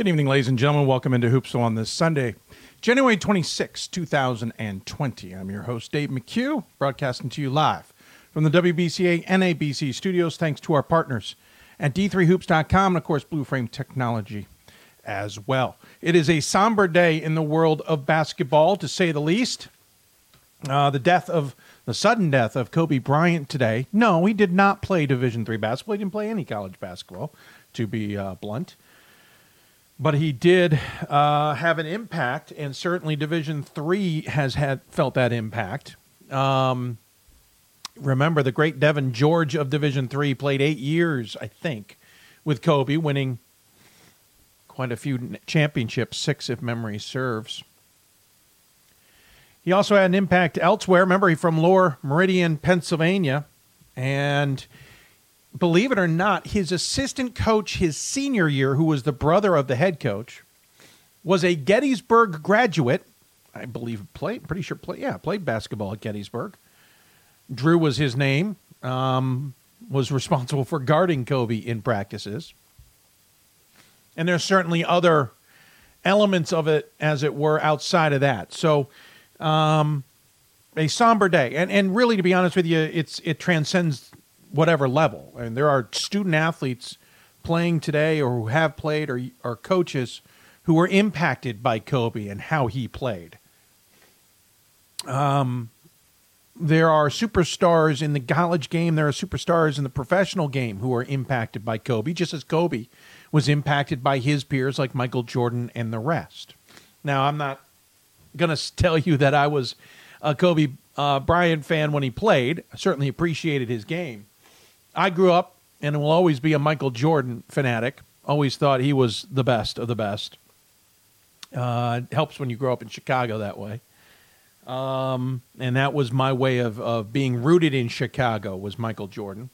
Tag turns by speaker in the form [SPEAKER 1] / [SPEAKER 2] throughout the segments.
[SPEAKER 1] Good evening, ladies and gentlemen. Welcome into Hoopsville on this Sunday, January 26, 2020. I'm your host, Dave McHugh, broadcasting to you live from the WBCA NABC studios. Thanks to our partners at D3Hoops.com and, of course, Blue Frame Technology as well. It is a somber day in the world of basketball, to say the least. Uh, the death of the sudden death of Kobe Bryant today. No, he did not play Division three basketball. He didn't play any college basketball, to be uh, blunt but he did uh, have an impact, and certainly Division Three has had felt that impact. Um, remember, the great Devean George of Division Three played eight years, I think, with Kobe, winning quite a few championships, six if memory serves. He also had an impact elsewhere. Remember, he's from Lower Merion, Pennsylvania, and believe it or not, his assistant coach his senior year, who was the brother of the head coach, was a Gettysburg graduate. I believe played, pretty sure played, yeah, played basketball at Gettysburg. Drew was his name. Um, was responsible for guarding Kobe in practices. And there's certainly other elements of it, as it were, outside of that. So, um, a somber day, and and really, to be honest with you, it's it transcends whatever level. And there are student athletes playing today or who have played or, or coaches who were impacted by Kobe and how he played. Um, there are superstars in the college game. There are superstars in the professional game who are impacted by Kobe, just as Kobe was impacted by his peers like Michael Jordan and the rest. Now, I'm not going to tell you that I was a Kobe uh, Bryant fan when he played. I certainly appreciated his game. I grew up and will always be a Michael Jordan fanatic. Always thought he was the best of the best. Uh, it helps when you grow up in Chicago that way. Um, and that was my way of, of being rooted in Chicago was Michael Jordan.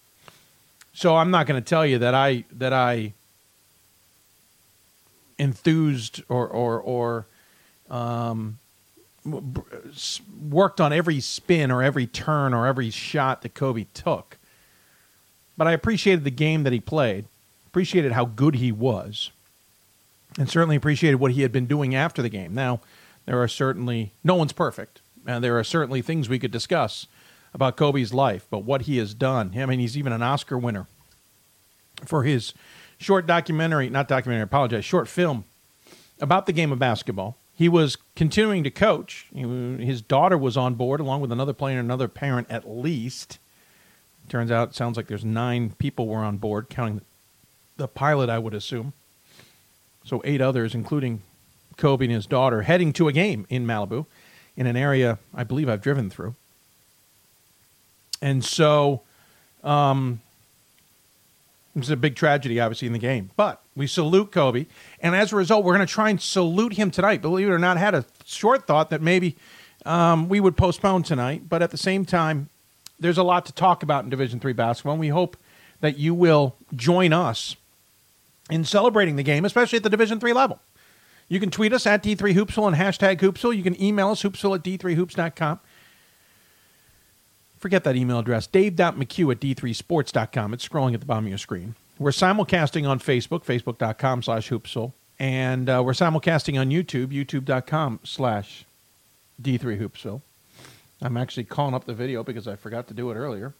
[SPEAKER 1] So I'm not going to tell you that I that I enthused or or or um, worked on every spin or every turn or every shot that Kobe took but I appreciated the game that he played, appreciated how good he was, and certainly appreciated what he had been doing after the game. Now, there are certainly, no one's perfect, and there are certainly things we could discuss about Kobe's life, but what he has done. I mean, he's even an Oscar winner for his short documentary, not documentary, I apologize, short film about the game of basketball. He was continuing to coach. His daughter was on board, along with another player and another parent at least. Turns out, it sounds like there's nine people were on board, counting the pilot, I would assume. So eight others, including Kobe and his daughter, heading to a game in Malibu, in an area I believe I've driven through. And so, um, it was a big tragedy, obviously, in the game. But we salute Kobe, and as a result, we're going to try and salute him tonight. Believe it or not, I had a short thought that maybe um, we would postpone tonight, but at the same time, there's a lot to talk about in Division Three basketball, and we hope that you will join us in celebrating the game, especially at the Division Three level. You can tweet us at D3Hoopsville and hashtag Hoopsville. You can email us, hoopsville at D3Hoops.com. Forget that email address, dave.mchugh at D3Sports.com. It's scrolling at the bottom of your screen. We're simulcasting on Facebook, facebook.com slash hoopsville. And uh, we're simulcasting on YouTube, youtube.com slash D3Hoopsville. I'm actually calling up the video because I forgot to do it earlier,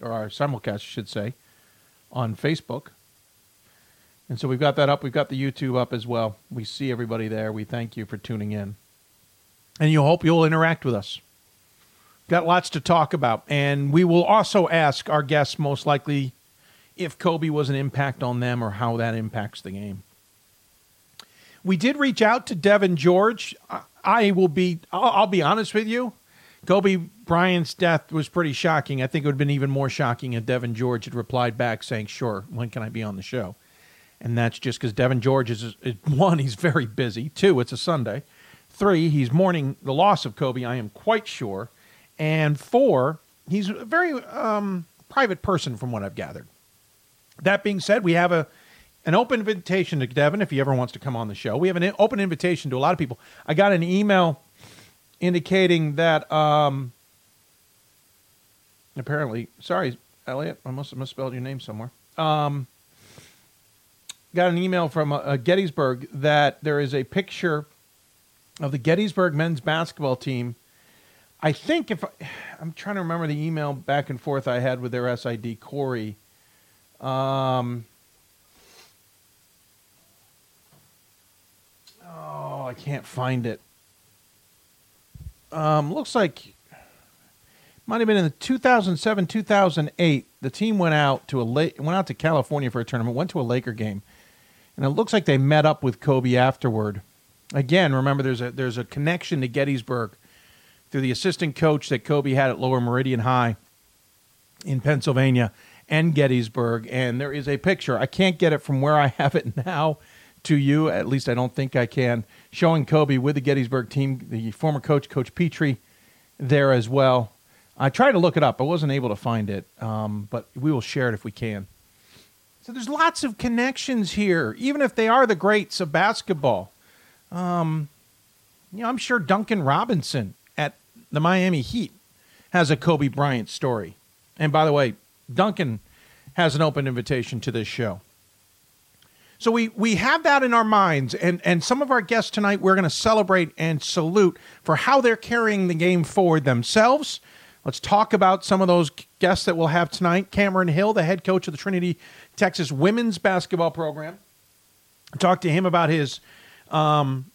[SPEAKER 1] or our simulcast, I should say, on Facebook. And so we've got that up. We've got the YouTube up as well. We see everybody there. We thank you for tuning in. And you hope you'll interact with us. Got lots to talk about. And we will also ask our guests, most likely, if Kobe was an impact on them or how that impacts the game. We did reach out to Devean George. I will be, I'll, I'll be honest with you. Kobe Bryant's death was pretty shocking. I think it would have been even more shocking if Devean George had replied back saying, Sure, when can I be on the show? And that's just because Devean George is, is, one, he's very busy. Two, it's a Sunday. Three, he's mourning the loss of Kobe, I am quite sure. And four, he's a very um, private person from what I've gathered. That being said, we have a an open invitation to Devean if he ever wants to come on the show. We have an open invitation to a lot of people. I got an email indicating that um, apparently, sorry, Elliot, I must have misspelled your name somewhere. Um, got an email from uh, Gettysburg that there is a picture of the Gettysburg men's basketball team. I think if I, I'm trying to remember the email back and forth I had with their SID Corey. Um, oh, I can't find it. Um, looks like might have been in the 2007 2008 the team went out to a late went out to california for a tournament went to a laker game. And it looks like they met up with kobe afterward. Again remember there's a there's a connection to gettysburg through the assistant coach that kobe had at lower merion high in pennsylvania and gettysburg. And there is a picture. I can't get it from where i have it now to you. At least i don't think i can showing kobe with the gettysburg team the former coach coach petrie there as well I tried to look it up. I wasn't able to find it, um, but we will share it if we can. So there's lots of connections here, even if they are the greats of basketball. Um, you know, I'm sure Duncan Robinson at the Miami Heat has a Kobe Bryant story. And by the way, Duncan has an open invitation to this show. So we, we have that in our minds, and, and some of our guests tonight we're going to celebrate and salute for how they're carrying the game forward themselves Let's talk about some of those guests that we'll have tonight. Cameron Hill, the head coach of the Trinity Texas women's basketball program. Talk to him about his um,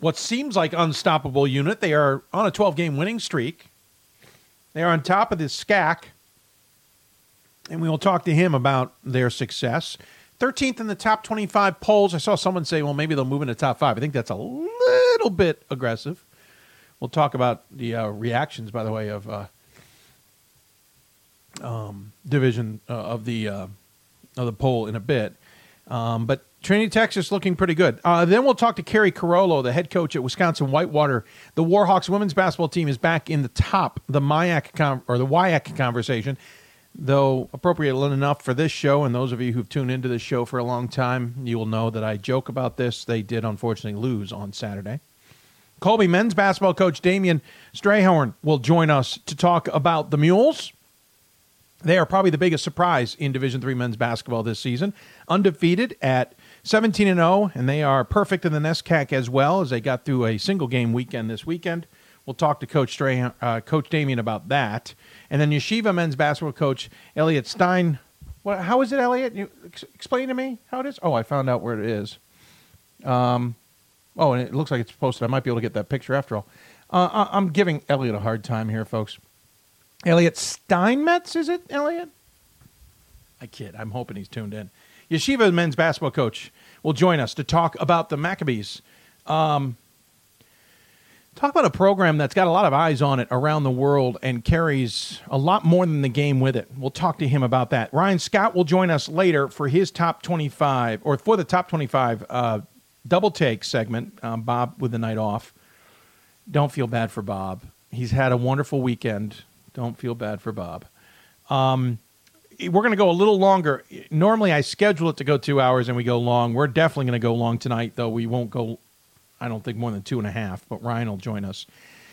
[SPEAKER 1] what seems like unstoppable unit. They are on a 12 game winning streak. They are on top of the SCAC, and we will talk to him about their success. 13th in the top 25 polls. I saw someone say, well, maybe they'll move into top five. I think that's a little bit aggressive. We'll talk about the uh, reactions, by the way, of uh, um, division uh, of the uh, of the poll in a bit. Um, but Trinity, Texas, looking pretty good. Uh, then we'll talk to Keri Carollo, the head coach at Wisconsin Whitewater. The Warhawks women's basketball team is back in the top, the MIAC com- or the WIAC conversation, though appropriate enough for this show. And those of you who've tuned into this show for a long time, you will know that I joke about this. They did unfortunately lose on Saturday. Colby men's basketball coach Damien Strayhorn will join us to talk about the Mules they are probably the biggest surprise in Division Three men's basketball this season. Undefeated at 17 and 0, and they are perfect in the NESCAC as well as they got through a single game weekend this weekend. We'll talk to Coach Stray, uh, Coach Damien about that, and then Yeshiva men's basketball coach Elliot Stein. What, how is it, Elliot? You ex- explain to me how it is. Oh, I found out where it is. Um, oh, and it looks like it's posted. I might be able to get that picture after all. Uh, I'm giving Elliot a hard time here, folks. Elliot Steinmetz, is it, Elliot? I kid. I'm hoping he's tuned in. Yeshiva men's basketball coach will join us to talk about the Maccabees. Um, talk about a program that's got a lot of eyes on it around the world and carries a lot more than the game with it. We'll talk to him about that. Ryan Scott will join us later for his top 25, or for the top 25 uh, double take segment. Um, Bob with the night off. Don't feel bad for Bob. He's had a wonderful weekend don't feel bad for Bob. Um, we're going to go a little longer. Normally, I schedule it to go two hours, and we go long. We're definitely going to go long tonight, though. We won't go, I don't think, more than two and a half. But Ryan will join us.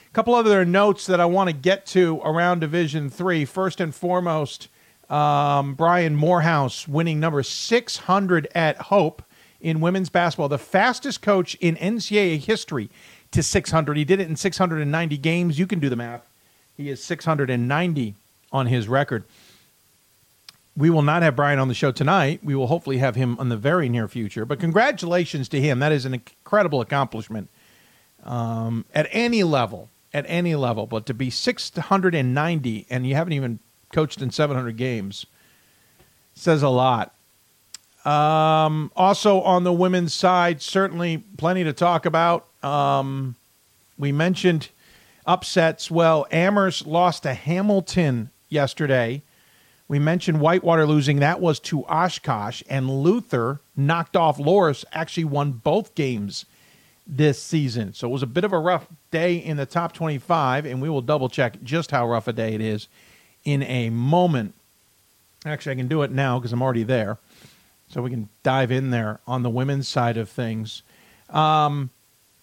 [SPEAKER 1] A couple other notes that I want to get to around Division Three. First and foremost, um, Brian Morehouse winning number 600 at Hope in women's basketball, the fastest coach in NCAA history to 600. He did it in 690 games. You can do the math. He is 690 on his record. We will not have Brian on the show tonight. We will hopefully have him in the very near future. But congratulations to him. That is an incredible accomplishment um, at any level. At any level. But to be 690 and you haven't even coached in 700 games says a lot. Um, also, on the women's side, certainly plenty to talk about. Um, we mentioned upsets. Well, Amherst lost to Hamilton yesterday. We mentioned Whitewater losing. That was to Oshkosh. And Luther knocked off Loras, actually won both games this season. So it was a bit of a rough day in the top 25, and we will double check just how rough a day it is in a moment. Actually, I can do it now because I'm already there. So we can dive in there on the women's side of things. Um,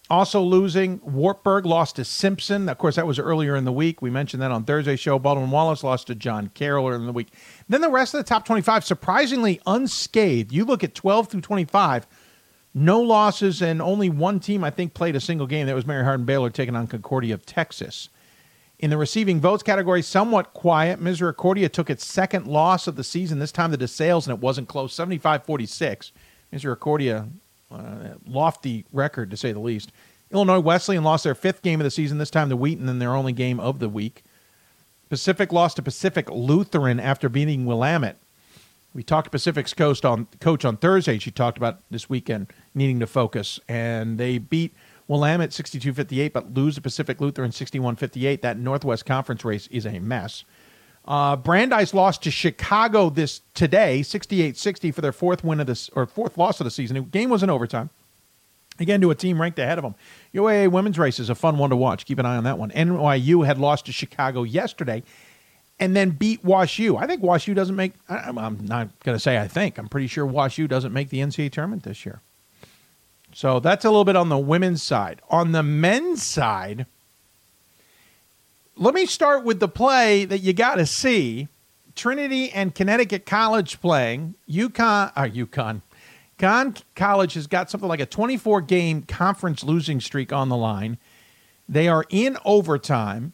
[SPEAKER 1] Also losing, Wartburg lost to Simpson. Of course, that was earlier in the week. We mentioned that on Thursday's show. Baldwin Wallace lost to John Carroll earlier in the week. Then the rest of the top 25, surprisingly unscathed. You look at 12 through 25, no losses, and only one team, I think, played a single game. That was Mary Hardin Baylor taking on Concordia of Texas. In the receiving votes category, somewhat quiet. Misericordia took its second loss of the season, this time to DeSales, and it wasn't close 75 46. Misericordia uh, lofty record to say the least. Illinois Wesleyan lost their fifth game of the season, this time to Wheaton in their only game of the week. Pacific lost to Pacific Lutheran after beating Willamette. We talked Pacific's coach on, coach on Thursday. She talked about this weekend needing to focus, and they beat Willamette 62-58, but lose to Pacific Lutheran 61-58. That Northwest Conference race is a mess. Uh, Brandeis lost to Chicago this today, 68-60 for their fourth win of this or fourth loss of the season. The game was in overtime. Again, to a team ranked ahead of them. UAA women's race is a fun one to watch. Keep an eye on that one. NYU had lost to Chicago yesterday and then beat WashU. I think WashU doesn't make, I'm not going to say I think, I'm pretty sure WashU doesn't make the NCAA tournament this year. So that's a little bit on the women's side. On the men's side, let me start with the play that you got to see. Trinity and Connecticut College playing. UConn, uh, UConn. Conn College has got something like a 24 game conference losing streak on the line. They are in overtime.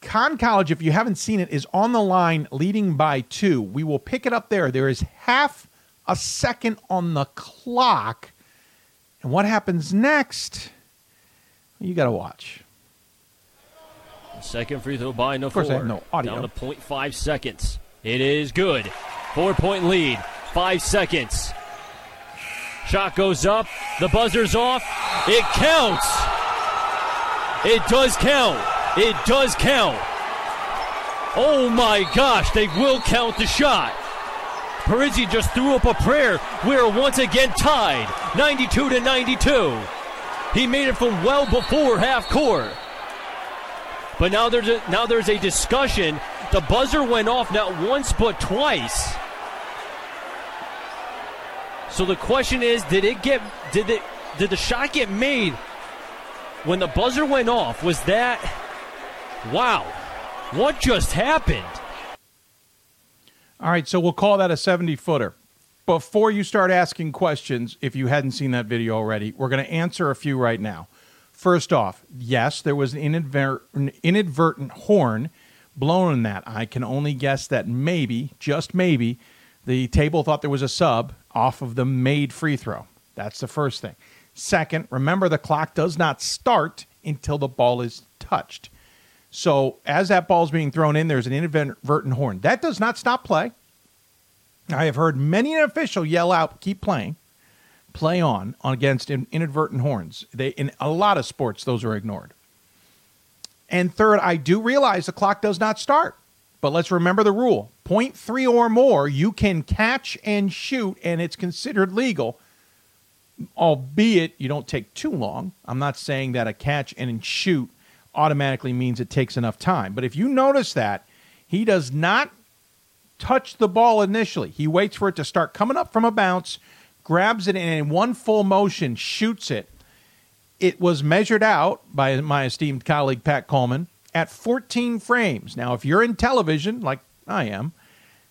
[SPEAKER 1] Conn College, if you haven't seen it, is on the line leading by two. We will pick it up there. There is half a second on the clock. And what happens next? You got to watch.
[SPEAKER 2] Second free throw by
[SPEAKER 1] Of course, I have no audio.
[SPEAKER 2] Down to 0.5 seconds. It is good. Four point lead. Five seconds. Shot goes up. The buzzer's off. It counts. It does count. It does count. Oh my gosh, they will count the shot. Parisi just threw up a prayer. We are once again tied, 92 to 92. He made it from well before half court. But now there's a, now there's a discussion. The buzzer went off not once but twice. So the question is, did it get did it did the shot get made when the buzzer went off? Was that wow? What just happened?
[SPEAKER 1] All right, so we'll call that a 70 footer. Before you start asking questions, if you hadn't seen that video already, we're going to answer a few right now. First off, yes, there was an inadvertent, inadvertent horn blown in that. I can only guess that maybe, just maybe, the table thought there was a sub off of the made free throw. That's the first thing. Second, remember the clock does not start until the ball is touched. So as that ball is being thrown in, there's an inadvertent horn. That does not stop play. I have heard many an official yell out, keep playing play on, against inadvertent horns. They in a lot of sports those are ignored. And third, I do realize the clock does not start. But let's remember the rule. Point three or more, you can catch and shoot, and it's considered legal, albeit you don't take too long. I'm not saying that a catch and shoot automatically means it takes enough time. But if you notice that, he does not touch the ball initially. He waits for it to start coming up from a bounce, grabs it and in one full motion shoots it. It was measured out by my esteemed colleague Pat Coleman at 14 frames. Now, if you're in television, like I am,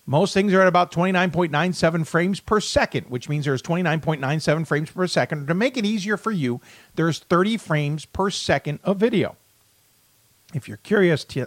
[SPEAKER 1] most things are at about 29.97 frames per second, which means there's 29.97 frames per second. To make it easier for you, there's 30 frames per second of video. If you're curious, t-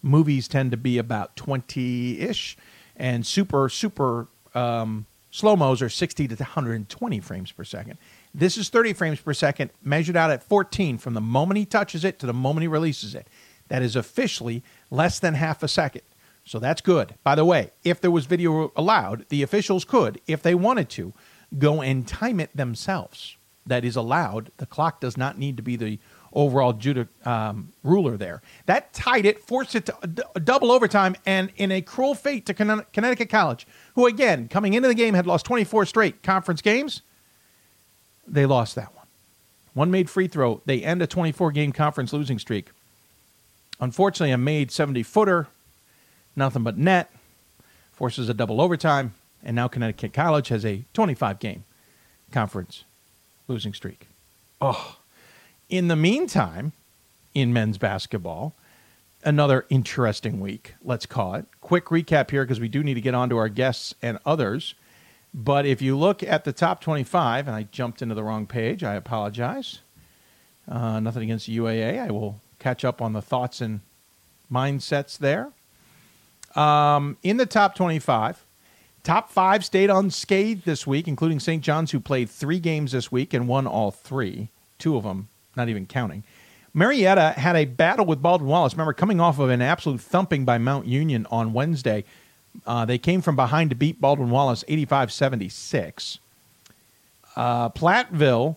[SPEAKER 1] movies tend to be about 20 ish, and super, super um, Slow mos are 60 to 120 frames per second. This is 30 frames per second, measured out at 14 from the moment he touches it to the moment he releases it. That is officially less than half a second. So that's good. By the way, if there was video allowed, the officials could, if they wanted to, go and time it themselves. That is allowed. The clock does not need to be the overall judo um, ruler there. That tied it, forced it to a double overtime, and in a cruel fate to Connecticut College, who again coming into the game had lost 24 straight conference games. They lost that one. One made free throw. They end a 24 game conference losing streak. Unfortunately, a made 70 footer, nothing but net, forces a double overtime, and now Connecticut College has a 25 game conference losing streak. Oh, in the meantime, in men's basketball, another interesting week, let's call it. Quick recap here because we do need to get on to our guests and others. But if you look at the top 25, and I jumped into the wrong page, I apologize. Uh, nothing against UAA. I will catch up on the thoughts and mindsets there. Um, in the top 25, top five stayed unscathed this week, including St. John's, who played three games this week and won all three, two of them not even counting. Marietta had a battle with Baldwin Wallace. Remember, coming off of an absolute thumping by Mount Union on Wednesday, uh, they came from behind to beat Baldwin Wallace 85 76. Uh, Platteville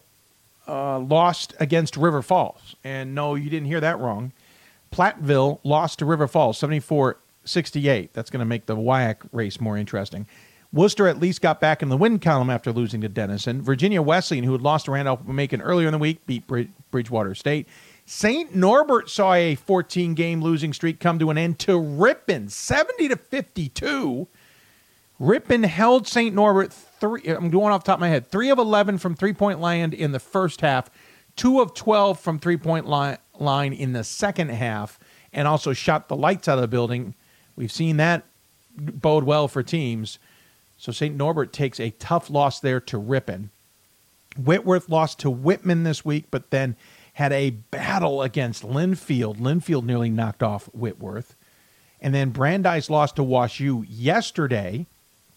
[SPEAKER 1] uh, lost against River Falls. And no, you didn't hear that wrong. Platteville lost to River Falls 74 68. That's going to make the WIAC race more interesting. Wooster at least got back in the win column after losing to Denison. Virginia Wesleyan, who had lost to Randolph Macon earlier in the week, beat Bridgewater State. St. Norbert saw a 14 game losing streak come to an end to Ripon, 70 to 52. Ripon held St. Norbert three. I'm going off top of my head. Three of 11 from three point land in the first half, two of 12 from three point line, line in the second half, and also shot the lights out of the building. We've seen that bode well for teams. So St. Norbert takes a tough loss there to Ripon. Whitworth lost to Whitman this week, but then had a battle against Linfield. Linfield nearly knocked off Whitworth. And then Brandeis lost to WashU yesterday.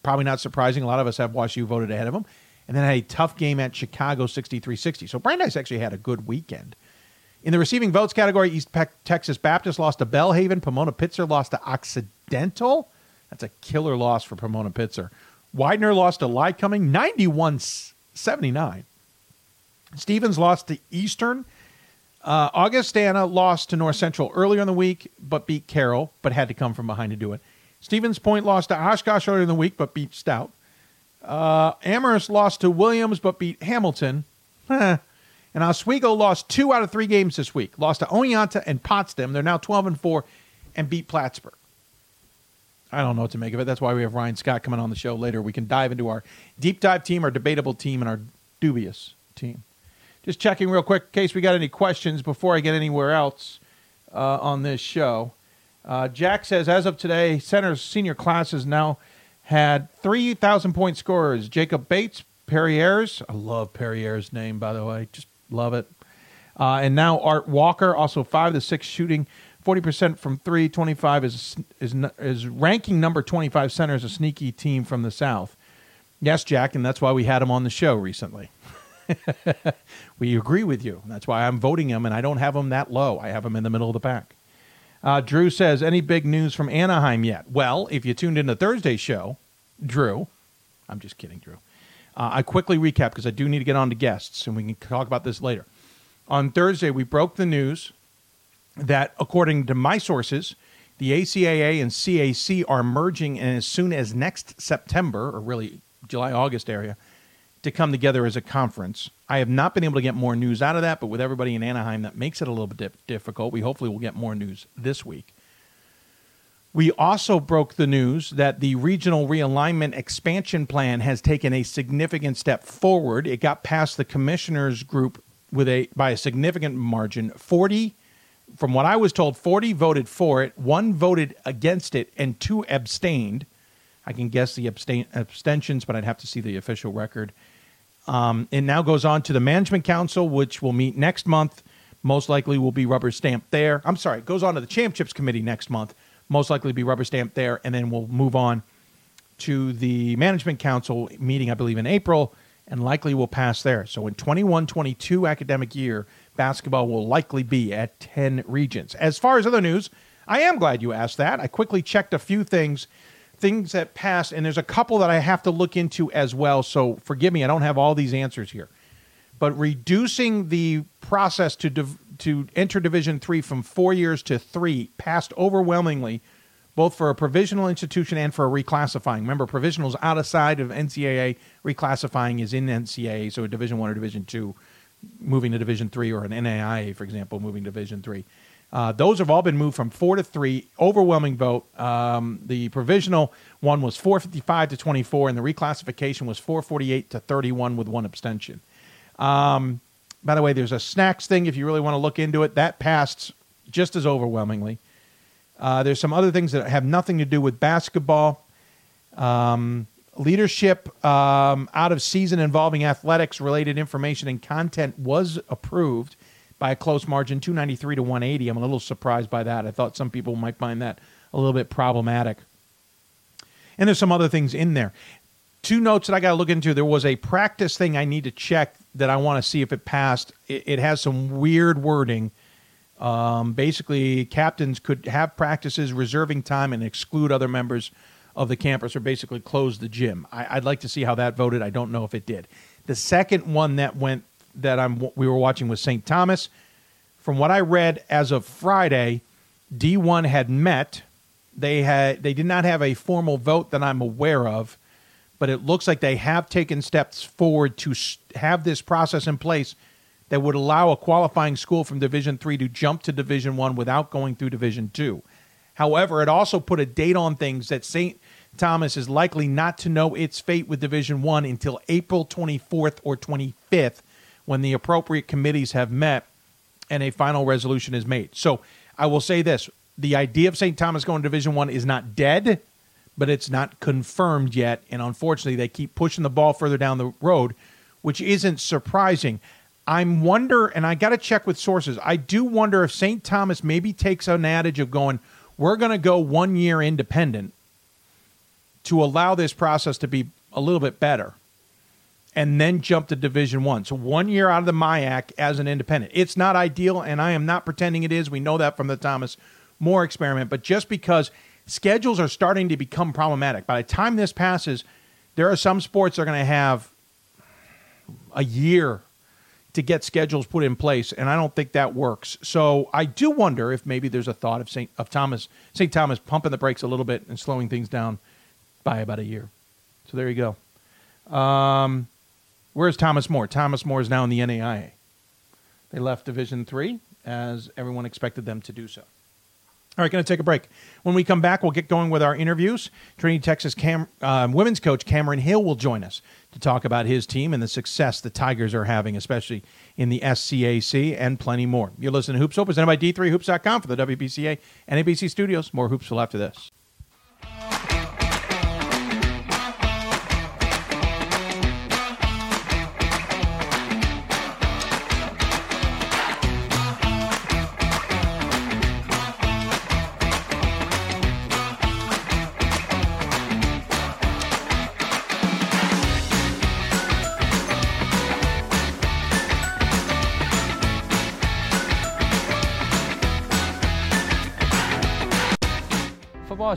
[SPEAKER 1] Probably not surprising. A lot of us have WashU voted ahead of them. And then had a tough game at Chicago 63 60. So Brandeis actually had a good weekend. In the receiving votes category, East Texas Baptist lost to Belhaven. Pomona Pitzer lost to Occidental. That's a killer loss for Pomona Pitzer. Widener lost to Lycoming 91 79. Stevens lost to Eastern uh, Augustana lost to North Central earlier in the week, but beat Carroll, but had to come from behind to do it. Stevens Point lost to Oshkosh earlier in the week, but beat Stout. Uh, Amherst lost to Williams, but beat Hamilton. and Oswego lost two out of three games this week. Lost to Oneonta and Potsdam. They're now 12 and 4 and beat Plattsburgh. I don't know what to make of it. That's why we have Ryan Scott coming on the show later. We can dive into our deep dive team, our debatable team, and our dubious team. Just checking real quick in case we got any questions before I get anywhere else uh, on this show. Uh, Jack says, as of today, Centre's senior class has now had 3,000 point scorers. Jacob Bates, Perrieres. I love Perrieres' name, by the way. Just love it. Uh, and now Art Walker, also 5 to 6 shooting. 40% from three, 25 is, is, is ranking number 25 center as a sneaky team from the South. Yes, Jack, and that's why we had him on the show recently. we agree with you. That's why I'm voting him, and I don't have him that low. I have him in the middle of the pack. Uh, Drew says, any big news from Anaheim yet? Well, if you tuned in to Thursday's show, Drew, I'm just kidding, Drew. Uh, I quickly recap because I do need to get on to guests, and we can talk about this later. On Thursday, we broke the news that, according to my sources, the ACAA and CAC are merging, and as soon as next September, or really July August area, to come together as a conference. I have not been able to get more news out of that, but with everybody in Anaheim, that makes it a little bit difficult. We hopefully will get more news this week. We also broke the news that the regional realignment expansion plan has taken a significant step forward. It got past the commissioners group with a by a significant margin. 40 from what I was told 40 voted for it, one voted against it and two abstained. I can guess the abstain, abstentions, but I'd have to see the official record. Um, it now goes on to the Management Council, which will meet next month. Most likely will be rubber stamped there. I'm sorry, it goes on to the Championships Committee next month. Most likely be rubber stamped there, and then we'll move on to the Management Council meeting, I believe, in April, and likely will pass there. So in 21 22 academic year, basketball will likely be at 10 regions. As far as other news, I am glad you asked that. I quickly checked a few things things that passed, and there's a couple that I have to look into as well. So forgive me, I don't have all these answers here. But reducing the process to div- to enter Division three from four years to three passed overwhelmingly, both for a provisional institution and for a reclassifying. Remember, provisional is outside of NCAA, reclassifying is in NCAA, so a Division one or Division two, moving to Division three, or an NAIA, for example, moving to Division three. Uh, those have all been moved from four to three. Overwhelming vote. Um, the provisional one was 455 to 24, and the reclassification was 448 to 31 with one abstention. Um, By the way, there's a snacks thing if you really want to look into it. That passed just as overwhelmingly. Uh, there's some other things that have nothing to do with basketball. Um, leadership um, out of season involving athletics related information and content was approved by a close margin 293 to 180 i'm a little surprised by that. I thought some people might find that a little bit problematic. And there's some other things in there. Two notes that i got to look into. There was a practice thing i need to check that i want to see if it passed. It, it has some weird wording. Um, basically captains could have practices reserving time and exclude other members of the campus or basically close the gym. I, would like to see how that voted. I don't know if it did. The second one that went that I'm we were watching was St. Thomas. From what I read as of Friday, D1 had met. They had they did not have a formal vote that I'm aware of, but it looks like they have taken steps forward to have this process in place that would allow a qualifying school from Division 3 to jump to Division 1 without going through Division 2. However, it also put a date on things that St. Thomas is likely not to know its fate with Division 1 until April 24th or 25th when the appropriate committees have met and a final resolution is made. So, I will say this, the idea of St. Thomas going to Division 1 is not dead, but it's not confirmed yet and unfortunately they keep pushing the ball further down the road, which isn't surprising. I'm wonder and I got to check with sources. I do wonder if St. Thomas maybe takes an adage of going we're going to go one year independent to allow this process to be a little bit better and then jump to division one so one year out of the MIAC as an independent it's not ideal and i am not pretending it is we know that from the thomas more experiment but just because schedules are starting to become problematic by the time this passes there are some sports that are going to have a year to get schedules put in place, and I don't think that works. So I do wonder if maybe there's a thought of Saint of Thomas Saint Thomas pumping the brakes a little bit and slowing things down by about a year. So there you go. Um, where's Thomas More? Thomas More is now in the NAIA. They left Division Three as everyone expected them to do so. All right, going to take a break. When we come back, we'll get going with our interviews. Trinity Texas Cam, uh, women's coach Cameron Hill will join us to talk about his team and the success the Tigers are having, especially in the SCAC, and plenty more. You're listening to Hoops Hope, presented by D3Hoops.com for the WBCA NABC studios. More Hoopsville after this.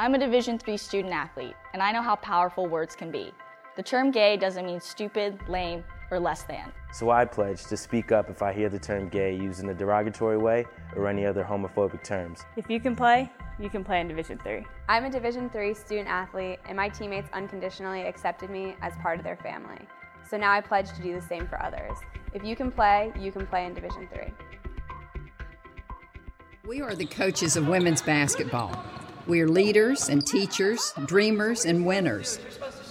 [SPEAKER 3] I'm a Division III student athlete, and I know how powerful words can be. The term gay doesn't mean stupid, lame, or less than.
[SPEAKER 4] So I pledge to speak up if I hear the term gay used in a derogatory way or any other homophobic terms.
[SPEAKER 5] If you can play, you can play in Division 3.
[SPEAKER 6] I'm a Division 3 student athlete, and my teammates unconditionally accepted me as part of their family. So now I pledge to do the same for others. If you can play, you can play in Division 3.
[SPEAKER 7] We are the coaches of women's basketball. We are leaders and teachers, dreamers and winners.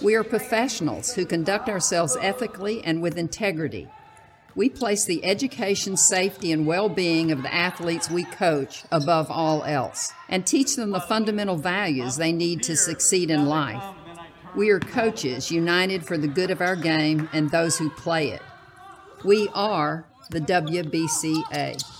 [SPEAKER 7] We are professionals who conduct ourselves ethically and with integrity. We place the education, safety, and well being of the athletes we coach above all else and teach them the fundamental values they need to succeed in life. We are coaches united for the good of our game and those who play it. We are the WBCA.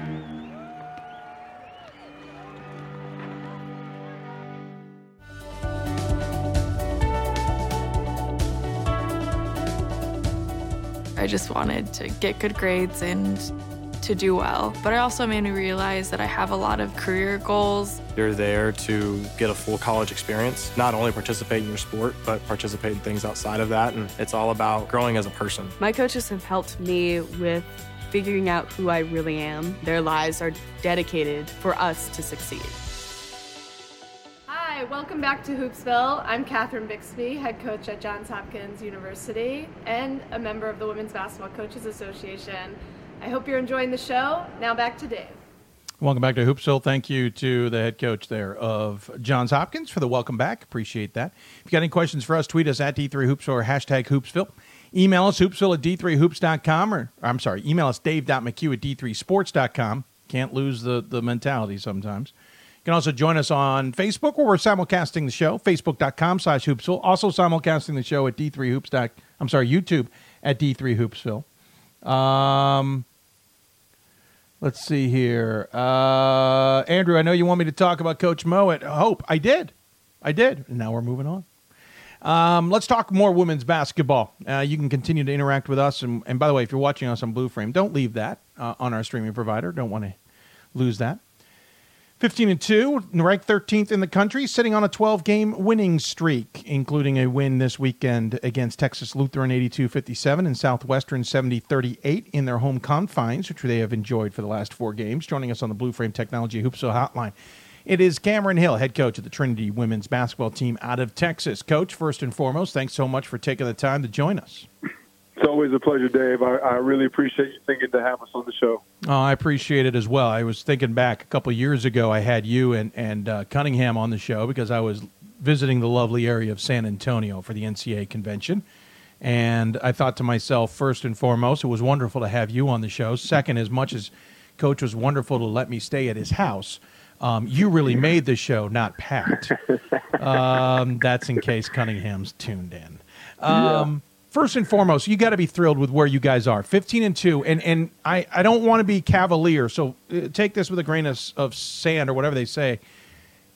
[SPEAKER 8] I just wanted to get good grades and to do well. But I also made me realize that I have a lot of career goals.
[SPEAKER 9] You're there to get a full college experience, not only participate in your sport, but participate in things outside of that. And it's all about growing as a person.
[SPEAKER 10] My coaches have helped me with figuring out who I really am. Their lives are dedicated for us to succeed.
[SPEAKER 11] Hi, welcome back to Hoopsville. I'm Catherine Bixby, head coach at Johns Hopkins University and a member of the Women's Basketball Coaches Association. I hope you're enjoying the show. Now back to Dave.
[SPEAKER 1] Welcome back to Hoopsville. Thank you to the head coach there of Johns Hopkins for the welcome back. Appreciate that. If you got any questions for us, tweet us at D3Hoopsville or hashtag Hoopsville. Email us hoopsville at d3hoops.com or, I'm sorry, email us dave.mchugh at d3sports.com. Can't lose the, the mentality sometimes. You can also join us on Facebook where we're simulcasting the show, facebook.com slash hoopsville. Also simulcasting the show at d3hoops. I'm sorry, YouTube at d3hoopsville. Um, let's see here. Uh, Andrew, I know you want me to talk about Coach Mo at Hope. I did. I did. And now we're moving on. Um, let's talk more women's basketball. Uh, you can continue to interact with us. And, and by the way, if you're watching us on Blue Frame, don't leave that uh, on our streaming provider. Don't want to lose that. 15 and 2, ranked 13th in the country, sitting on a 12 game winning streak, including a win this weekend against Texas Lutheran 82 57 and Southwestern 70 38 in their home confines, which they have enjoyed for the last four games. Joining us on the Blue Frame Technology Hoopsville Hotline, it is Cameron Hill, head coach of the Trinity women's basketball team out of Texas. Coach, first and foremost, thanks so much for taking the time to join us.
[SPEAKER 12] It's always a pleasure, Dave. I, I, really appreciate you thinking to have us on the show.
[SPEAKER 1] Oh, I appreciate it as well. I was thinking back a couple years ago, I had you and, and uh, Cunningham on the show because I was visiting the lovely area of San Antonio for the NCAA convention. And I thought to myself, first and foremost, it was wonderful to have you on the show. Second, as much as Coach was wonderful to let me stay at his house, um, you really made the show, not Pat. um, that's in case Cunningham's tuned in. Um, yeah first and foremost, you got to be thrilled with where you guys are, fifteen and two. And and I I don't want to be cavalier, so uh, take this with a grain of, of sand or whatever they say.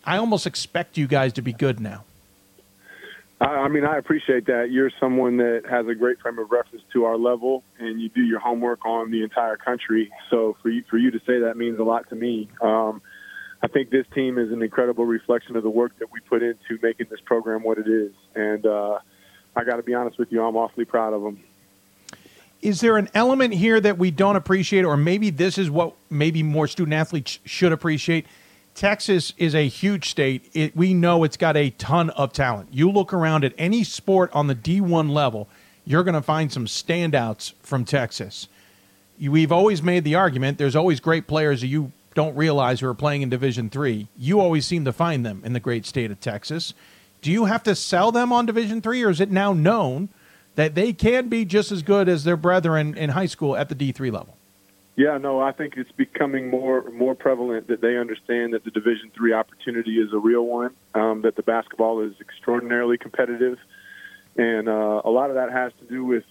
[SPEAKER 1] I almost expect you guys to be good now.
[SPEAKER 12] I mean, I appreciate that. You're someone that has a great frame of reference to our level, and you do your homework on the entire country. So for you, for you to say that means a lot to me. Um, I think this team is an incredible reflection of the work that we put into making this program what it is, and uh, I got to be honest with you, I'm awfully proud of them.
[SPEAKER 1] Is there an element here that we don't appreciate, or maybe this is what maybe more student athletes should appreciate? Texas is a huge state. It, we know it's got a ton of talent. You look around at any sport on the D1 level, you're going to find some standouts from Texas. We've always made the argument there's always great players that you don't realize who are playing in Division Three. You always seem to find them in the great state of Texas. Do you have to sell them on Division Three, or is it now known that they can be just as good as their brethren in high school at the D three level?
[SPEAKER 12] Yeah, no, I think it's becoming more more prevalent that they understand that the Division three opportunity is a real one. Um, that the basketball is extraordinarily competitive, and uh, a lot of that has to do with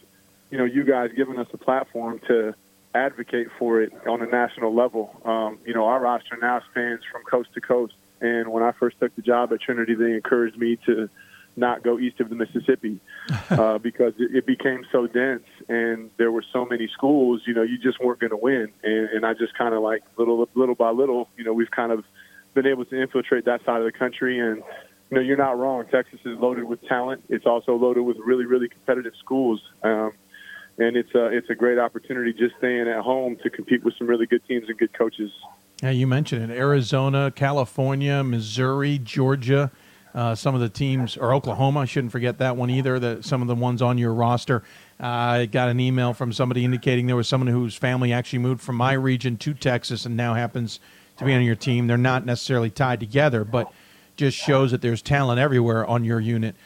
[SPEAKER 12] you know you guys giving us a platform to advocate for it on a national level. Um, you know, our roster now spans from coast to coast and when I first took the job at Trinity, they encouraged me to not go east of the Mississippi uh, because it, it became so dense and there were so many schools. You know, you just weren't going to win, and, and I just kind of like little little by little, you know, we've kind of been able to infiltrate that side of the country and. You know, you're not wrong. Texas is loaded with talent. It's also loaded with really, really competitive schools. Um, and it's a it's a great opportunity just staying at home to compete with some really good teams and good coaches.
[SPEAKER 1] Yeah, you mentioned it: Arizona, California, Missouri, Georgia. Uh, some of the teams, or Oklahoma, I shouldn't forget that one either. The, some of the ones on your roster. Uh, I got an email from somebody indicating there was someone whose family actually moved from my region to Texas and now happens to be on your team. They're not necessarily tied together, but just shows that there's talent everywhere on your unit.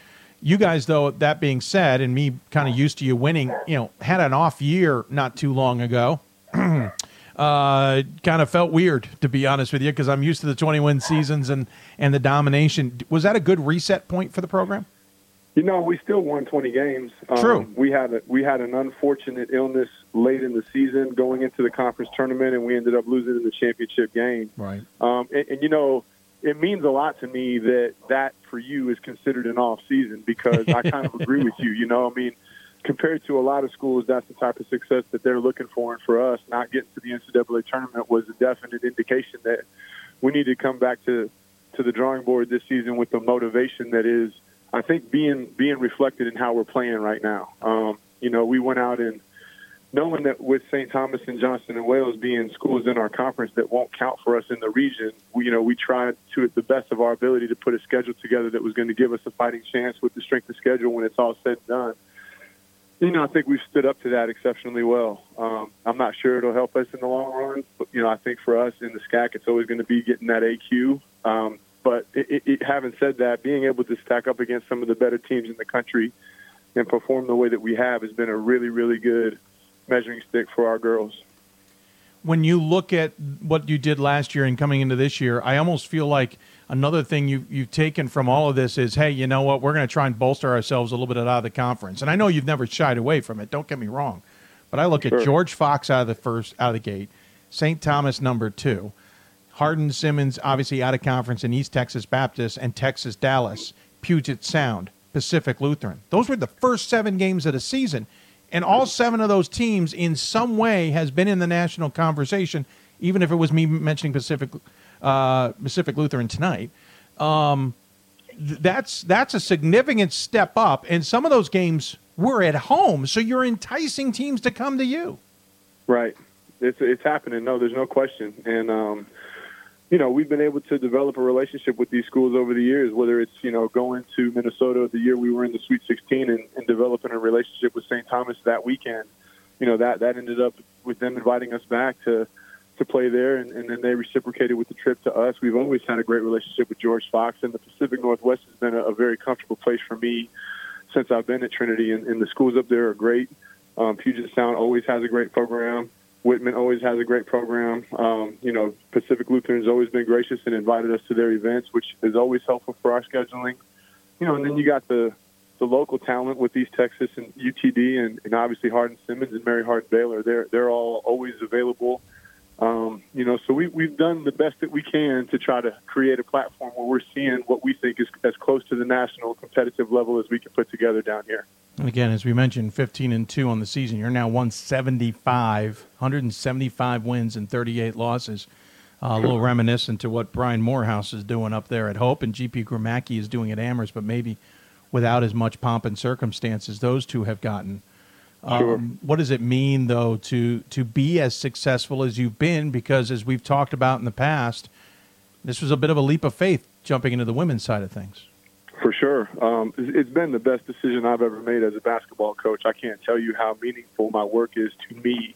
[SPEAKER 1] You guys, though, that being said, and me kind of used to you winning, you know, had an off year not too long ago. uh, kind of felt weird, to be honest with you, because I'm used to the 20 win seasons and, and the domination. Was that a good reset point for the program?
[SPEAKER 12] You know, we still won 20 games. Um,
[SPEAKER 1] True.
[SPEAKER 12] We had a, we had an unfortunate illness late in the season, going into the conference tournament, and we ended up losing in the championship game.
[SPEAKER 1] Right.
[SPEAKER 12] Um, and, and you know, it means a lot to me that that for you is considered an off season because I kind of agree with you. You know, I mean, compared to a lot of schools, that's the type of success that they're looking for. And for us, not getting to the NCAA tournament was a definite indication that we need to come back to to the drawing board this season with the motivation that is, I think, being being reflected in how we're playing right now. Um, you know, we went out and knowing that with St. Thomas and Johnson and Wales being schools in our conference that won't count for us in the region, we, you know, we tried to, at the best of our ability, to put a schedule together that was going to give us a fighting chance with the strength of schedule when it's all said and done. You know, I think we've stood up to that exceptionally well. Um, I'm not sure it'll help us in the long run, but you know, I think for us in the SCAC, it's always going to be getting that AQ. Um, but it, it, having said that, being able to stack up against some of the better teams in the country and perform the way that we have has been a really, really good measuring stick for our girls.
[SPEAKER 1] When you look at what you did last year and coming into this year, I almost feel like another thing you, you've taken from all of this is, hey, you know what? We're going to try and bolster ourselves a little bit out of the conference. And I know you've never shied away from it. Don't get me wrong, but I look sure. at George Fox out of the first out of the gate, St. Thomas number two, Hardin Simmons obviously out of conference in East Texas Baptist and Texas Dallas, Puget Sound, Pacific Lutheran. Those were the first seven games of the season. And all seven of those teams, in some way, has been in the national conversation, even if it was me mentioning Pacific uh, Pacific Lutheran tonight. Um, th- that's that's a significant step up, and some of those games were at home, so you're enticing teams to come to you.
[SPEAKER 12] Right, it's it's happening. No, there's no question, and um, you know, we've been able to develop a relationship with these schools over the years, whether it's, you know, going to Minnesota the year we were in the Sweet 16 and, and developing a relationship with St. Thomas that weekend. You know, that, that ended up with them inviting us back to, to play there, and, and then they reciprocated with the trip to us. We've always had a great relationship with George Fox, and the Pacific Northwest has been a, a very comfortable place for me since I've been at Trinity, and, and the schools up there are great. Um, Puget Sound always has a great program. Whitman always has a great program. Um, you know, Pacific Lutheran's always been gracious and invited us to their events, which is always helpful for our scheduling. You know, and then you got the the local talent with East Texas and UTD, and, and obviously Hardin Simmons and Mary Hardin Baylor. They're they're all always available. Um, you know, so we we've done the best that we can to try to create a platform where we're seeing what we think is as close to the national competitive level as we can put together down here.
[SPEAKER 1] And again, as we mentioned, 15 and 2 on the season. You're now 175, 175 wins and 38 losses. Uh, a little reminiscent to what Brian Morehouse is doing up there at Hope and GP Gromacki is doing at Amherst, but maybe without as much pomp and circumstance as those two have gotten. Um, sure. What does it mean, though, to to be as successful as you've been? Because as we've talked about in the past, this was a bit of a leap of faith jumping into the women's side of things.
[SPEAKER 12] For sure. Um, it's been the best decision I've ever made as a basketball coach. I can't tell you how meaningful my work is to me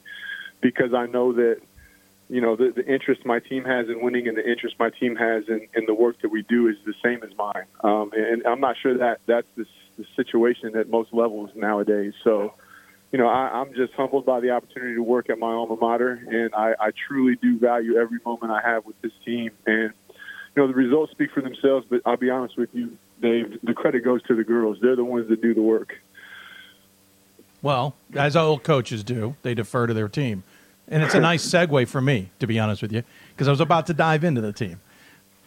[SPEAKER 12] because I know that, you know, the, the interest my team has in winning and the interest my team has in, in the work that we do is the same as mine. Um, and I'm not sure that that's the, the situation at most levels nowadays. So, you know, I, I'm just humbled by the opportunity to work at my alma mater, and I, I truly do value every moment I have with this team. And, you know, the results speak for themselves, but I'll be honest with you, Dave, the credit goes to the girls. They're the ones that do the work.
[SPEAKER 1] Well, as all coaches do, they defer to their team. And it's a nice segue for me, to be honest with you, because I was about to dive into the team.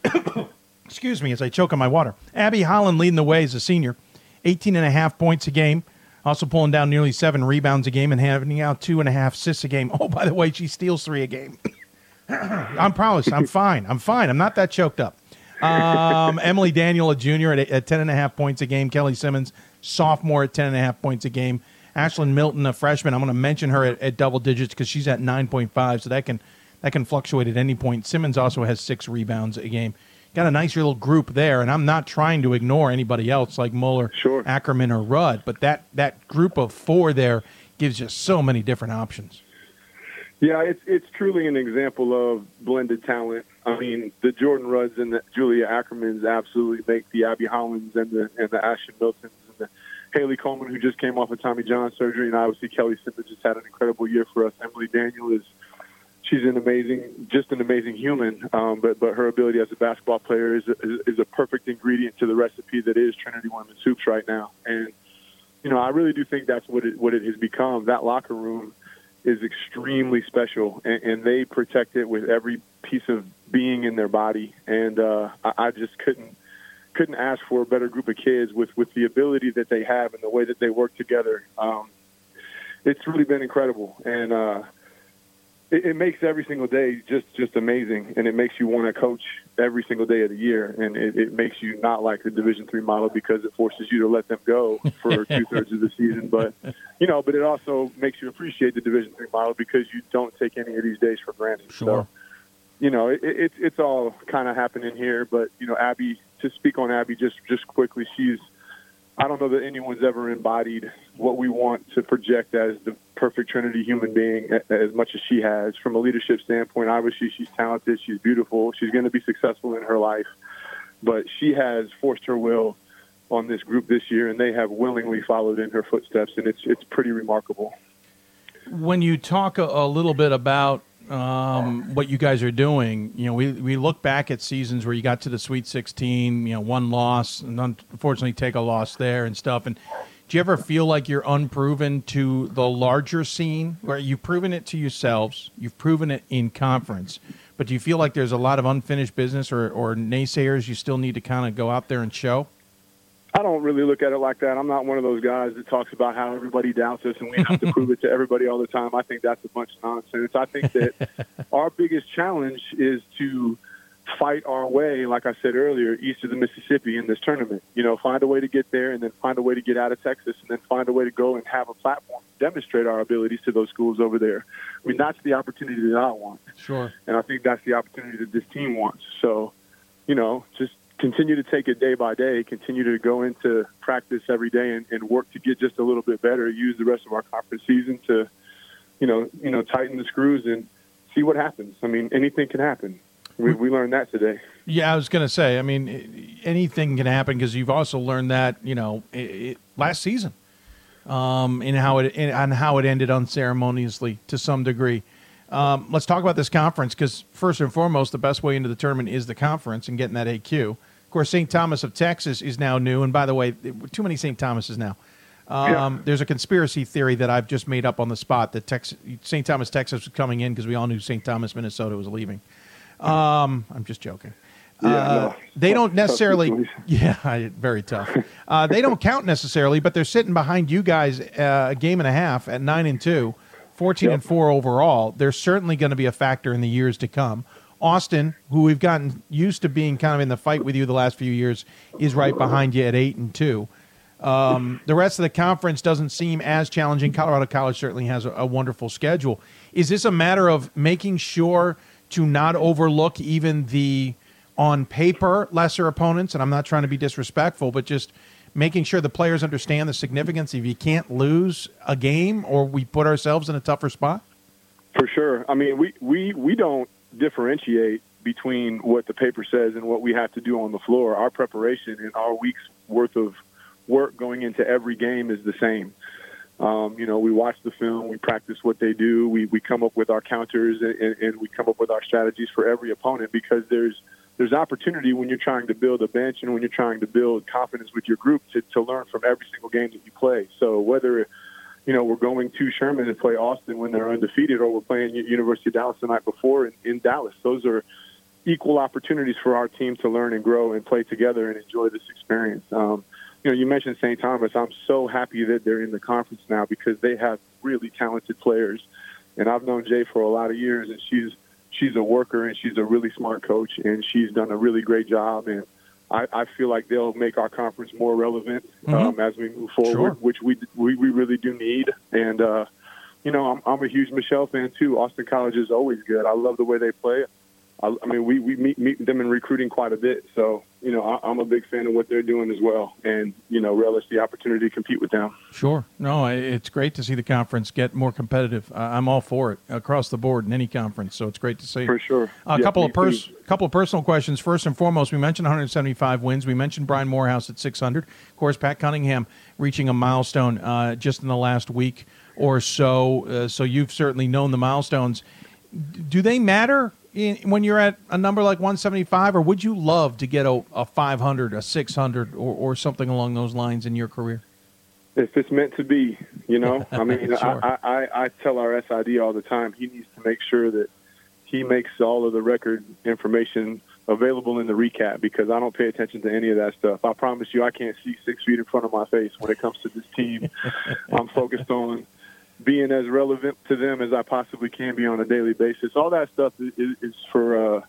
[SPEAKER 1] excuse me, as I choke on my water. Abby Holland leading the way as a senior, 18 and a half points a game, also pulling down nearly seven rebounds a game and having out two and a half assists a game. Oh, by the way, she steals three a game. I'm promise. I'm fine. I'm fine. I'm not that choked up. Um, Emily Daniel, a junior at, at 10 and a half points a game. Kelly Simmons, sophomore at 10 and a half points a game. Ashlyn Milton, a freshman. I'm going to mention her at, at double digits because she's at 9.5, so that can that can fluctuate at any point. Simmons also has six rebounds a game. Got a nice little group there, and I'm not trying to ignore anybody else like Muller,
[SPEAKER 12] sure.
[SPEAKER 1] Ackerman, or Rudd, but that that group of four there gives you so many different options.
[SPEAKER 12] Yeah, it's it's truly an example of blended talent. I mean, the Jordan Rudds and the Julia Ackermans absolutely make the Abby Hollands and the and the Ashton Miltons and the Haley Coleman, who just came off of Tommy John surgery, and obviously Kelly Simmons just had an incredible year for us. Emily Daniel is she's an amazing, just an amazing human. Um, but but her ability as a basketball player is a, is a perfect ingredient to the recipe that is Trinity Women's Hoops right now. And you know, I really do think that's what it what it has become. That locker room is extremely special, and, and they protect it with every piece of being in their body. And uh, I, I just couldn't couldn't ask for a better group of kids with with the ability that they have and the way that they work together. Um, it's really been incredible, and uh, it, it makes every single day just just amazing, and it makes you want to coach every single day of the year, and it, it makes you not like the Division three model because it forces you to let them go for two thirds of the season. But you know, but it also makes you appreciate the Division three model because you don't take any of these days for granted.
[SPEAKER 1] Sure.
[SPEAKER 12] So, you know, it, it, it's all kind of happening here. But you know, Abby, to speak on Abby just just quickly, she's I don't know that anyone's ever embodied what we want to project as the perfect Trinity human being as much as she has. From a leadership standpoint, obviously she's talented, she's beautiful, she's going to be successful in her life, but she has forced her will on this group this year, and they have willingly followed in her footsteps, and it's it's pretty remarkable.
[SPEAKER 1] When you talk a, a little bit about um, what you guys are doing. You know, we, we look back at seasons where you got to the Sweet 16, you know, one loss, and unfortunately take a loss there and stuff. And do you ever feel like you're unproven to the larger scene where you've proven it to yourselves, you've proven it in conference, but do you feel like there's a lot of unfinished business or, or naysayers you still need to kind of go out there and show?
[SPEAKER 12] I don't really look at it like that. I'm not one of those guys that talks about how everybody doubts us and we have to prove it to everybody all the time. I think that's a bunch of nonsense. I think that our biggest challenge is to fight our way, like I said earlier, east of the Mississippi in this tournament. You know, find a way to get there and then find a way to get out of Texas and then find a way to go and have a platform to demonstrate our abilities to those schools over there. I mean, that's the opportunity that I want.
[SPEAKER 1] Sure.
[SPEAKER 12] And I think that's the opportunity that this team wants. So, you know, just continue to take it day by day, continue to go into practice every day and, and work to get just a little bit better, use the rest of our conference season to, you know, you know, tighten the screws and see what happens. I mean, anything can happen. We, we learned that today.
[SPEAKER 1] Yeah, I was going to say. I mean, anything can happen because you've also learned that you know it, it, last season, um, in how it on how it ended unceremoniously to some degree. Um, let's talk about this conference because first and foremost, the best way into the tournament is the conference and getting that AQ. Course, St. Thomas of Texas is now new, and by the way, too many St. Thomases now. Um, yeah. There's a conspiracy theory that I've just made up on the spot that Texas, St. Thomas, Texas was coming in because we all knew St. Thomas, Minnesota was leaving. Um, I'm just joking.
[SPEAKER 12] Yeah,
[SPEAKER 1] uh,
[SPEAKER 12] no.
[SPEAKER 1] They don't necessarily. Yeah, very tough. Uh, they don't count necessarily, but they're sitting behind you guys uh, a game and a half at nine and two, 14
[SPEAKER 12] Yep.
[SPEAKER 1] and four overall. They're certainly going to be a factor in the years to come. Austin, who we've gotten used to being kind of in the fight with you the last few years, is right behind you at eight and two. Um, the rest of the conference doesn't seem as challenging. Colorado College certainly has a, a wonderful schedule. Is this a matter of making sure to not overlook even the on paper lesser opponents? And I'm not trying to be disrespectful, but just making sure the players understand the significance if you can't lose a game or we put ourselves in a tougher spot?
[SPEAKER 12] For sure. I mean, we, we, we don't differentiate between what the paper says and what we have to do on the floor. Our preparation and our week's worth of work going into every game is the same. Um, you know, we watch the film, we practice what they do, we, we come up with our counters, and, and we come up with our strategies for every opponent because there's there's opportunity when you're trying to build a bench and when you're trying to build confidence with your group to, to learn from every single game that you play. So whether you know we're going to Sherman to play Austin when they're undefeated, or we're playing University of Dallas the night before in, in Dallas, those are equal opportunities for our team to learn and grow and play together and enjoy this experience. Um, you know, you mentioned St. Thomas. I'm so happy that they're in the conference now because they have really talented players. And I've known Jay for a lot of years, and she's she's a worker and she's a really smart coach, and she's done a really great job. And I, I feel like they'll make our conference more relevant
[SPEAKER 1] Mm-hmm.
[SPEAKER 12] um, as we move forward,
[SPEAKER 1] Sure.
[SPEAKER 12] which we, we we really do need. And uh, you know, I'm, I'm a huge Michelle fan too. Austin College is always good. I love the way they play. I, I mean, we, we meet, meet them in recruiting quite a bit. So, you know, I, I'm a big fan of what they're doing as well. And, you know, relish the opportunity to compete with them.
[SPEAKER 1] Sure. No, it's great to see the conference get more competitive. I'm all for it across the board in any conference. So it's great to see.
[SPEAKER 12] For sure.
[SPEAKER 1] A
[SPEAKER 12] Yeah,
[SPEAKER 1] couple of pers- couple of personal questions. First and foremost, we mentioned 175 wins. We mentioned Brian Morehouse at 600. Of course, Pat Cunningham reaching a milestone uh, just in the last week or so. Uh, so you've certainly known the milestones. D- Do they matter in, when you're at a number like 175, or would you love to get a, a 500, a 600, or, or something along those lines in your career?
[SPEAKER 12] If it's meant to be, you know, I mean,
[SPEAKER 1] Sure.
[SPEAKER 12] I, I, I, I tell our SID all the time, he needs to make sure that he makes all of the record information available in the recap because I don't pay attention to any of that stuff. I promise you, I can't see six feet in front of my face when it comes to this team. I'm focused on being as relevant to them as I possibly can be on a daily basis. All that stuff is, is, for, uh,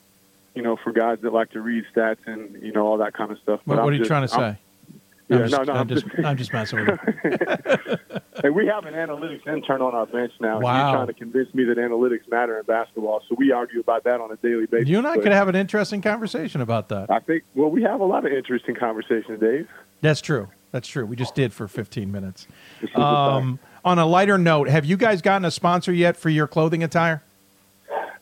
[SPEAKER 12] you know, for guys that like to read stats and you know all that kind of stuff.
[SPEAKER 1] What,
[SPEAKER 12] But
[SPEAKER 1] what
[SPEAKER 12] I'm
[SPEAKER 1] are you
[SPEAKER 12] just-
[SPEAKER 1] trying to say?
[SPEAKER 12] I'm-
[SPEAKER 1] I'm just,
[SPEAKER 12] no, no,
[SPEAKER 1] I'm,
[SPEAKER 12] I'm
[SPEAKER 1] just, I'm just messing with you.
[SPEAKER 12] Hey, we have an analytics intern on our bench now.
[SPEAKER 1] Wow.
[SPEAKER 12] He's trying to convince me that analytics matter in basketball. So we argue about that on a daily basis.
[SPEAKER 1] You and I
[SPEAKER 12] But
[SPEAKER 1] could have an interesting conversation about that.
[SPEAKER 12] I think. Well, we have a lot of interesting conversations, Dave.
[SPEAKER 1] That's true. That's true. We just did for 15 minutes.
[SPEAKER 12] This is a
[SPEAKER 1] Um, on a lighter note, have you guys gotten a sponsor yet for your clothing attire?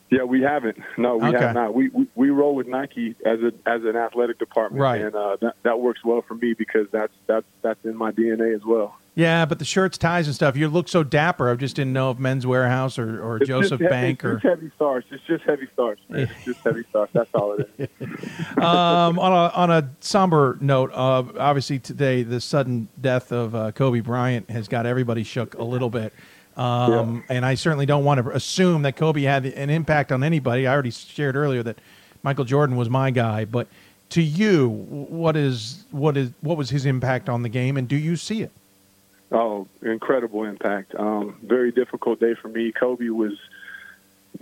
[SPEAKER 12] Yeah, we haven't. No, we
[SPEAKER 1] Okay.
[SPEAKER 12] have not. We, we we roll with Nike as a as an athletic department,
[SPEAKER 1] Right.
[SPEAKER 12] And uh, that that works well for me because that's that's that's in my DNA as well.
[SPEAKER 1] Yeah, but the shirts, ties, and stuff. You look so dapper. I just didn't know if Men's Wearhouse or, or
[SPEAKER 12] It's
[SPEAKER 1] Joseph
[SPEAKER 12] just, he-
[SPEAKER 1] Bank
[SPEAKER 12] it's
[SPEAKER 1] or
[SPEAKER 12] just heavy starch. It's just heavy starch. Man. It's just heavy starch. That's all it is.
[SPEAKER 1] um, on a on a somber note, uh, obviously today the sudden death of uh, Kobe Bryant has got everybody shook a little bit. Um, And I certainly don't want to assume that Kobe had an impact on anybody. I already shared earlier that Michael Jordan was my guy, but to you, what is what is what was his impact on the game, and do you see it?
[SPEAKER 12] Oh, incredible impact. Um, very difficult day for me. Kobe was.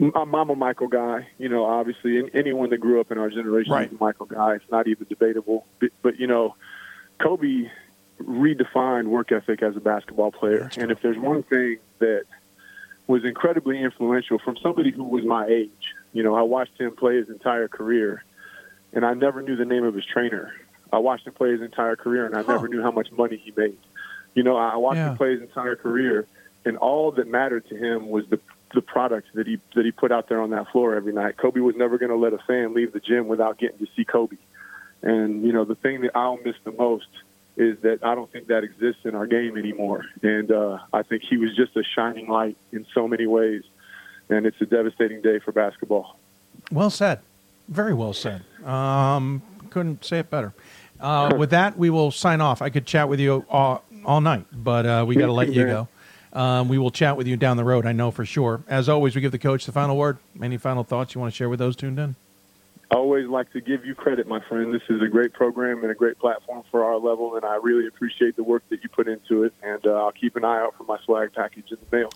[SPEAKER 12] I'm I'm a Michael guy. You know, obviously, anyone that grew up in our generation
[SPEAKER 1] Right.
[SPEAKER 12] is a Michael guy. It's not even debatable. But, but you know, Kobe redefined work ethic as a basketball player. And if there's one thing that was incredibly influential from somebody who was my age, you know, I watched him play his entire career, and I never knew the name of his trainer. I watched him play his entire career, and I never knew how much money he made. You know, I watched
[SPEAKER 1] Yeah.
[SPEAKER 12] him play his entire career, and all that mattered to him was the the product that he that he put out there on that floor every night. Kobe was never going to let a fan leave the gym without getting to see Kobe. And you know, the thing that I'll miss the most is that I don't think that exists in our game anymore. And uh, I think he was just a shining light in so many ways. And it's a devastating day for basketball.
[SPEAKER 1] Well said. Very well said. Um, couldn't say it better. Uh, with that, we will sign off. I could chat with you all, all night, but uh, we got to let you go. Um, we will chat with you down the road, I know for sure. As always, we give the coach the final word. Any final thoughts you want to share with those tuned in?
[SPEAKER 12] I always like to give you credit, my friend. This is a great program and a great platform for our level, and I really appreciate the work that you put into it. And uh, I'll keep an eye out for my swag package in the mail.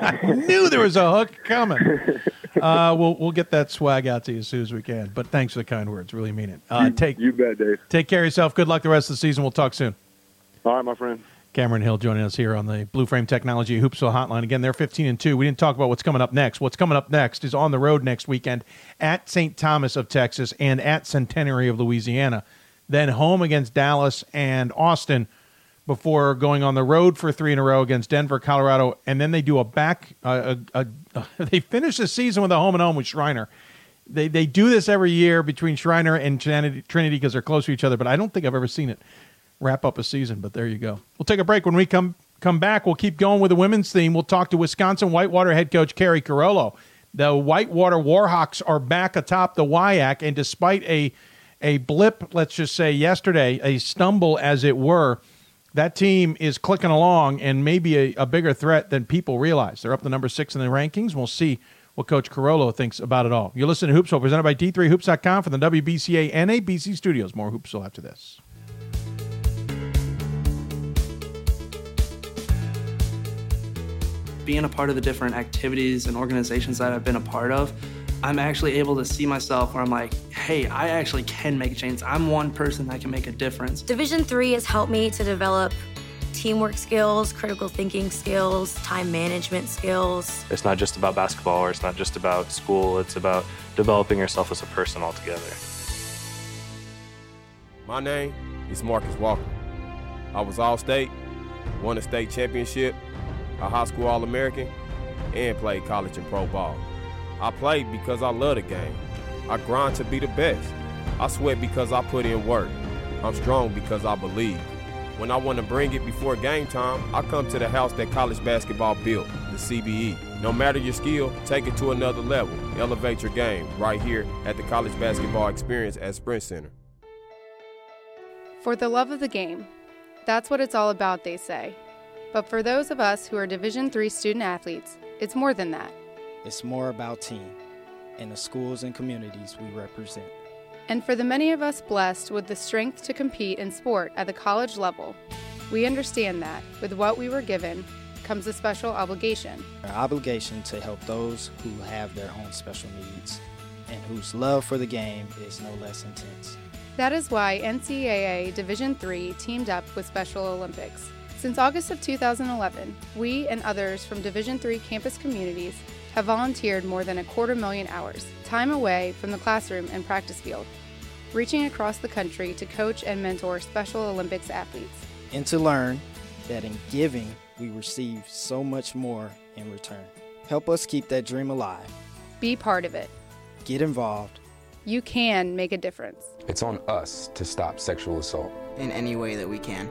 [SPEAKER 1] I knew there was a hook coming. Uh, we'll we'll get that swag out to you as soon as we can. But thanks for the kind words. Really mean it. Uh, take
[SPEAKER 12] you bet, Dave.
[SPEAKER 1] Take care of yourself. Good luck the rest of the season. We'll talk soon.
[SPEAKER 12] All right, my friend.
[SPEAKER 1] Cameron Hill joining us here on the Blue Frame Technology Hoopsville Hotline. Again, they're 15 and 2. We didn't talk about what's coming up next. What's coming up next is on the road next weekend at St. Thomas of Texas and at Centenary of Louisiana. Then home against Dallas and Austin before going on the road for three in a row against Denver, Colorado, and then they do a back. Uh, a, a, they finish the season with a home and home with Schreiner. They they do this every year between Schreiner and Trinity because they're close to each other, but I don't think I've ever seen it wrap up a season. But there you go. We'll take a break. When we come come back, we'll keep going with the women's theme. We'll talk to Wisconsin Whitewater head coach Keri Carollo. The Whitewater Warhawks are back atop the WIAC, and despite a a blip, let's just say yesterday, a stumble as it were, that team is clicking along and maybe a, a bigger threat than people realize. They're up to number six in the rankings. We'll see what Coach Carollo thinks about it all. You're listening to Hoopsville, presented by D3Hoops.com from the WBCA and NABC studios. More Hoopsville after this.
[SPEAKER 13] Being a part of the different activities and organizations that I've been a part of, I'm actually able to see myself where I'm like, hey, I actually can make a change. I'm one person that can make a difference.
[SPEAKER 14] Division three has helped me to develop teamwork skills, critical thinking skills, time management skills.
[SPEAKER 15] It's not just about basketball or it's not just about school, it's about developing yourself as a person altogether.
[SPEAKER 16] My name is Marcus Walker. I was All State, won a state championship, a high school All American, and played college and pro ball. I played because I love the game. I grind to be the best. I sweat because I put in work. I'm strong because I believe. When I want to bring it before game time, I come to the house that college basketball built, the CBE. No matter your skill, take it to another level. Elevate your game right here at the College Basketball Experience at Sprint Center.
[SPEAKER 11] For the love of the game. That's what it's all about, they say. But for those of us who are Division III student athletes, it's more than that.
[SPEAKER 17] It's more about team and the schools and communities we represent.
[SPEAKER 11] And for the many of us blessed with the strength to compete in sport at the college level, we understand that with what we were given comes a special obligation.
[SPEAKER 17] Our obligation to help those who have their own special needs and whose love for the game is no less intense.
[SPEAKER 11] That is why NCAA Division III teamed up with Special Olympics. Since August of 2011, we and others from Division III campus communities have volunteered more than a quarter million hours, time away from the classroom and practice field, reaching across the country to coach and mentor Special Olympics athletes.
[SPEAKER 17] And to learn that in giving, we receive so much more in return. Help us keep that dream alive.
[SPEAKER 11] Be part of it.
[SPEAKER 17] Get involved.
[SPEAKER 11] You can make a difference.
[SPEAKER 18] It's on us to stop sexual assault
[SPEAKER 19] in any way that we can.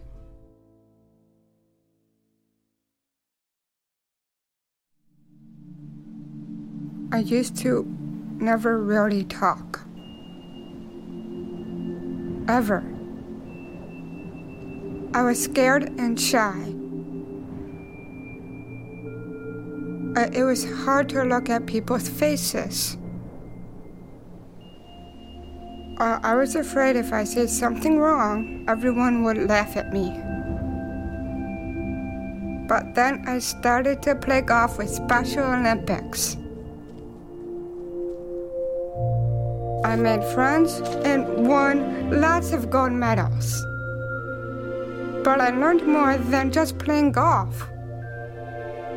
[SPEAKER 20] I used to never really talk. Ever. I was scared and shy. Uh, it was hard to look at people's faces. Uh, I was afraid if I said something wrong, everyone would laugh at me. But then I started to play golf with Special Olympics. I made friends and won lots of gold medals. But I learned more than just playing golf.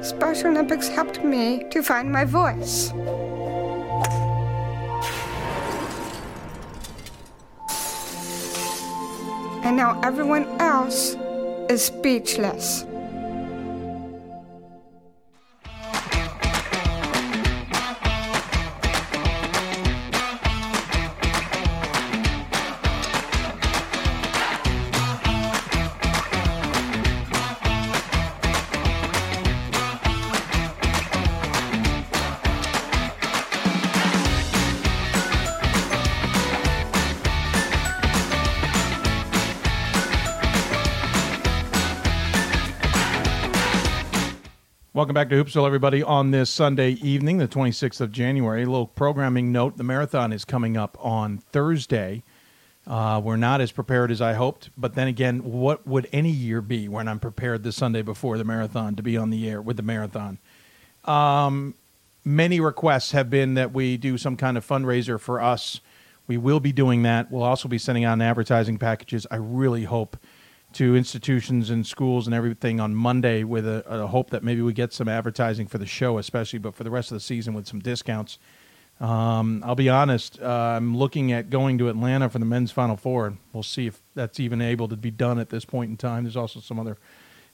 [SPEAKER 20] Special Olympics helped me to find my voice. And now everyone else is speechless.
[SPEAKER 1] Welcome back to Hoopsville, everybody, on this Sunday evening, the 26th of January. A little programming note the marathon is coming up on Thursday. Uh, we're not as prepared as I hoped, but then again, what would any year be when I'm prepared the Sunday before the marathon to be on the air with the marathon? Um, many requests have been that we do some kind of fundraiser for us. We will be doing that. We'll also be sending out advertising packages. I really hope to institutions and schools and everything on Monday with a, a, hope that maybe we get some advertising for the show, especially, but for the rest of the season with some discounts. Um, I'll be honest, uh, I'm looking at going to Atlanta for the men's Final Four, and we'll see if that's even able to be done at this point in time. There's also some other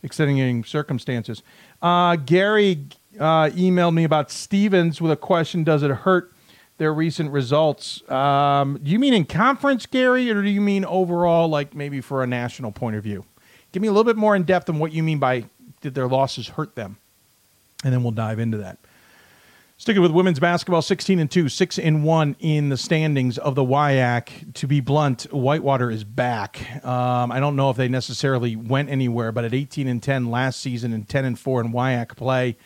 [SPEAKER 1] extenuating circumstances. Uh, Gary uh, emailed me about Stevens with a question Does it hurt their recent results. Um, do you mean in conference, Gary, or do you mean overall, like maybe for a national point of view? Give me a little bit more in depth on what you mean by did their losses hurt them, and then we'll dive into that. Sticking with women's basketball, 16 and 2, 6 and 1 in the standings of the WIAC. To be blunt, Whitewater is back. Um, I don't know if they necessarily went anywhere, but at 18 and 10 last season and 10 and 4 in WIAC play,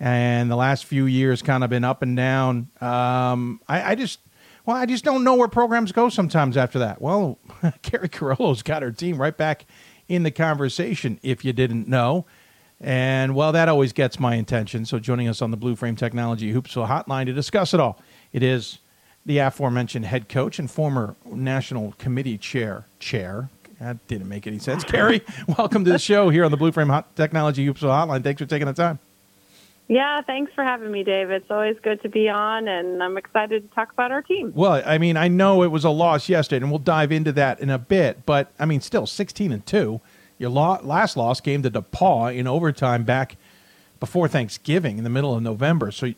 [SPEAKER 1] and the last few years kind of been up and down. Um, I, I, just, well, I just don't know where programs go sometimes after that. Well, Keri Carollo's got her team right back in the conversation, if you didn't know. And well, that always gets my attention. So joining us on the Blue Frame Technology Hoopsville Hotline to discuss it all, it is the aforementioned head coach and former national committee chair. Chair. That didn't make any sense. Carrie, welcome to the show here on the Blue Frame Hot Technology Hoopsville Hotline. Thanks for taking the time.
[SPEAKER 21] Yeah, thanks for having me, Dave. It's always good to be on, and I'm excited to talk about our team.
[SPEAKER 1] Well, I mean, I know it was a loss yesterday, and we'll dive into that in a bit. But I mean, still, 16 and two. Your last loss came to DePauw in overtime back before Thanksgiving in the middle of November. So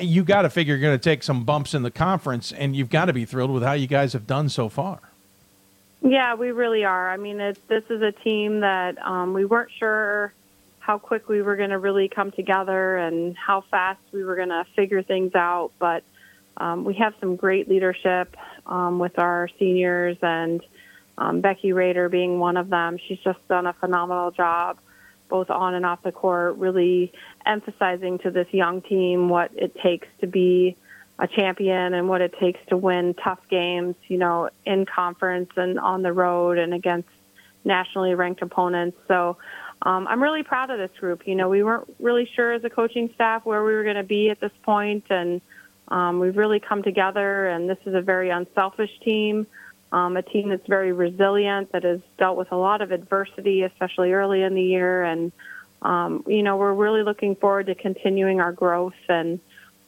[SPEAKER 1] you got to figure you're going to take some bumps in the conference, and you've got to be thrilled with how you guys have done so far.
[SPEAKER 21] Yeah, we really are. I mean, it, this is a team that um, we weren't sure how quick we were going to really come together and how fast we were going to figure things out. But um, we have some great leadership um, with our seniors and um, Becky Rader being one of them. She's just done a phenomenal job, both on and off the court, really emphasizing to this young team what it takes to be a champion and what it takes to win tough games, you know, in conference and on the road and against nationally ranked opponents. So um, I'm really proud of this group. You know, we weren't really sure as a coaching staff where we were going to be at this point, and um, we've really come together. And this is a very unselfish team um, a team that's very resilient, that has dealt with a lot of adversity, especially early in the year. And, um, you know, we're really looking forward to continuing our growth and,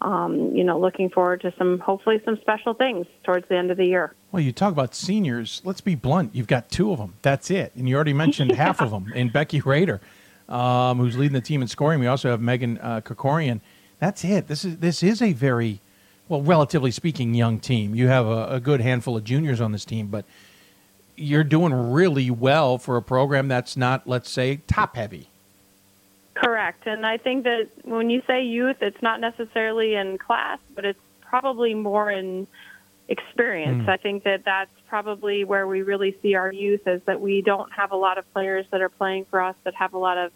[SPEAKER 21] um, you know, looking forward to some, hopefully, some special things towards the end of the year.
[SPEAKER 1] Well, you talk about seniors. Let's be blunt. You've got two of them. That's it. And you already mentioned yeah. half of them in Becky Rader, um, who's leading the team in scoring. We also have Megan uh, Kokorian. That's it. This is this is a very well, relatively speaking, young team. You have a, a, good handful of juniors on this team, but you're doing really well for a program that's not, let's say, top heavy.
[SPEAKER 21] Correct. And I think that when you say youth, it's not necessarily in class, but it's probably more in experience. Mm. I think that that's probably where we really see our youth is that we don't have a lot of players that are playing for us that have a lot of,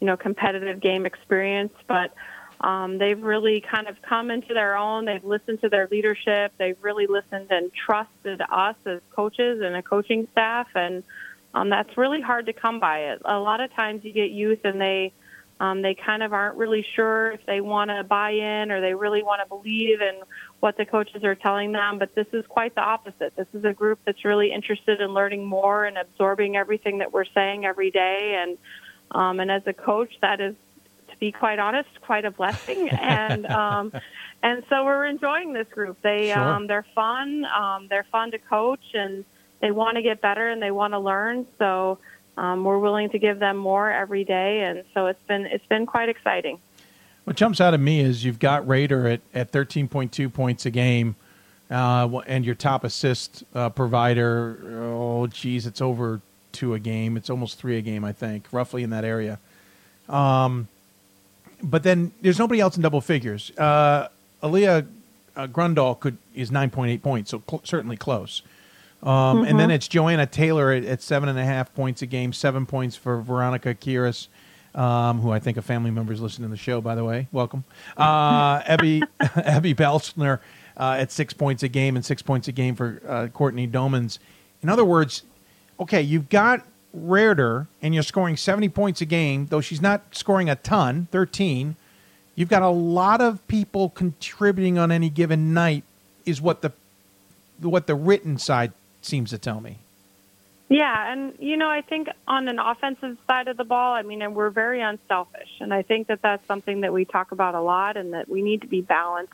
[SPEAKER 21] you know, competitive game experience, but um, they've really kind of come into their own. They've listened to their leadership. They've really listened and trusted us as coaches and a coaching staff, and um, that's really hard to come by. It a lot of times you get youth and they um, they kind of aren't really sure if they want to buy in or they really want to believe in what the coaches are telling them. But this is quite the opposite. This is a group that's really interested in learning more and absorbing everything that we're saying every day. And um, and as a coach, that is to be quite honest, quite a blessing. and um, and so we're enjoying this group. They sure. um, they're fun. Um, they're fun to coach, and they want to get better and they want to learn. So um, we're willing to give them more every day, and so it's been it's been quite exciting.
[SPEAKER 1] What jumps out at me is you've got Rader at, at 13.2 points a game, uh, and your top assist uh, provider, oh, geez, it's over two a game. It's almost three a game, I think, roughly in that area. Um, but then there's nobody else in double figures. Uh, Aaliyah uh, Grundahl could is nine point eight points, so cl- certainly close. Um, mm-hmm. And then mm-hmm. it's Joanna Taylor at, at, seven and a half points a game, seven points for Veronica Kiris, um, who I think a family member is listening to the show. By the way, welcome. Uh, Abby Abby Belchner uh, at six points a game and six points a game for uh, Courtney Domans. In other words, okay, you've got Rader and you're scoring 70 points a game, though she's not scoring a ton, 13, you've got a lot of people contributing on any given night is what the what the written side seems to tell me.
[SPEAKER 21] Yeah, and you know, I think on an offensive side of the ball, I mean, we're very unselfish, and I think that that's something that we talk about a lot, and that we need to be balanced,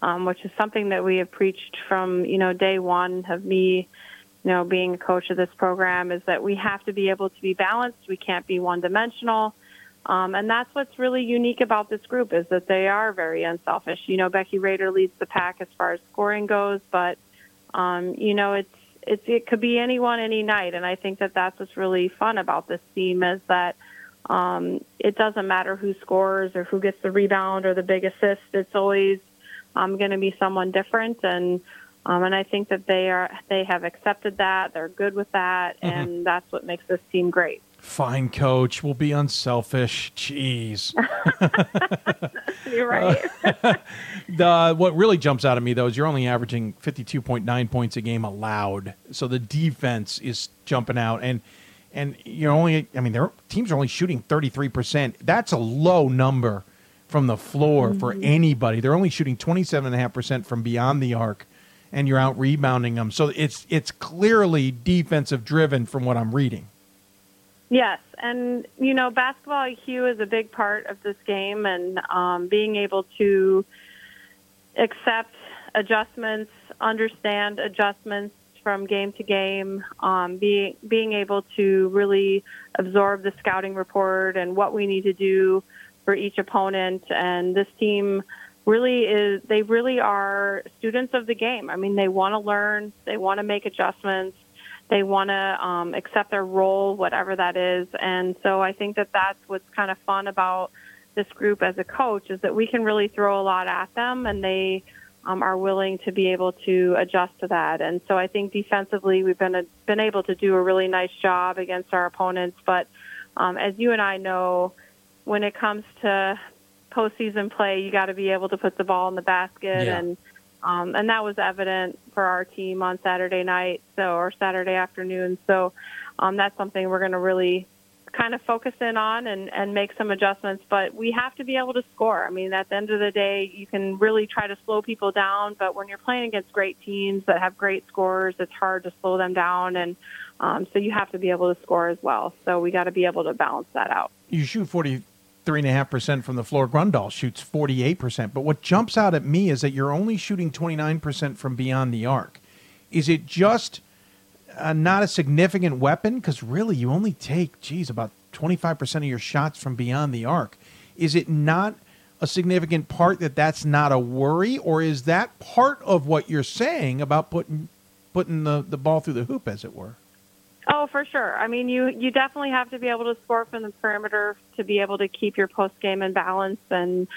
[SPEAKER 21] um, which is something that we have preached from you know day one of me you know, being a coach of this program is that we have to be able to be balanced. We can't be one dimensional. Um, and that's what's really unique about this group is that they are very unselfish. You know, Becky Rader leads the pack as far as scoring goes, but um, you know, it's it's it could be anyone any night, and I think that that's what's really fun about this team is that um, it doesn't matter who scores or who gets the rebound or the big assist. It's always um, going to be someone different, and um, and I think that they are they have accepted that. They're good with that,
[SPEAKER 1] Mhm.
[SPEAKER 21] and that's what makes this team great.
[SPEAKER 1] Fine, coach. We'll be unselfish. Jeez.
[SPEAKER 21] You're right.
[SPEAKER 1] the what really jumps out at me though is you're only averaging 52.9 points a game allowed. So the defense is jumping out and and you're only I mean their teams are only shooting 33%. That's a low number from the floor for
[SPEAKER 21] Mhm.
[SPEAKER 1] anybody. They're only shooting 27.5% from beyond the arc and you're out rebounding them. So it's it's clearly defensive driven from what I'm reading.
[SPEAKER 21] Yes, and you know, basketball IQ is a big part of this game, and um, being able to accept adjustments, understand adjustments from game to game, um, being being able to really absorb the scouting report and what we need to do for each opponent, and this team really is they really are students of the game. I mean, they want to learn, they want to make adjustments, they want to um, accept their role, whatever that is. And so I think that that's what's kind of fun about this group as a coach is that we can really throw a lot at them, and they um, are willing to be able to adjust to that. And so I think defensively we've been a, been able to do a really nice job against our opponents. But um, as you and I know, when it comes to postseason play, you got to be able to put the ball in the basket,
[SPEAKER 7] Yeah.
[SPEAKER 21] and um, and that was evident for our team on Saturday night, so or Saturday afternoon. So um, that's something we're going to really kind of focus in on and, and make some adjustments. But we have to be able to score. I mean, at the end of the day, you can really try to slow people down, but when you're playing against great teams that have great scorers, it's hard to slow them down, and um, so you have to be able to score as well. So we got to be able to balance that out.
[SPEAKER 1] you shoot 43.5% from the floor. Grundall shoots 48%. But what jumps out at me is that you're only shooting 29% from beyond the arc. Is it just uh, not a significant weapon? Because really, you only take, geez, about 25% of your shots from beyond the arc. Is it not a significant part that that's not a worry? Or is that part of what you're saying about putting, putting the, the ball through the hoop, as it were?
[SPEAKER 21] Oh, for sure. I mean, you you definitely have to be able to score from the perimeter to be able to keep your post game in balance, and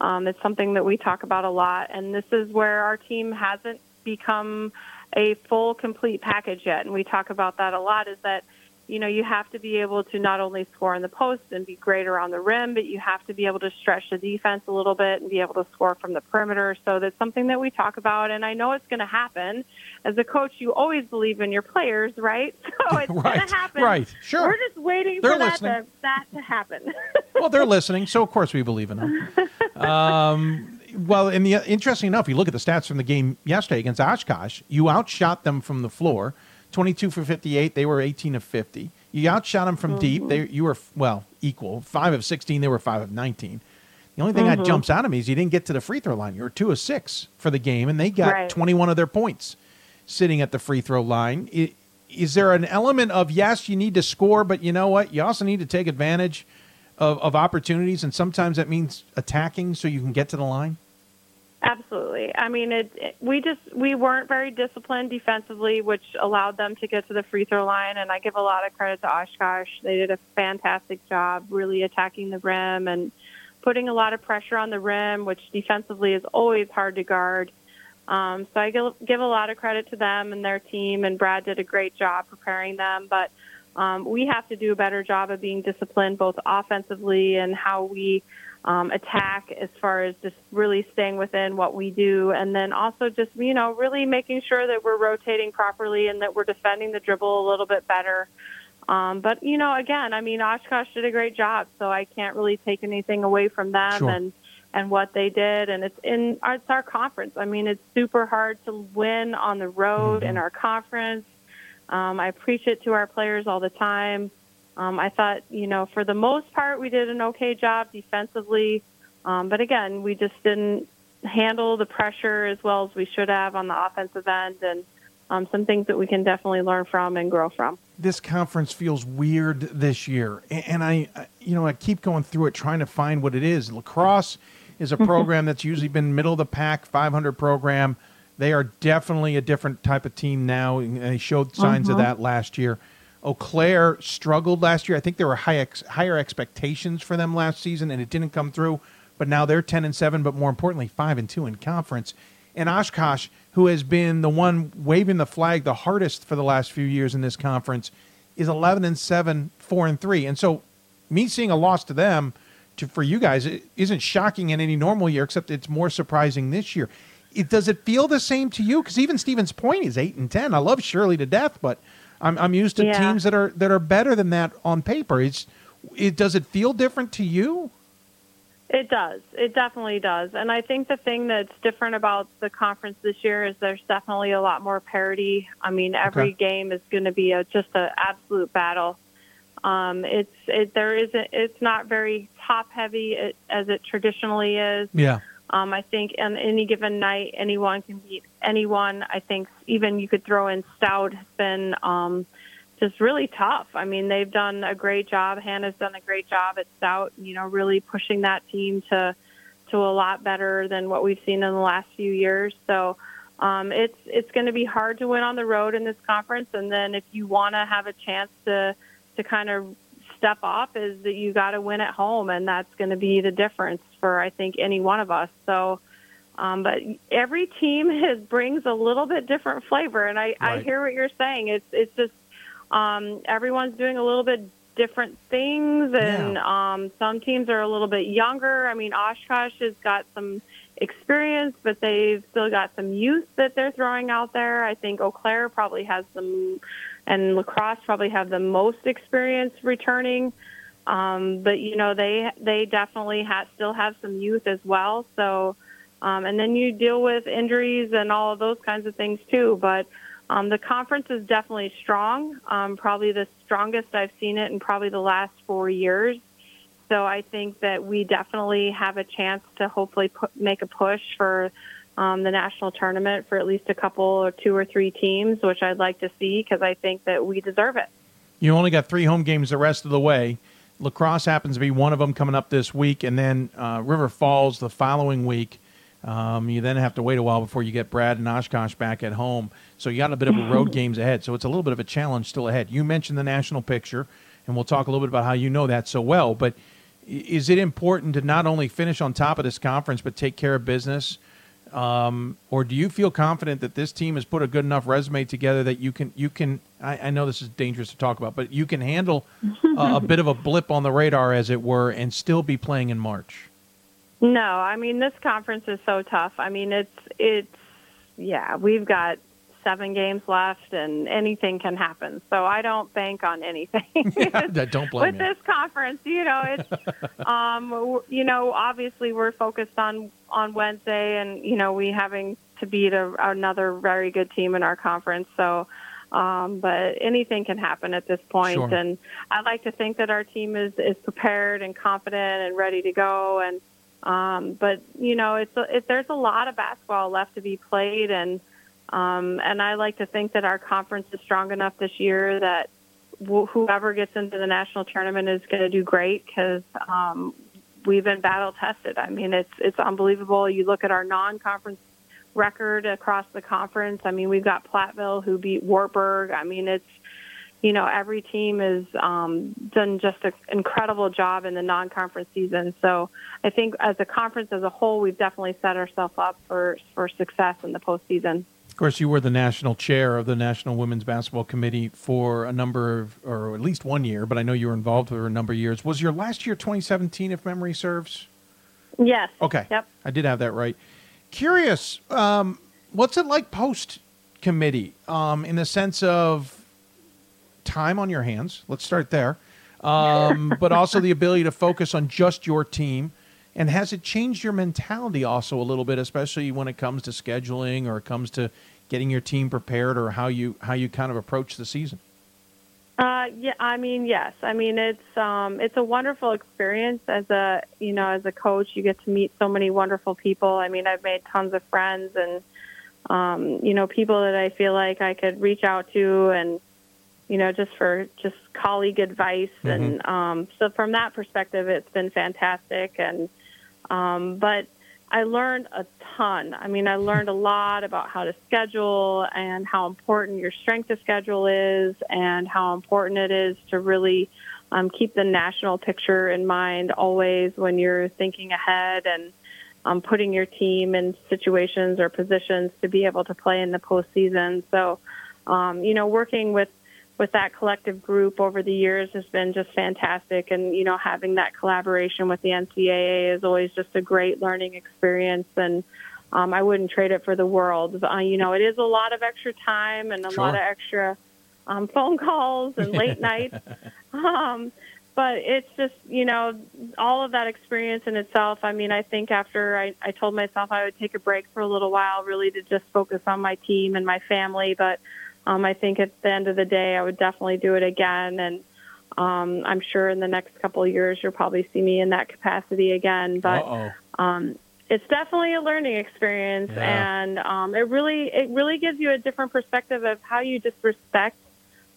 [SPEAKER 21] um, it's something that we talk about a lot. And this is where our team hasn't become a full, complete package yet, and we talk about that a lot. Is that you know you have to be able to not only score in the post and be great around the rim, but you have to be able to stretch the defense a little bit and be able to score from the perimeter. So that's something that we talk about, and I know it's going to happen. As a coach, you always believe in your players, right? So it's going to happen.
[SPEAKER 1] right, sure.
[SPEAKER 21] We're just waiting
[SPEAKER 1] They're
[SPEAKER 21] for that to, that to happen.
[SPEAKER 1] well, they're listening, so of course we believe in them. Um, well, and the interesting enough, you look at the stats from the game yesterday against Oshkosh. You outshot them from the floor, twenty-two for fifty-eight. They were eighteen of fifty. You outshot them from deep. They you were well equal, five of sixteen. They were five of nineteen. The only thing that
[SPEAKER 21] Mhm.
[SPEAKER 1] jumps out at me is you didn't get to the free throw line. You were two of six for the game, and they got
[SPEAKER 21] Right.
[SPEAKER 1] twenty-one of their points sitting at the free throw line. Is there an element of yes, you need to score, but you know what? You also need to take advantage of, of opportunities, and sometimes that means attacking so you can get to the line.
[SPEAKER 21] Absolutely. I mean, it, it. We just we weren't very disciplined defensively, which allowed them to get to the free throw line. And I give a lot of credit to Oshkosh. They did a fantastic job, really attacking the rim and putting a lot of pressure on the rim, which defensively is always hard to guard. Um, so I give, give a lot of credit to them and their team, and Brad did a great job preparing them. But um, we have to do a better job of being disciplined, both offensively and how we um, attack, as far as just really staying within what we do, and then also just you know really making sure that we're rotating properly and that we're defending the dribble a little bit better. Um, but you know, again, I mean, Oshkosh did a great job, so I can't really take anything away from them
[SPEAKER 22] Sure.
[SPEAKER 21] and and what they did. And it's in our, it's our conference. I mean, it's super hard to win on the road in our conference. Um, I preach it to our players all the time. Um, I thought, you know, for the most part, we did an okay job defensively. Um, but again, we just didn't handle the pressure as well as we should have on the offensive end, and um, some things that we can definitely learn from and grow from.
[SPEAKER 1] this conference feels weird this year, and I, you know, I keep going through it trying to find what it is. La Crosse is a program that's usually been middle of the pack, 500 program. They are definitely a different type of team now, and they showed signs of
[SPEAKER 7] Mhm.
[SPEAKER 1] that last year. Eau Claire struggled last year. I think there were high ex- higher expectations for them last season, and it didn't come through. But now they're ten and seven, but more importantly, five and two in conference. And Oshkosh, who has been the one waving the flag the hardest for the last few years in this conference, is eleven and seven, four and three. And so, me seeing a loss to them, to for you guys, it isn't shocking in any normal year, except it's more surprising this year. It, does it feel the same to you? Because even Stevens Point is eight and ten. I love Shirley to death, but I'm I'm used to
[SPEAKER 21] Yeah.
[SPEAKER 1] teams that are that are better than that on paper. It's it does it feel different to you?
[SPEAKER 21] It does. It definitely does. And I think the thing that's different about the conference this year is there's definitely a lot more parity. I mean, every
[SPEAKER 22] Okay.
[SPEAKER 21] game is going to be a, just an absolute battle. Um, it's it, there isn't. It's not very top heavy as it traditionally is.
[SPEAKER 1] Yeah.
[SPEAKER 21] Um, I think on any given night, anyone can beat anyone. I think even you could throw in Stout has been um, just really tough. I mean, they've done a great job. Hannah's done a great job at Stout. You know, really pushing that team to to a lot better than what we've seen in the last few years. So um, it's it's going to be hard to win on the road in this conference. And then if you want to have a chance to to kind of step up, is that you got to win at home, and that's going to be the difference for I think any one of us. So. Um, but every team has brings a little bit different flavor, and I, I hear what you're saying. It's it's just um, everyone's doing a little bit different things, and um, some teams are a little bit younger. I mean, Oshkosh has got some experience, but they've still got some youth that they're throwing out there. I think Eau Claire probably has some, and La Crosse probably have the most experience returning. Um, but you know, they they definitely ha- still have some youth as well. So, um, and then you deal with injuries and all of those kinds of things too. But um, the conference is definitely strong, um, probably the strongest I've seen it in probably the last four years. So I think that we definitely have a chance to hopefully put, make a push for um, the national tournament for at least a couple or two or three teams, which I'd like to see because I think that we deserve it.
[SPEAKER 1] You only got three home games the rest of the way. La Crosse happens to be one of them coming up this week, and then uh, River Falls the following week. Um, you then have to wait a while before you get Brad and Oshkosh back at home. So you got a bit of a road games ahead. So it's a little bit of a challenge still ahead. You mentioned the national picture, and we'll talk a little bit about how you know that so well. But is it important to not only finish on top of this conference, but take care of business? Um, or do you feel confident that this team has put a good enough resume together that you can you can I, I know this is dangerous to talk about, but you can handle a, a bit of a blip on the radar, as it were, and still be playing in March.
[SPEAKER 21] No, I mean this conference is so tough. I mean it's it's yeah, we've got seven games left and anything can happen. So I don't bank on anything.
[SPEAKER 1] Don't blame
[SPEAKER 21] With this conference, you know, it's um you know, obviously we're focused on on Wednesday and you know, we having to beat a, another very good team in our conference. So um, but anything can happen at this point.
[SPEAKER 22] Sure.
[SPEAKER 21] and I like to think that our team is is prepared and confident and ready to go and um, but you know, it's a, it, there's a lot of basketball left to be played, and um, and I like to think that our conference is strong enough this year that wh- whoever gets into the national tournament is going to do great because um, we've been battle tested. I mean, it's it's unbelievable. You look at our non-conference record across the conference. I mean, we've got Platteville who beat Wartburg. I mean, it's you know, every team has um, done just an incredible job in the non-conference season. So I think as a conference as a whole, we've definitely set ourselves up for for success in the postseason.
[SPEAKER 1] Of course, you were the national chair of the National Women's Basketball Committee for a number of, or at least one year, but I know you were involved for a number of years. Was your last year 2017, if memory serves?
[SPEAKER 21] Yes.
[SPEAKER 1] Okay.
[SPEAKER 21] Yep.
[SPEAKER 1] I did have that right. Curious, um, what's it like post committee um, in the sense of time on your hands? Let's start there. Um, but also the ability to focus on just your team. And has it changed your mentality also a little bit, especially when it comes to scheduling or it comes to getting your team prepared or how you how you kind of approach the season?
[SPEAKER 21] Uh, yeah, I mean, yes. I mean, it's um, it's a wonderful experience as a you know as a coach. You get to meet so many wonderful people. I mean, I've made tons of friends and um, you know people that I feel like I could reach out to and you know, just for just colleague advice. And um, so from that perspective, it's been fantastic. And um, but I learned a ton. I mean, I learned a lot about how to schedule and how important your strength of schedule is, and how important it is to really um, keep the national picture in mind always when you're thinking ahead and um, putting your team in situations or positions to be able to play in the postseason. So, um, you know, working with with that collective group over the years has been just fantastic. And, you know, having that collaboration with the NCAA is always just a great learning experience. And um, I wouldn't trade it for the world. Uh, you know, it is a lot of extra time and a
[SPEAKER 7] Sure.
[SPEAKER 21] lot of extra um, phone calls and late nights. Um, but it's just, you know, all of that experience in itself. I mean, I think after I, I told myself I would take a break for a little while, really to just focus on my team and my family. But um, I think at the end of the day, I would definitely do it again. And um, I'm sure in the next couple of years, you'll probably see me in that capacity again. But um, it's definitely a learning experience,
[SPEAKER 1] Yeah.
[SPEAKER 21] and um, it really it really gives you a different perspective of how you just respect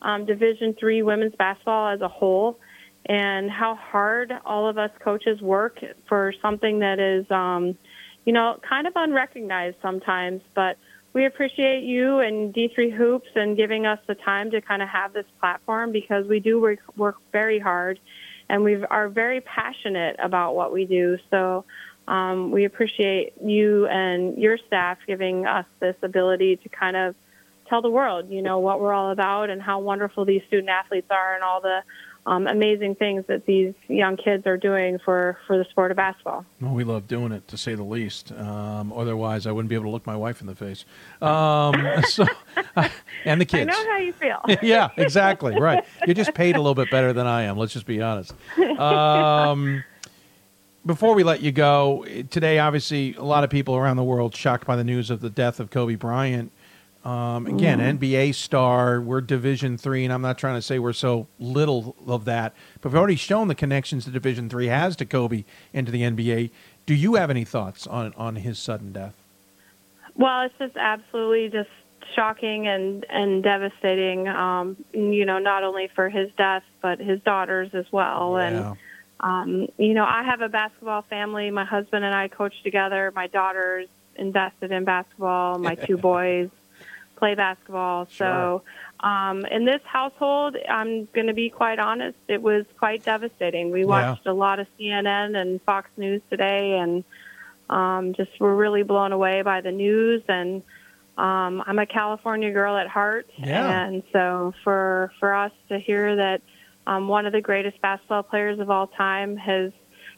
[SPEAKER 21] um, Division three women's basketball as a whole, and how hard all of us coaches work for something that is, um, you know, kind of unrecognized sometimes, but. We appreciate you and D3 Hoops and giving us the time to kind of have this platform because we do work, work very hard and we are very passionate about what we do. So um, we appreciate you and your staff giving us this ability to kind of tell the world, you know, what we're all about and how wonderful these student athletes are and all the um, amazing things that these young kids are doing for, for the sport of basketball.
[SPEAKER 1] Well, we love doing it, to say the least. Um, otherwise, I wouldn't be able to look my wife in the face. Um, so, and the kids.
[SPEAKER 21] I know how you feel.
[SPEAKER 1] yeah, exactly. Right. You're just paid a little bit better than I am. Let's just be honest. Um, before we let you go, today, obviously, a lot of people around the world shocked by the news of the death of Kobe Bryant. Um, again,
[SPEAKER 7] Mhm.
[SPEAKER 1] NBA star. We're Division three, and I'm not trying to say we're so little of that, but we've already shown the connections that Division three has to Kobe into the NBA. Do you have any thoughts on on his sudden death?
[SPEAKER 21] Well, it's just absolutely just shocking and and devastating. Um, you know, not only for his death, but his daughters as well.
[SPEAKER 1] Yeah.
[SPEAKER 21] And um, you know, I have a basketball family. My husband and I coach together. My daughters invested in basketball. My two boys play basketball. So, um, in this household, I'm going to be quite honest. It was quite devastating. We
[SPEAKER 7] Yeah.
[SPEAKER 21] watched a lot of CNN and Fox News today, and um, just were really blown away by the news. And um, I'm a California girl at heart,
[SPEAKER 7] Yeah.
[SPEAKER 21] and so for for us to hear that um, one of the greatest basketball players of all time has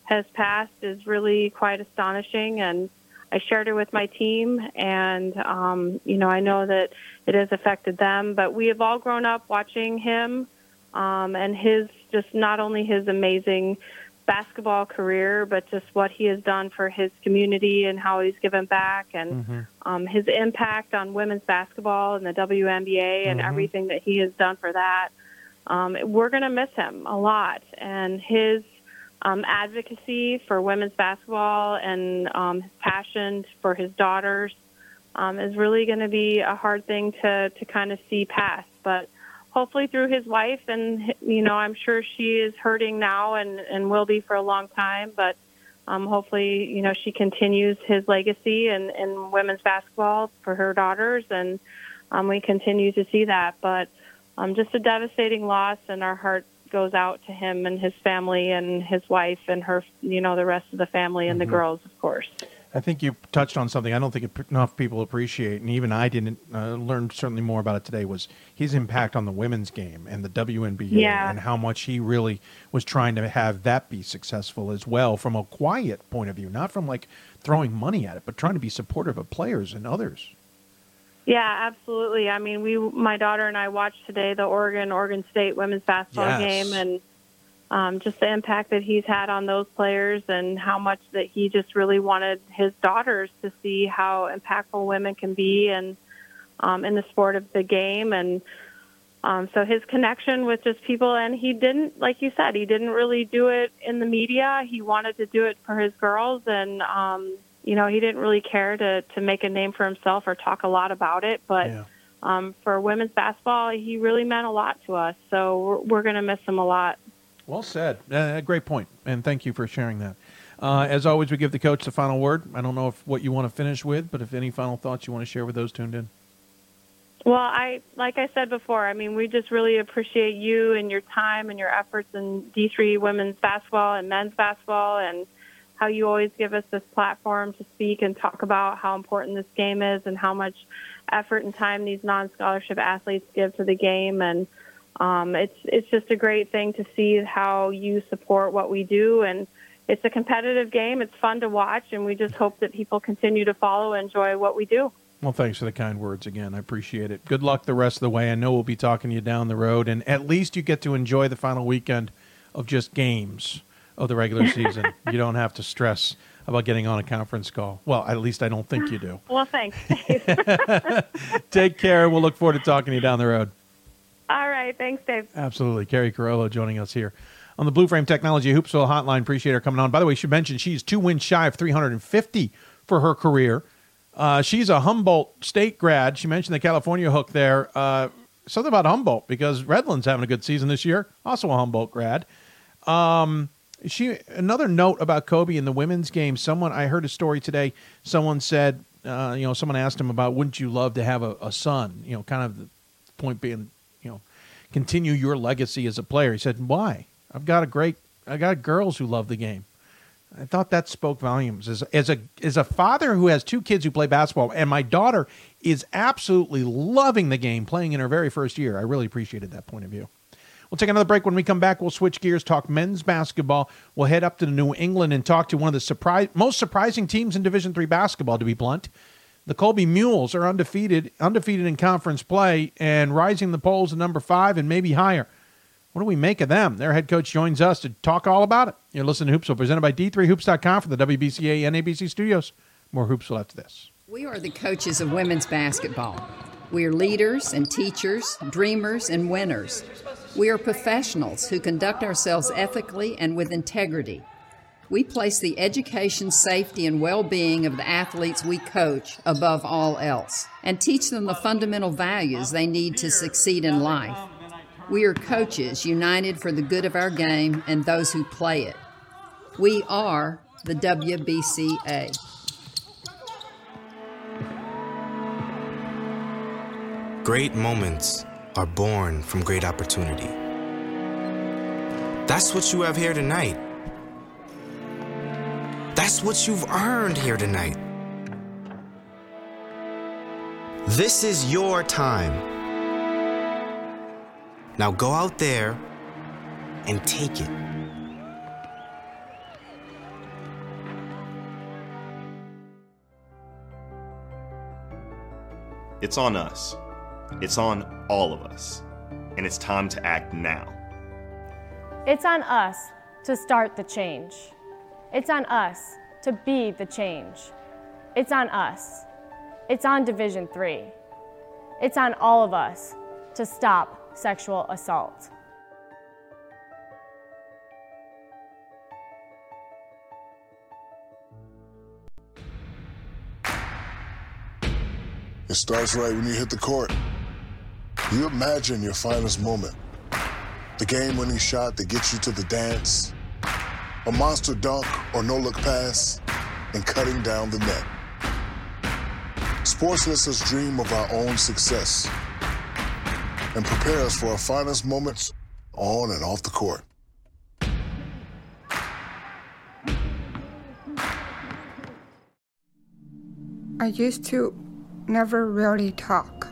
[SPEAKER 21] has passed is really quite astonishing. And I shared it with my team, and um, you know I know that it has affected them. But we have all grown up watching him um, and his just not only his amazing basketball career, but just what he has done for his community and how he's given back and um, his impact on women's basketball and the WNBA and
[SPEAKER 7] Mhm.
[SPEAKER 21] everything that he has done for that. Um, we're going to miss him a lot, and his um, advocacy for women's basketball and um, his passion for his daughters um, is really going to be a hard thing to to kind of see pass. But hopefully, through his wife, and you know, I'm sure she is hurting now and and will be for a long time. But um, hopefully, you know, she continues his legacy in, in women's basketball for her daughters, and um, we continue to see that. But um, just a devastating loss, and our heart goes out to him and his family and his wife and her, you know, the rest of the family and
[SPEAKER 1] Mhm.
[SPEAKER 21] the girls, of course.
[SPEAKER 1] I think you touched on something I don't think enough people appreciate, and even I didn't uh, learn certainly more about it today. Was his impact on the women's game and the WNBA,
[SPEAKER 21] Yeah.
[SPEAKER 1] and how much he really was trying to have that be successful as well, from a quiet point of view, not from like throwing money at it, but trying to be supportive of players and others.
[SPEAKER 21] Yeah, absolutely. I mean, we, my daughter and I watched today the Oregon Oregon State women's basketball
[SPEAKER 7] Yes.
[SPEAKER 21] game, and um, just the impact that he's had on those players, and how much that he just really wanted his daughters to see how impactful women can be, and um, in the sport of the game, and um, so his connection with just people, and he didn't, like you said, he didn't really do it in the media. He wanted to do it for his girls, and um, you know, he didn't really care to to make a name for himself or talk a lot about it. But um, for women's basketball, he really meant a lot to us. So we're, we're going to miss him a lot.
[SPEAKER 1] Well said. Uh, great point, and thank you for sharing that. Uh, as always, we give the coach the final word. I don't know if what you want to finish with, but if any final thoughts you want to share with those tuned in.
[SPEAKER 21] Well, I like I said before. I mean, we just really appreciate you and your time and your efforts in D3 women's basketball and men's basketball, and how you always give us this platform to speak and talk about how important this game is and how much effort and time these non-scholarship athletes give to the game. And um, it's it's just a great thing to see how you support what we do and it's a competitive game. It's fun to watch, and we just hope that people continue to follow and enjoy what we do.
[SPEAKER 1] Well, thanks for the kind words again. I appreciate it. Good luck the rest of the way. I know we'll be talking to you down the road, and at least you get to enjoy the final weekend of just games of the regular season. you don't have to stress about getting on a conference call. Well, at least I don't think you do.
[SPEAKER 21] Well, thanks.
[SPEAKER 1] Take care. We'll look forward to talking to you down the road.
[SPEAKER 21] All right. Thanks, Dave.
[SPEAKER 1] Absolutely. Keri Carollo joining us here on the Blue Frame Technology Hoopsville Hotline. Appreciate her coming on. By the way, she mentioned she's two wins shy of 350 for her career. Uh, she's a Humboldt State grad. She mentioned the California hook there. Uh, something about Humboldt because Redlands having a good season this year. Also a Humboldt grad. Um, she another note about Kobe in the women's game. Someone I heard a story today. Someone said, uh, you know, someone asked him about, wouldn't you love to have a, a son? You know, kind of the point being, you know, continue your legacy as a player. He said, why? I've got a great, I got girls who love the game. I thought that spoke volumes. As, as a as a father who has two kids who play basketball, and my daughter is absolutely loving the game, playing in her very first year. I really appreciated that point of view. We'll take another break. When we come back, we'll switch gears, talk men's basketball. We'll head up to New England and talk to one of the surprise, most surprising teams in Division Three basketball. To be blunt, the Colby Mules are undefeated, undefeated in conference play, and rising the polls to number five and maybe higher. What do we make of them? Their head coach joins us to talk all about it. You're listening to Hoopsville, presented by D3Hoops.com from the WBCA and NABC studios. More Hoopsville after this.
[SPEAKER 7] We are the coaches of women's basketball. We are leaders and teachers, dreamers and winners. We are professionals who conduct ourselves ethically and with integrity. We place the education, safety, and well being of the athletes we coach above all else and teach them the fundamental values they need to succeed in life. We are coaches united for the good of our game and those who play it. We are the WBCA.
[SPEAKER 22] Great moments are born from great opportunity. That's what you have here tonight. That's what you've earned here tonight. This is your time. Now go out there and take it.
[SPEAKER 23] It's on us. It's on all of us. And it's time to act now.
[SPEAKER 5] It's on us to start the change. It's on us to be the change. It's on us. It's on Division 3. It's on all of us to stop sexual assault.
[SPEAKER 24] It starts right when you hit the court. You imagine your finest moment. The game winning shot that gets you to the dance, a monster dunk or no look pass, and cutting down the net. Sports lets us dream of our own success and prepare us for our finest moments on and off the court.
[SPEAKER 20] I used to never really talk.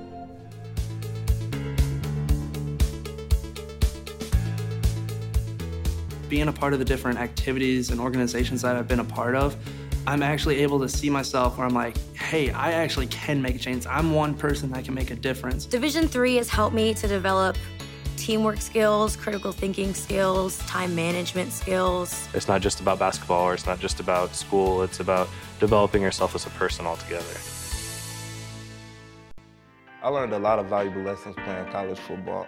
[SPEAKER 25] Being a part of the different activities and organizations that I've been a part of, I'm actually able to see myself where I'm like, hey, I actually can make a change. I'm one person that can make a difference.
[SPEAKER 14] Division 3 has helped me to develop teamwork skills, critical thinking skills, time management skills.
[SPEAKER 15] It's not just about basketball or it's not just about school, it's about developing yourself as a person altogether.
[SPEAKER 26] I learned a lot of valuable lessons playing college football.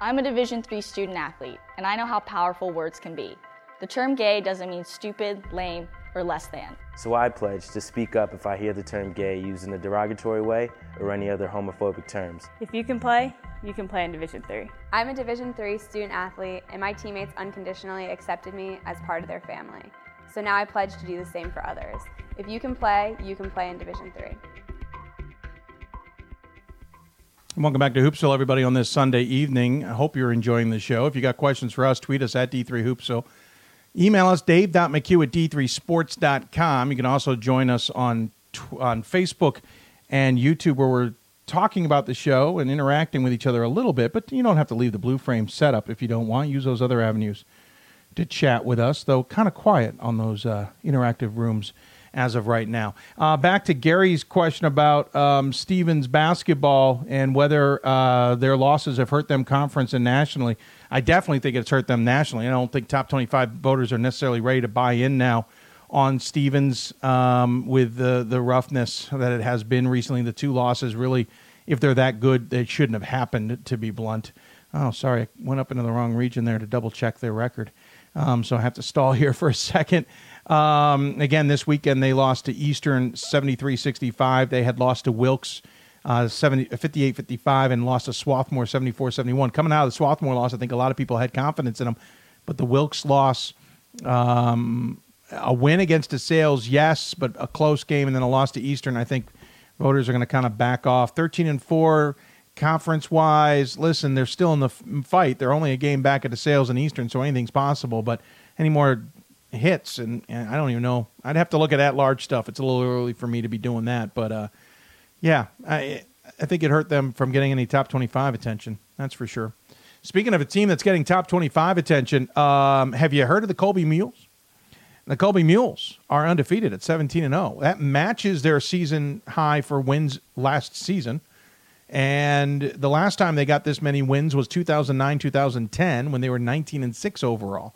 [SPEAKER 27] I'm a Division III student athlete, and I know how powerful words can be. The term gay doesn't mean stupid, lame, or less than.
[SPEAKER 28] So I pledge to speak up if I hear the term gay used in a derogatory way or any other homophobic terms.
[SPEAKER 27] If you can play, you can play in Division III.
[SPEAKER 6] I'm a Division III student athlete, and my teammates unconditionally accepted me as part of their family. So now I pledge to do the same for others. If you can play, you can play in Division III.
[SPEAKER 1] Welcome back to Hoopsville, everybody, on this Sunday evening. I hope you're enjoying the show. If you got questions for us, tweet us at D3Hoopsville. Email us, dave.mchugh at d3sports.com. You can also join us on, on Facebook and YouTube, where we're talking about the show and interacting with each other a little bit, but you don't have to leave the blue frame setup if you don't want. Use those other avenues to chat with us, though kind of quiet on those uh, interactive rooms as of right now. Uh, back to Gary's question about um, Stevens basketball and whether uh, their losses have hurt them conference and nationally. I definitely think it's hurt them nationally. I don't think top 25 voters are necessarily ready to buy in now on Stevens um, with the, the roughness that it has been recently. The two losses really, if they're that good, they shouldn't have happened, to be blunt. Oh, sorry, I went up into the wrong region there to double check their record. Um, so I have to stall here for a second. Um, again, this weekend they lost to Eastern 73 65. They had lost to Wilkes uh, 58 55 and lost to Swarthmore 74 71. Coming out of the Swarthmore loss, I think a lot of people had confidence in them. But the Wilkes loss, um, a win against the Sales, yes, but a close game, and then a loss to Eastern, I think voters are going to kind of back off. 13 and 4 conference wise. Listen, they're still in the fight. They're only a game back at the Sales and Eastern, so anything's possible. But any more hits, and, and, I don't even know. I'd have to look at at large stuff. It's a little early for me to be doing that, but uh, yeah, I I think it hurt them from getting any top twenty five attention. That's for sure. Speaking of a team that's getting top twenty five attention, um, have you heard of the Colby Mules? The Colby Mules are undefeated at seventeen and zero. That matches their season high for wins last season. And the last time they got this many wins was 2009 2010 when they were 19 and 6 overall.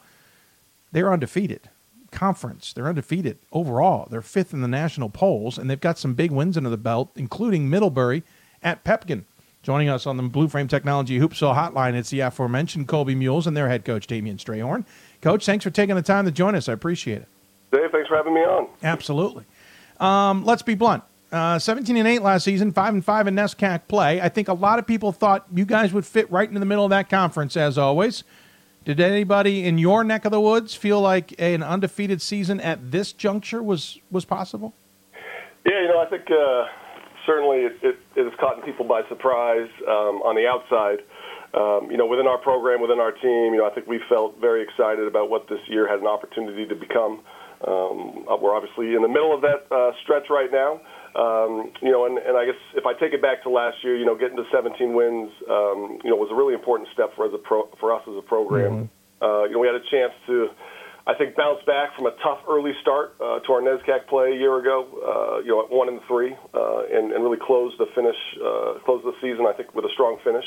[SPEAKER 1] They're undefeated. Conference, they're undefeated overall. They're fifth in the national polls, and they've got some big wins under the belt, including Middlebury at Pepin. Joining us on the Blue Frame Technology Hoopsville Hotline, it's the aforementioned Colby Mules and their head coach, Damien Strayhorn. Coach, thanks for taking the time to join us. I appreciate it.
[SPEAKER 29] Dave, thanks for having me on.
[SPEAKER 1] Absolutely. Um, let's be blunt. Uh, 17 and 8 last season, 5 and 5 in NESCAC play. I think a lot of people thought you guys would fit right into the middle of that conference, as always. Did anybody in your neck of the woods feel like an undefeated season at this juncture was was possible?
[SPEAKER 29] Yeah, you know, I think uh, certainly it, it, it has caught people by surprise um, on the outside. Um, you know, within our program, within our team, you know, I think we felt very excited about what this year had an opportunity to become. Um, we're obviously in the middle of that uh, stretch right now. Um, you know, and, and I guess if I take it back to last year, you know, getting to 17 wins, um, you know, was a really important step for, as a pro, for us as a program. Mm-hmm. Uh, you know, we had a chance to, I think, bounce back from a tough early start uh, to our NESCAC play a year ago, uh, you know, at one and three, uh, and, and really close the finish, uh, close the season, I think, with a strong finish.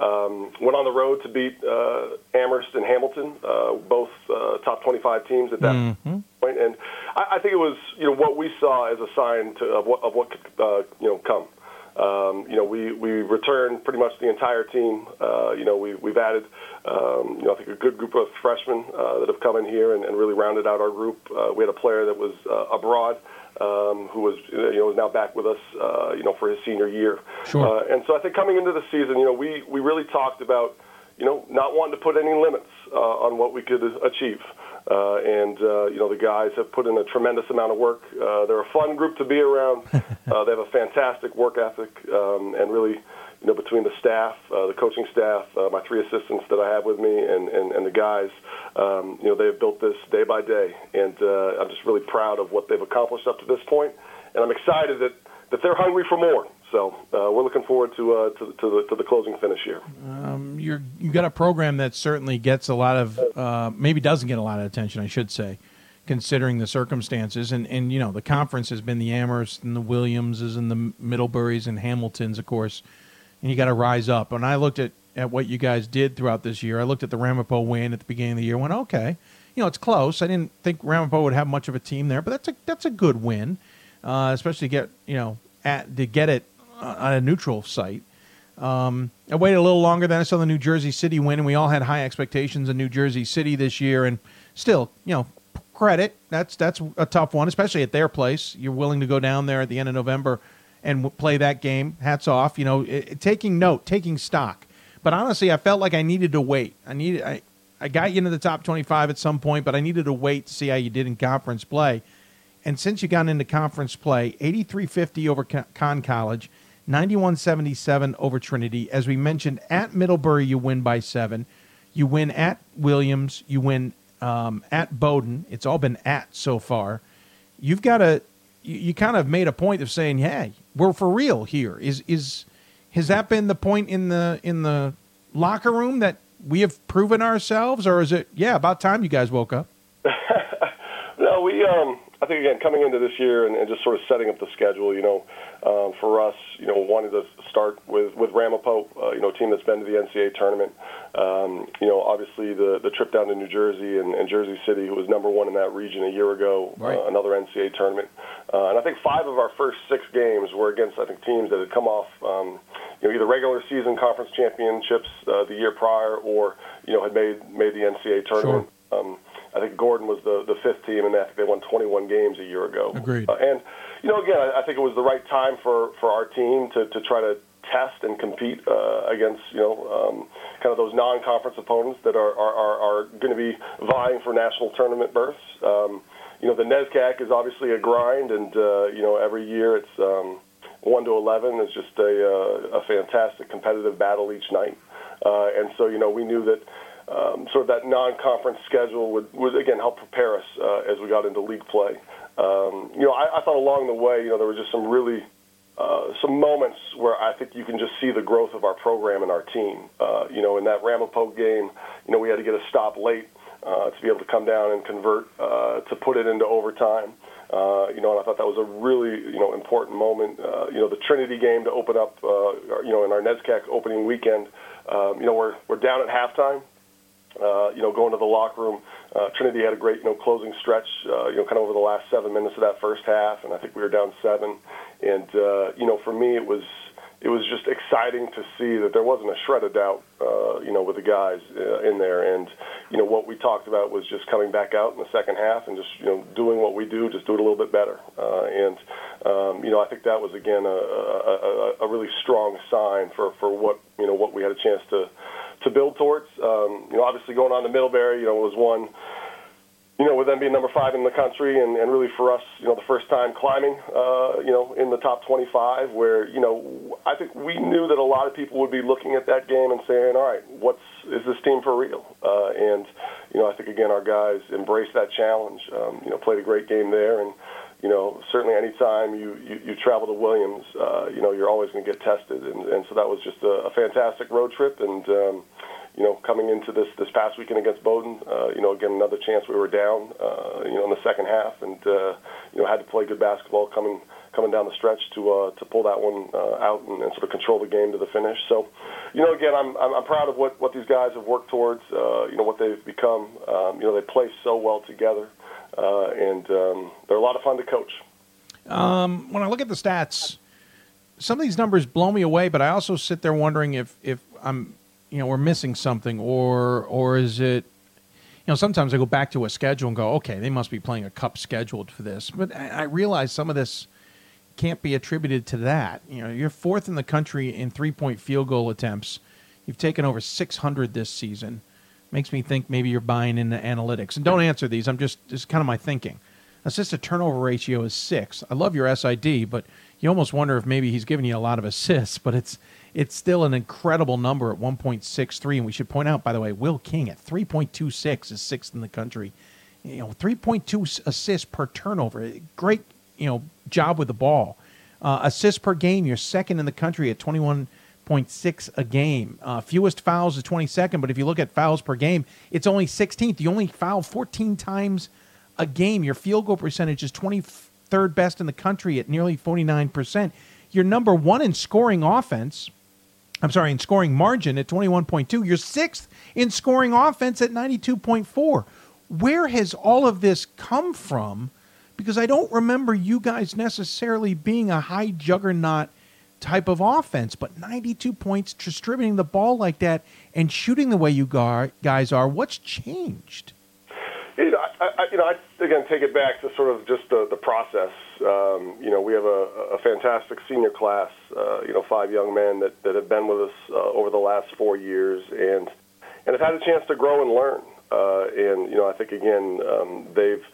[SPEAKER 29] Um, went on the road to beat uh, Amherst and Hamilton, uh, both uh, top 25 teams at that mm-hmm. point. And I, I think it was you know what we saw as a sign to, of what of what could uh, you know come. Um, you know, we, we returned pretty much the entire team. Uh, you know, we, we've added, um, you know, I think a good group of freshmen uh, that have come in here and, and really rounded out our group. Uh, we had a player that was uh, abroad um, who was you know is now back with us uh, you know for his senior year.
[SPEAKER 1] Sure.
[SPEAKER 29] Uh, and so I think coming into the season, you know, we we really talked about you know not wanting to put any limits uh, on what we could achieve. Uh, and uh, you know the guys have put in a tremendous amount of work. Uh, they're a fun group to be around. uh, they have a fantastic work ethic, um, and really, you know, between the staff, uh, the coaching staff, uh, my three assistants that I have with me, and, and, and the guys, um, you know, they have built this day by day, and uh, I'm just really proud of what they've accomplished up to this point. point, and I'm excited that, that they're hungry for more. So uh, we're looking forward to, uh, to, to, the, to the closing finish here.
[SPEAKER 1] Um, you're you've got a program that certainly gets a lot of uh, maybe doesn't get a lot of attention, I should say, considering the circumstances. And and you know the conference has been the Amherst and the Williamses and the Middleburys and Hamiltons, of course. And you got to rise up. And I looked at at what you guys did throughout this year. I looked at the Ramapo win at the beginning of the year. Went okay, you know it's close. I didn't think Ramapo would have much of a team there, but that's a that's a good win, uh, especially to get you know at to get it on a neutral site. Um, I waited a little longer than I saw the New Jersey City win, and we all had high expectations of New Jersey City this year. And still, you know, credit that's that's a tough one, especially at their place. You're willing to go down there at the end of November and play that game. Hats off. You know, it, taking note, taking stock. But honestly, I felt like I needed to wait. I needed I, I got you into the top 25 at some point, but I needed to wait to see how you did in conference play. And since you got into conference play, 83-50 over Conn College, 91-77 over Trinity. As we mentioned, at Middlebury you win by seven. You win at Williams. You win um, at Bowdoin. It's all been at so far. You've got to. You, kind of made a point of saying, "Hey, we're for real here." Is is has that been the point in the in the locker room that we have proven ourselves, or is it? Yeah, about time you guys woke up.
[SPEAKER 29] no, we. Um, I think again coming into this year and, and just sort of setting up the schedule. You know, um, for us, you know, wanted to start with with Ramapo, uh, you know, a team that's been to the NCAA tournament. Um, you know, obviously the the trip down to New Jersey and, and Jersey City, who was number one in that region a year ago,
[SPEAKER 1] right.
[SPEAKER 29] uh, another NCAA tournament. Uh, and I think five of our first six games were against I think teams that had come off. Um, you know, either regular season conference championships uh, the year prior, or you know, had made made the NCAA tournament. Sure. Um, I think Gordon was the the fifth team, and I think they won 21 games a year ago.
[SPEAKER 1] Agreed.
[SPEAKER 29] Uh, and you know, again, I, I think it was the right time for for our team to to try to test and compete uh, against you know um, kind of those non-conference opponents that are are, are, are going to be vying for national tournament berths. Um, you know, the NESCAC is obviously a grind, and uh, you know every year it's um, one to eleven is just a uh, a fantastic competitive battle each night, uh, and so you know we knew that. Um, sort of that non-conference schedule would, would again help prepare us uh, as we got into league play. Um, you know, I, I thought along the way, you know, there were just some really uh, some moments where I think you can just see the growth of our program and our team. Uh, you know, in that Ramapo game, you know, we had to get a stop late uh, to be able to come down and convert uh, to put it into overtime. Uh, you know, and I thought that was a really, you know, important moment. Uh, you know, the Trinity game to open up, uh, you know, in our NESCAC opening weekend. Um, you know, we're we're down at halftime. Uh, you know, going to the locker room. Uh, Trinity had a great, you know, closing stretch, uh, you know, kind of over the last seven minutes of that first half, and I think we were down seven. And uh, you know, for me, it was it was just exciting to see that there wasn't a shred of doubt, uh, you know, with the guys uh, in there. And you know, what we talked about was just coming back out in the second half and just you know doing what we do, just do it a little bit better. Uh, and um, you know, I think that was again a, a, a, a really strong sign for for what you know what we had a chance to to build towards. Um, you know, obviously going on to Middlebury, you know, was one. You know, with them being number five in the country, and, and really for us, you know, the first time climbing, uh, you know, in the top 25, where you know, I think we knew that a lot of people would be looking at that game and saying, all right, what's is this team for real? Uh, and you know, I think again our guys embraced that challenge. Um, you know, played a great game there, and you know, certainly anytime you, you, you travel to Williams, uh, you know, you're always going to get tested. And, and so that was just a, a fantastic road trip. And, um, you know, coming into this, this past weekend against Bowdoin, uh, you know, again, another chance we were down, uh, you know, in the second half and, uh, you know, had to play good basketball coming, coming down the stretch to, uh, to pull that one uh, out and, and sort of control the game to the finish. So, you know, again, I'm, I'm, I'm proud of what, what these guys have worked towards, uh, you know, what they've become. Um, you know, they play so well together. And um, they're a lot of fun to coach.
[SPEAKER 1] Um, when I look at the stats, some of these numbers blow me away, but I also sit there wondering if if I'm, you know, we're missing something, or or is it, you know, sometimes I go back to a schedule and go, okay, they must be playing a cup scheduled for this, but I, I realize some of this can't be attributed to that. You know, you're fourth in the country in three point field goal attempts. You've taken over 600 this season makes me think maybe you're buying into analytics. And don't answer these. I'm just just kind of my thinking. Assist to turnover ratio is six. I love your SID, but you almost wonder if maybe he's giving you a lot of assists, but it's it's still an incredible number at 1.63. And we should point out, by the way, Will King at 3.26 is sixth in the country. You know, 3.2 assists per turnover. Great, you know, job with the ball. Uh, assists per game, you're second in the country at 21.6 a game. Uh, fewest fouls is 22nd, but if you look at fouls per game, it's only 16th. You only foul 14 times a game. Your field goal percentage is 23rd best in the country at nearly 49%. You're number one in scoring offense I'm sorry, in scoring margin at 21.2. You're sixth in scoring offense at 92.4. Where has all of this come from? Because I don't remember you guys necessarily being a high juggernaut type of offense, but 92 points, distributing the ball like that, and shooting the way you guys are. What's changed?
[SPEAKER 29] You know, I, I, you know, I again take it back to sort of just the, the process. Um, you know, we have a, a fantastic senior class. Uh, you know, five young men that, that have been with us uh, over the last four years, and and have had a chance to grow and learn. Uh, and you know, I think again um, they've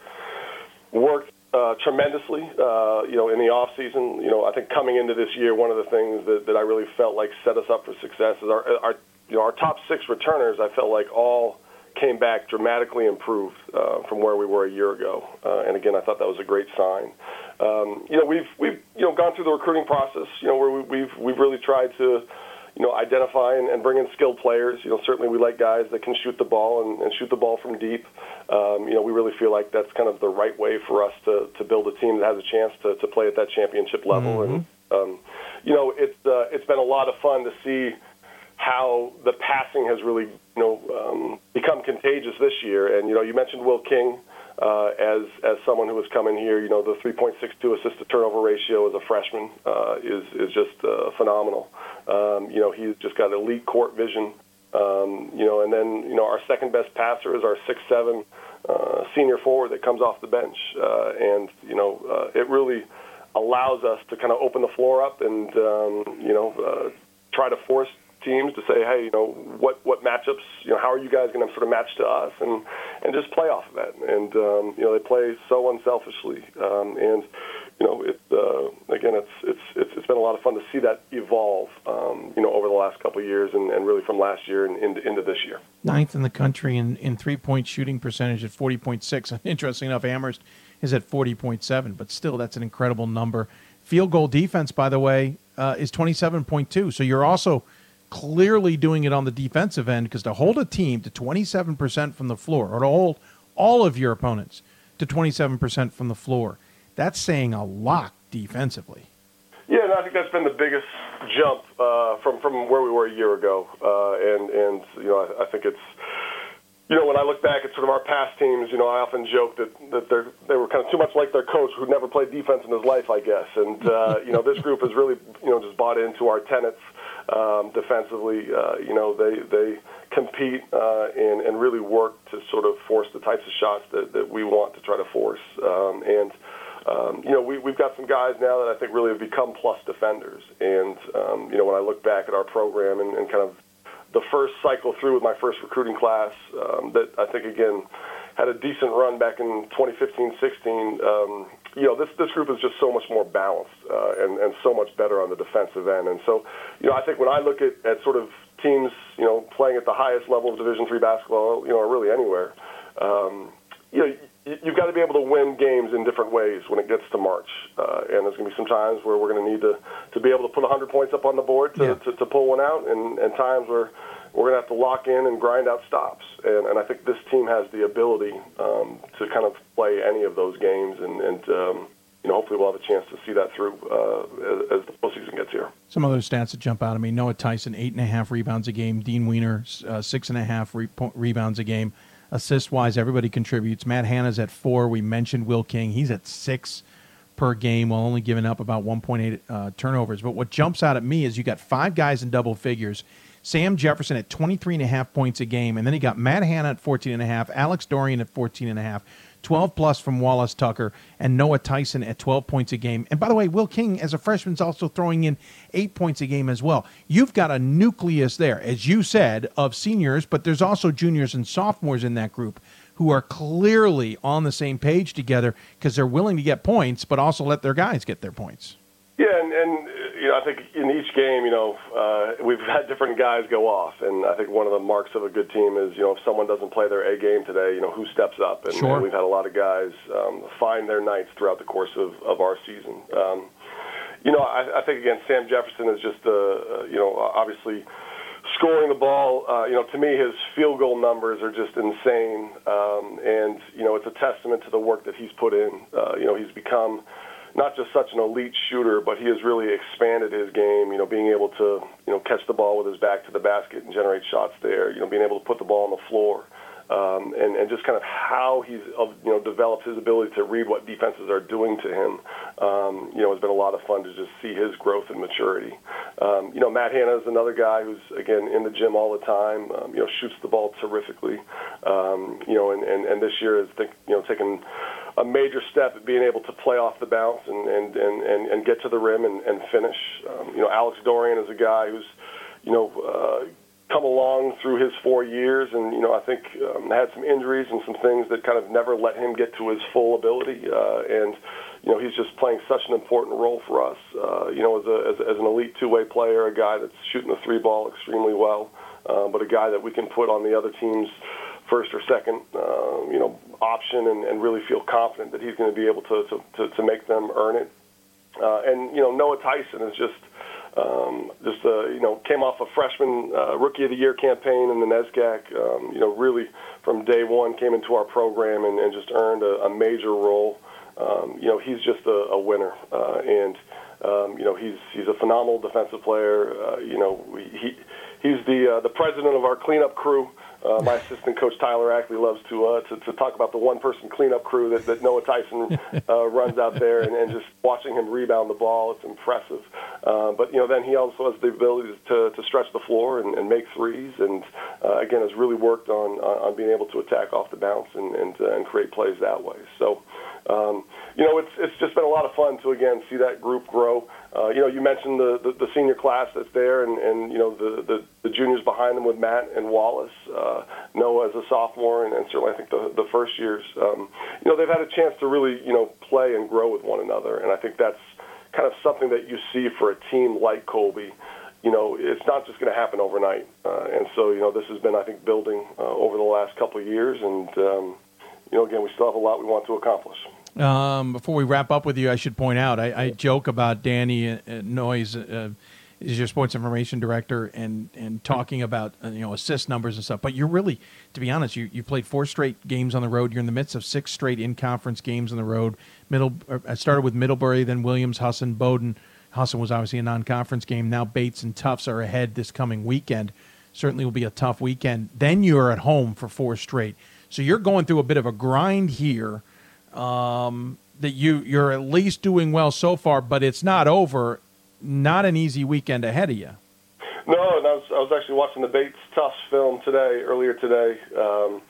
[SPEAKER 29] worked uh, tremendously. Uh, you know, in the off season. You know, I think coming into this year, one of the things that, that I really felt like set us up for success is our, our you know our top six returners. I felt like all came back dramatically improved uh, from where we were a year ago. Uh, and again, I thought that was a great sign. Um, you know, we've we've you know gone through the recruiting process. You know, where we've we've really tried to you know identify and, and bring in skilled players. You know, certainly we like guys that can shoot the ball and, and shoot the ball from deep. Um, you know, we really feel like that's kind of the right way for us to to build a team that has a chance to to play at that championship level. Mm-hmm. And um, you know, it's uh, it's been a lot of fun to see how the passing has really, you know, um, become contagious this year. And you know, you mentioned Will King uh, as as someone who has come in here. You know, the 3.62 assist to turnover ratio as a freshman uh, is is just uh, phenomenal. Um, you know, he's just got elite court vision. Um, you know, and then you know our second best passer is our six seven uh, senior forward that comes off the bench, uh, and you know, uh, it really allows us to kind of open the floor up and um, you know uh, try to force teams to say, hey, you know, what what matchups, you know, how are you guys going to sort of match to us, and and just play off of that. And um, you know, they play so unselfishly, um, and you know, it uh, again, it's it's it's it's been a lot of fun to see that evolve, um, you know, over the last couple of years, and, and really from last year and into, into this year.
[SPEAKER 1] Ninth in the country in, in three point shooting percentage at forty point six. Interesting enough, Amherst is at forty point seven, but still, that's an incredible number. Field goal defense, by the way, uh, is twenty seven point two. So you're also clearly doing it on the defensive end because to hold a team to 27% from the floor or to hold all of your opponents to 27% from the floor, that's saying a lot defensively.
[SPEAKER 29] Yeah, and I think that's been the biggest jump uh, from from where we were a year ago, uh, and and you know I, I think it's you know, when I look back at sort of our past teams, you know, I often joke that that they they were kind of too much like their coach, who never played defense in his life, I guess. And uh, you know, this group has really, you know, just bought into our tenets um, defensively. Uh, you know, they they compete uh, and and really work to sort of force the types of shots that that we want to try to force. Um, and um, you know, we, we've got some guys now that I think really have become plus defenders. And um, you know, when I look back at our program and, and kind of the first cycle through with my first recruiting class, um, that I think again had a decent run back in 2015-16. Um, you know, this this group is just so much more balanced uh, and and so much better on the defensive end. And so, you know, I think when I look at, at sort of teams, you know, playing at the highest level of Division three basketball, you know, or really anywhere, um, you know. You've got to be able to win games in different ways when it gets to March, uh, and there's going to be some times where we're going to need to, to be able to put 100 points up on the board to, yeah. to, to pull one out, and, and times where we're going to have to lock in and grind out stops. And, and I think this team has the ability um, to kind of play any of those games, and, and um, you know, hopefully we'll have a chance to see that through uh, as, as, the postseason gets here.
[SPEAKER 1] Some other stats that jump out at me: Noah Tyson, eight and a half rebounds a game; Dean Weiner, uh, six and a half re- rebounds a game. Assist wise, everybody contributes. Matt Hanna's at four. We mentioned Will King; he's at six per game while only giving up about 1.8 uh, turnovers. But what jumps out at me is you got five guys in double figures Sam Jefferson at 23 and a half points a game, and then he got Matt Hanna at 14 and a half, Alex Dorian at 14 and a half, 12 plus from Wallace Tucker, and Noah Tyson at 12 points a game. And by the way, Will King, as a freshman, is also throwing in eight points a game as well. You've got a nucleus there, as you said, of seniors, but there's also juniors and sophomores in that group. who are clearly on the same page together because they're willing to get points, but also let their guys get their points.
[SPEAKER 29] Yeah, and, and you know, I think in each game, you know, uh, we've had different guys go off, and I think one of the marks of a good team is, you know, if someone doesn't play their A game today, you know, who steps up, and,
[SPEAKER 1] Sure.
[SPEAKER 29] and we've had a lot of guys um, find their nights throughout the course of, of our season. Um, you know, I, I think again, Sam Jefferson is just, uh, uh, you know, obviously scoring the ball. Uh, you know, to me, his field goal numbers are just insane, um, and you know, it's a testament to the work that he's put in. Uh, you know, he's become not just such an elite shooter, but he has really expanded his game. You know, being able to you know catch the ball with his back to the basket and generate shots there. You know, being able to put the ball on the floor. Um, and, and just kind of how he's you know developed his ability to read what defenses are doing to him, um, you know, has been a lot of fun to just see his growth and maturity. Um, you know, Matt Hanna is another guy who's again in the gym all the time. Um, you know, shoots the ball terrifically. Um, you know, and, and, and this year has think, you know taken a major step at being able to play off the bounce and and and, and, and get to the rim and, and finish. Um, you know, Alex Dorian is a guy who's you know. Uh, come along through his four years, and you know I think um, had some injuries and some things that kind of never let him get to his full ability. Uh, and you know he's just playing such an important role for us. Uh, you know as, a, as, as an elite two-way player, a guy that's shooting the three ball extremely well, uh, but a guy that we can put on the other team's first or second, uh, you know, option, and, and really feel confident that he's going to be able to, to, to, to make them earn it. Uh, and you know Noah Tyson is just um, just uh, you know came off a freshman uh, rookie of the year campaign in the NESCAC. Um, you know, really from day one came into our program and, and just earned a, a major role. Um, you know, he's just a, a winner, uh, and um, you know he's he's a phenomenal defensive player. Uh, you know, he he's the uh, the president of our cleanup crew. Uh, my assistant coach Tyler Ackley loves to, uh, to to talk about the one person cleanup crew that, that Noah Tyson uh, runs out there, and, and just watching him rebound the ball, it's impressive. Uh, but you know, then he also has the ability to, to stretch the floor and, and make threes, and uh, again has really worked on, on on being able to attack off the bounce and and, uh, and create plays that way. So. Um, you know, it's it's just been a lot of fun to again see that group grow. Uh, you know, you mentioned the, the, the senior class that's there, and, and you know the, the, the juniors behind them with Matt and Wallace, uh, Noah as a sophomore, and, and certainly I think the the first years. Um, you know, they've had a chance to really you know play and grow with one another, and I think that's kind of something that you see for a team like Colby. You know, it's not just going to happen overnight, uh, and so you know this has been I think building uh, over the last couple of years, and um, you know again we still have a lot we want to accomplish.
[SPEAKER 1] Um, before we wrap up with you, I should point out I, I joke about Danny uh, Noyes uh, is your sports information director and and talking about uh, you know assist numbers and stuff. But you're really, to be honest, you you played four straight games on the road. You're in the midst of six straight in conference games on the road. Middle uh, I started with Middlebury, then Williams, Husson, Bowdoin. Husson was obviously a non-conference game. Now Bates and Tufts are ahead this coming weekend. Certainly will be a tough weekend. Then you're at home for four straight. So you're going through a bit of a grind here um, that you you're at least doing well so far, but it's not over. Not an easy weekend ahead of you.
[SPEAKER 29] No, and I was, I was actually watching the Bates Tufts film today, earlier today, um,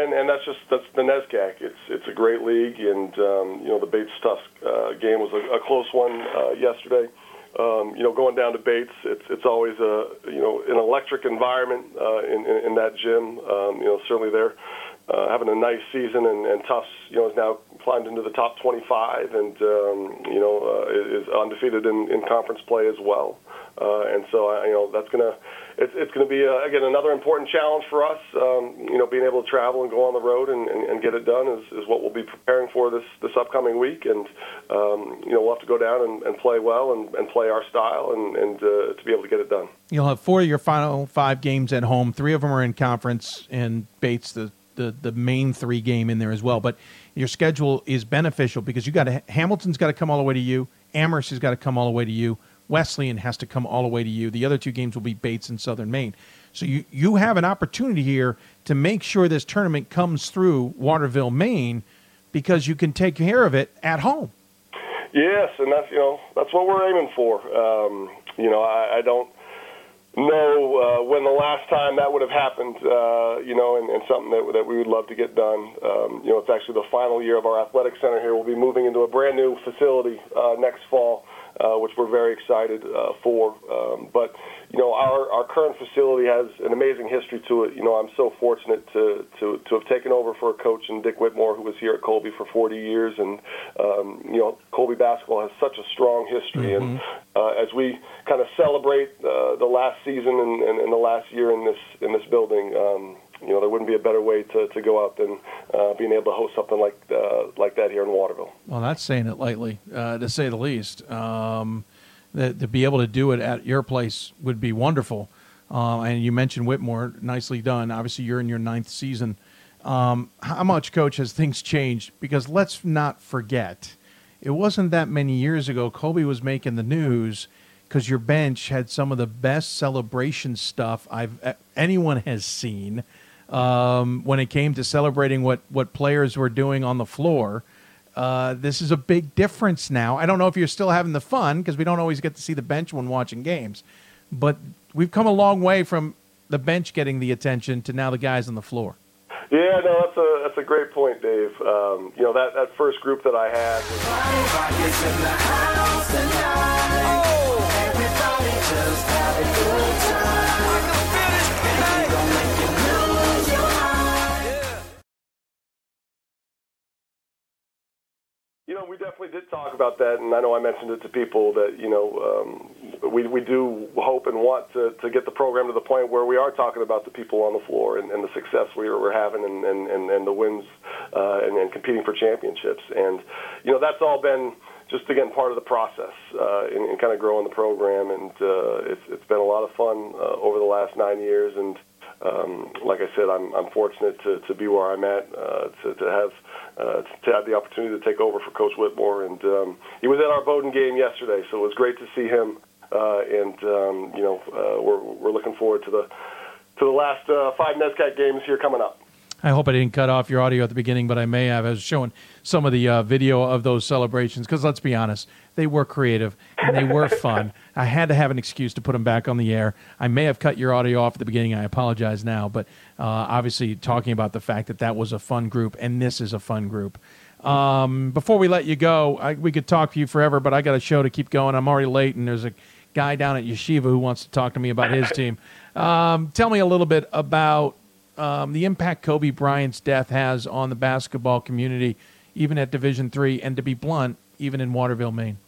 [SPEAKER 29] and and that's just that's the NESCAC. It's it's a great league, and um, you know the Bates Tufts uh, game was a, a close one uh, yesterday. Um, you know, going down to Bates, it's it's always a you know an electric environment uh, in, in in that gym. Um, you know, certainly they're uh, having a nice season, and, and Tufts you know has now climbed into the top 25, and um, you know uh, is undefeated in, in conference play as well. Uh, and so I, you know that's gonna it's, it's to be uh, again another important challenge for us. Um, you know, being able to travel and go on the road and, and, and get it done is, is what we'll be preparing for this this upcoming week. And um, you know, we'll have to go down and, and play well and, and play our style and, and uh, to be able to get it done.
[SPEAKER 1] You'll have four of your final five games at home. Three of them are in conference, and Bates the the, the main three game in there as well. But your schedule is beneficial because you got to, Hamilton's got to come all the way to you. Amherst has got to come all the way to you. Wesleyan has to come all the way to you. The other two games will be Bates and Southern Maine. So you, you have an opportunity here to make sure this tournament comes through Waterville, Maine, because you can take care of it at home.
[SPEAKER 29] Yes, and that's you know that's what we're aiming for. Um, you know, I, I don't know uh, when the last time that would have happened. Uh, you know, and, and something that that we would love to get done. Um, you know, it's actually the final year of our athletic center here. We'll be moving into a brand new facility uh, next fall. Uh, which we're very excited uh, for. Um, but you know, our our current facility has an amazing history to it. You know, I'm so fortunate to to to have taken over for a coach in Dick Whitmore, who was here at Colby for 40 years, and um, you know, Colby basketball has such a strong history,
[SPEAKER 1] Mm-hmm.
[SPEAKER 29] and uh, as we kind of celebrate uh, the last season and, and, and the last year in this in this building. Um, you know, there wouldn't be a better way to, to go out than uh, being able to host something like uh, like that here in Waterville.
[SPEAKER 1] Well, that's saying it lightly, uh, to say the least. Um, that to be able to do it at your place would be wonderful. Uh, and you mentioned Whitmore, nicely done. Obviously, you're in your ninth season. Um, how much, Coach, has things changed? Because let's not forget, it wasn't that many years ago. Colby was making the news because your bench had some of the best celebration stuff I've anyone has seen um, when it came to celebrating what what players were doing on the floor. Uh, this is a big difference now. I don't know if you're still having the fun because we don't always get to see the bench when watching games, but we've come a long way from the bench getting the attention to now the guys on the floor.
[SPEAKER 29] Yeah, no, that's a that's a great point, Dave. Um, you know that that first group that I had. You know, we definitely did talk about that, and I know I mentioned it to people that you know um, we we do hope and want to, to get the program to the point where we are talking about the people on the floor and, and the success we we're having and and, and, and the wins uh, and, and competing for championships, and you know that's all been just again part of the process uh, in, in kind of growing the program, and uh, it's it's been a lot of fun uh, over the last nine years, and um, like I said, I'm I'm fortunate to, to be where I'm at, uh, to to have uh, to have the opportunity to take over for Coach Whitmore, and um, he was at our Bowdoin game yesterday, so it was great to see him, uh, and um, you know uh, we're we're looking forward to the to the last uh, five NESCAC games here coming up.
[SPEAKER 1] I hope I didn't cut off your audio at the beginning, but I may have. I was showing some of the uh, video of those celebrations because let's be honest, they were creative and they were fun. I had to have an excuse to put them back on the air. I may have cut your audio off at the beginning. I apologize now, but uh, obviously talking about the fact that that was a fun group and this is a fun group. Um, before we let you go, I, we could talk to you forever, but I got a show to keep going. I'm already late, and there's a guy down at Yeshiva who wants to talk to me about his team. Um, tell me a little bit about um, the impact Kobe Bryant's death has on the basketball community, even at Division Three, and to be blunt, even in Waterville, Maine.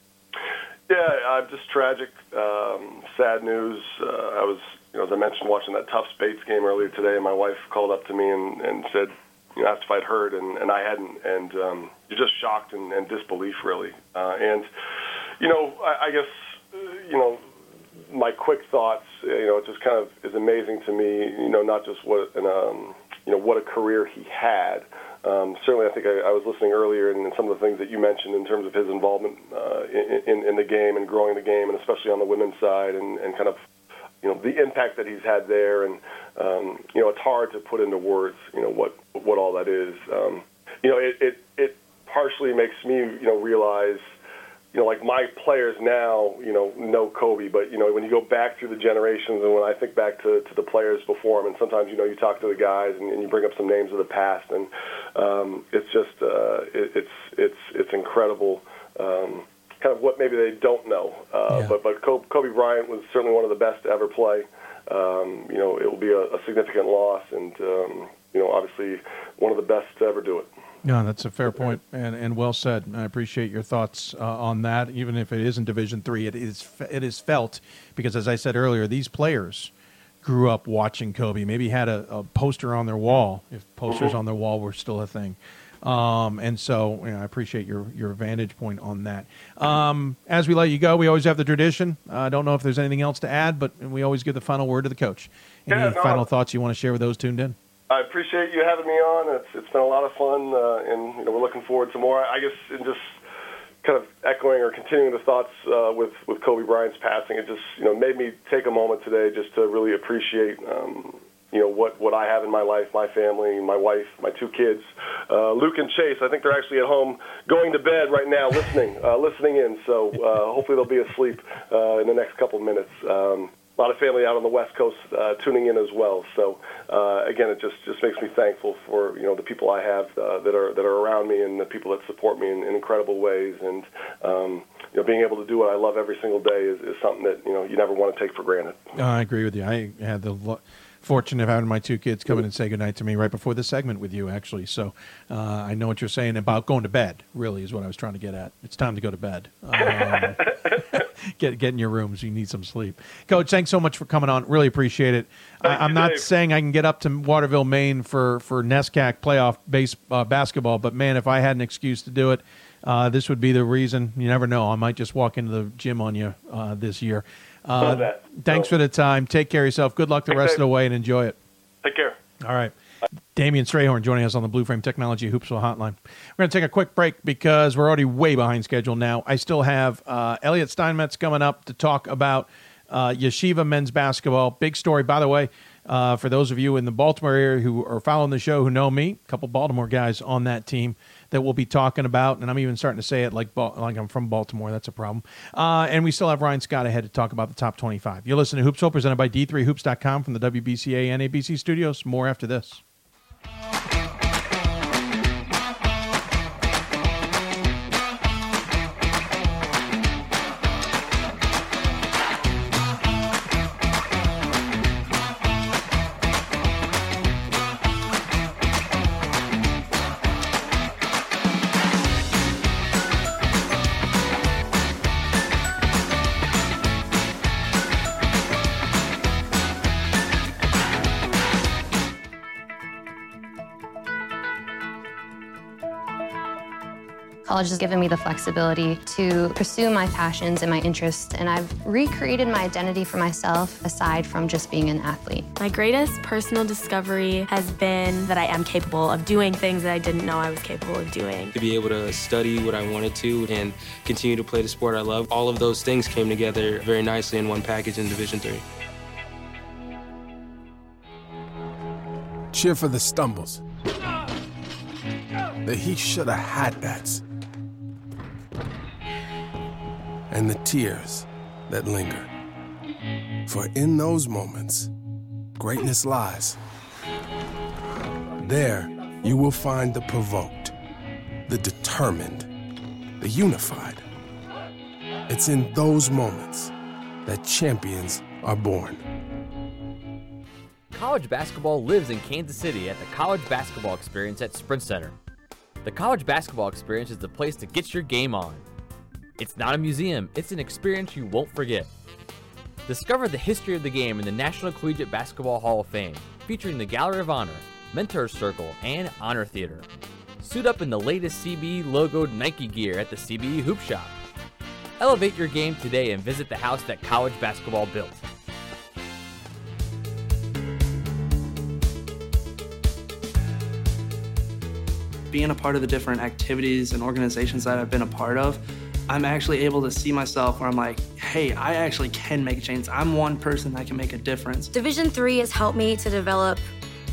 [SPEAKER 29] Yeah, uh, just tragic, um, sad news. Uh, I was, you know, as I mentioned, watching that Tufts Bates game earlier today, and my wife called up to me and, and said, you know, asked if I'd heard, and, and I hadn't, and um, you're just shocked and, and disbelief, really. Uh, and, you know, I, I guess, you know, my quick thoughts, you know, it just kind of is amazing to me, you know, not just what an, um, you know, what a career he had. Um, certainly, I think I, I was listening earlier, and some of the things that you mentioned in terms of his involvement uh, in, in, the game and growing the game, and especially on the women's side, and, and kind of, you know, the impact that he's had there, and um, you know, it's hard to put into words, you know, what what all that is. Um, you know, it, it it partially makes me, you know, realize you know, like my players now, you know, know Kobe, but you know, when you go back through the generations, and when I think back to, to the players before him, and sometimes you know, you talk to the guys and, and you bring up some names of the past, and um, it's just, uh, it, it's it's it's incredible, um, kind of what maybe they don't know. Uh,
[SPEAKER 1] Yeah.
[SPEAKER 29] But but Kobe, Kobe Bryant was certainly one of the best to ever play. Um, you know, it will be a, a significant loss, and um, you know, obviously one of the best to ever do it.
[SPEAKER 1] No, that's a fair point, and and well said. I appreciate your thoughts uh, on that. Even if it isn't Division Three, it is it is felt because, as I said earlier, these players grew up watching Kobe. Maybe had a, a poster on their wall, if posters on their wall were still a thing. Um, and so, you know, I appreciate your your vantage point on that. Um, as we let you go, we always have the tradition. Uh, I don't know if there's anything else to add, but we always give the final word to the coach. Any
[SPEAKER 29] Yeah, no,
[SPEAKER 1] final thoughts you want to share with those tuned in?
[SPEAKER 29] I appreciate you having me on. It's it's been a lot of fun, uh, and you know we're looking forward to more. I guess in just kind of echoing or continuing the thoughts uh, with with Kobe Bryant's passing, it just you know made me take a moment today just to really appreciate. Um, you know what what I have in my life, my family, my wife, my two kids, uh, Luke and Chase. I think they're actually at home going to bed right now, listening uh, listening in. So uh, hopefully they'll be asleep uh, in the next couple of minutes. Um, a lot of family out on the West Coast uh, tuning in as well. So uh, again, it just just makes me thankful for you know the people I have uh, that are that are around me and the people that support me in, in incredible ways. And um, you know, being able to do what I love every single day is, is something that you know you never want to take for granted.
[SPEAKER 1] I agree with you. I had the lo- fortune of having my two kids come in and say goodnight to me right before the segment with you, actually. So uh, I know what you're saying about going to bed. Really, is what I was trying to get at. It's time to go to bed. Um, get get in your rooms. You need some sleep, Coach. Thanks so much for coming on. Really appreciate it. I, am not
[SPEAKER 29] Dave.
[SPEAKER 1] saying I can get up to Waterville, Maine for for NESCAC playoff base uh, basketball, but man, if I had an excuse to do it. Uh, this would be the reason. You never know. I might just walk into the gym on you uh, this year. Uh. Thanks for the time. Take care of yourself. Good luck the rest of the way and enjoy it.
[SPEAKER 29] Take care.
[SPEAKER 1] All right. Damien Strayhorn joining us on the Blue Frame Technology Hoopsville Hotline. We're going to take a quick break because we're already way behind schedule now. I still have uh, Elliot Steinmetz coming up to talk about uh, Yeshiva men's basketball. Big story, by the way, uh, for those of you in the Baltimore area who are following the show who know me, a couple Baltimore guys on that team that we'll be talking about, and I'm even starting to say it like like I'm from Baltimore. That's a problem. Uh, and we still have Ryan Scott ahead to talk about the top 25. You're listening to Hoopsville, presented by D3Hoops.com from the WBCA and NABC studios. More after this. Bye.
[SPEAKER 30] College has given me the flexibility to pursue my passions and my interests, and I've recreated my identity for myself aside from just being an athlete.
[SPEAKER 31] My greatest personal discovery has been that I am capable of doing things that I didn't know I was capable of doing.
[SPEAKER 32] to be able to study what I wanted to and continue to play the sport I love. All of those things came together very nicely in one package in Division Three.
[SPEAKER 33] Cheer for the stumbles. That he should have had that. And the tears that linger. For in those moments, greatness lies. There, you will find the provoked, the determined, the unified. It's in those moments that champions are born.
[SPEAKER 34] College basketball lives in Kansas City at the College Basketball Experience at Sprint Center. The College Basketball Experience is the place to get your game on. It's not a museum, it's an experience you won't forget. Discover the history of the game in the National Collegiate Basketball Hall of Fame, featuring the Gallery of Honor, Mentor's Circle, and Honor Theater. Suit up in the latest CBE logoed Nike gear at the CBE Hoop Shop. Elevate your game today and visit the house that college basketball built.
[SPEAKER 25] being a part of the different activities and organizations that I've been a part of, I'm actually able to see myself where I'm like, hey, I actually can make a change. I'm one person that can make a difference.
[SPEAKER 14] Division three has helped me to develop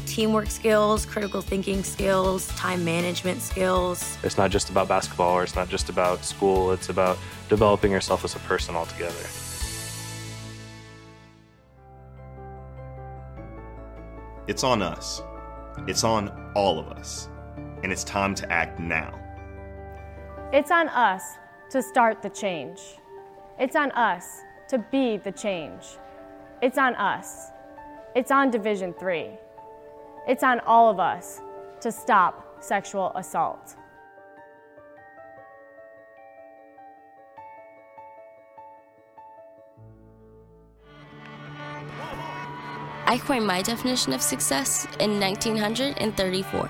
[SPEAKER 14] teamwork skills, critical thinking skills, time management skills.
[SPEAKER 15] It's not just about basketball or it's not just about school, it's about developing yourself as a person altogether.
[SPEAKER 23] It's on us. It's on all of us. And it's time to act now.
[SPEAKER 5] It's on us to start the change. It's on us to be the change. It's on us. It's on Division 3. It's on all of us to stop sexual assault.
[SPEAKER 14] I coined my definition of success in 1934.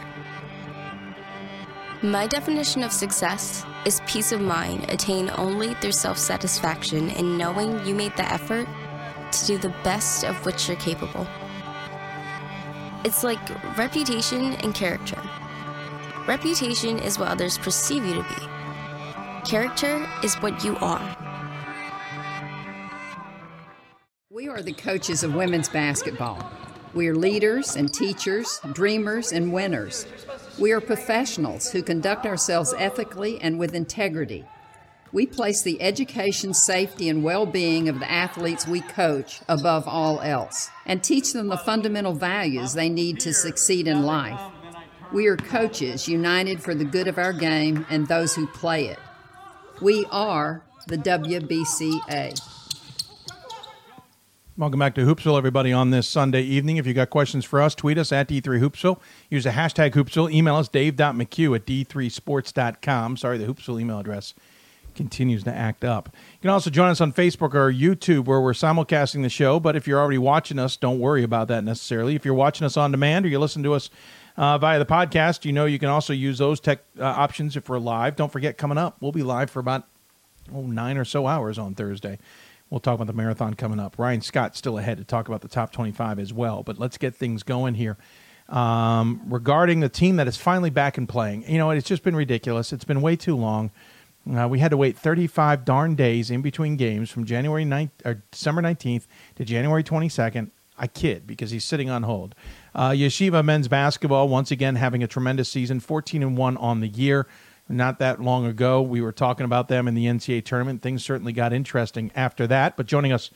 [SPEAKER 14] My definition of success is peace of mind attained only through self satisfaction in knowing you made the effort to do the best of which you're capable. It's like reputation and character. Reputation is what others perceive you to be, character is what you are.
[SPEAKER 7] We are the coaches of women's basketball. We are leaders and teachers, dreamers and winners. We are professionals who conduct ourselves ethically and with integrity. We place the education, safety, and well being of the athletes we coach above all else and teach them the fundamental values they need to succeed in life. We are coaches united for the good of our game and those who play it. We are the WBCA.
[SPEAKER 1] Welcome back to Hoopsville, everybody, on this Sunday evening. If you got questions for us, tweet us at D3Hoopsville. Use the hashtag Hoopsville. Email us, dave.mchugh at d3sports.com. Sorry, the Hoopsville email address continues to act up. You can also join us on Facebook or YouTube where we're simulcasting the show. But if you're already watching us, don't worry about that necessarily. If you're watching us on demand or you listen to us uh, via the podcast, you know you can also use those tech uh, options if we're live. Don't forget, coming up, we'll be live for about oh, nine or so hours on Thursday. We'll talk about the marathon coming up. Ryan Scott still ahead to talk about the top 25 as well. But let's get things going here. Um, regarding the team that is finally back and playing, you know, it's just been ridiculous. It's been way too long. Uh, we had to wait 35 darn days in between games from January 9th or December 19th to January 22nd. I kid because he's sitting on hold. Uh, Yeshiva men's basketball once again having a tremendous season, 14 and one on the year. Not that long ago, we were talking about them in the NCAA tournament. Things certainly got interesting after that. But joining us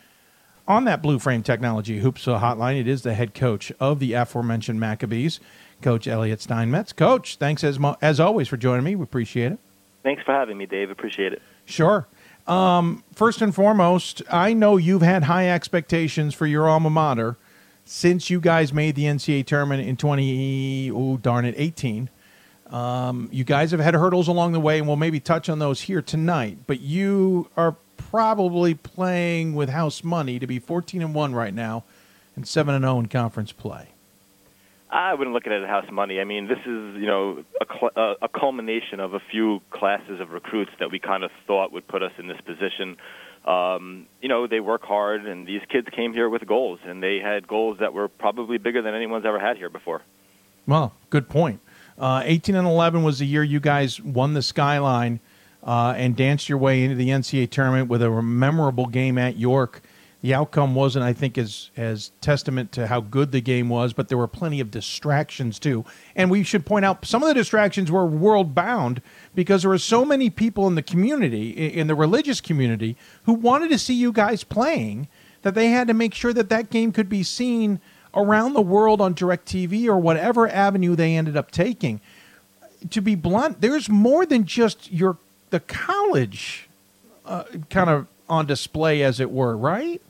[SPEAKER 1] on that Blue Frame Technology Hoops Hotline, it is the head coach of the aforementioned Maccabees, Coach Elliot Steinmetz. Coach, thanks as mo- as always for joining me. We appreciate it.
[SPEAKER 35] Thanks for having me, Dave. Appreciate it.
[SPEAKER 1] Sure. Um, first and foremost, I know you've had high expectations for your alma mater since you guys made the NCAA tournament in 20, oh, darn it, 18. Um, you guys have had hurdles along the way, and we'll maybe touch on those here tonight. But you are probably playing with house money to be 14 and 1 right now and 7 and 0 in conference play.
[SPEAKER 35] I wouldn't look at it as house money. I mean, this is you know a, cl- a culmination of a few classes of recruits that we kind of thought would put us in this position. Um, you know, they work hard, and these kids came here with goals, and they had goals that were probably bigger than anyone's ever had here before.
[SPEAKER 1] Well, good point. Uh, 18 and 11 was the year you guys won the Skyline uh, and danced your way into the NCAA tournament with a memorable game at York the outcome wasn't, I think, as as testament to how good the game was, but there were plenty of distractions too. And we should point out some of the distractions were world bound because there were so many people in the community, in the religious community, who wanted to see you guys playing that they had to make sure that that game could be seen around the world on DirecTV or whatever avenue they ended up taking. To be blunt, there's more than just your the college uh, kind of on display, as it were, right?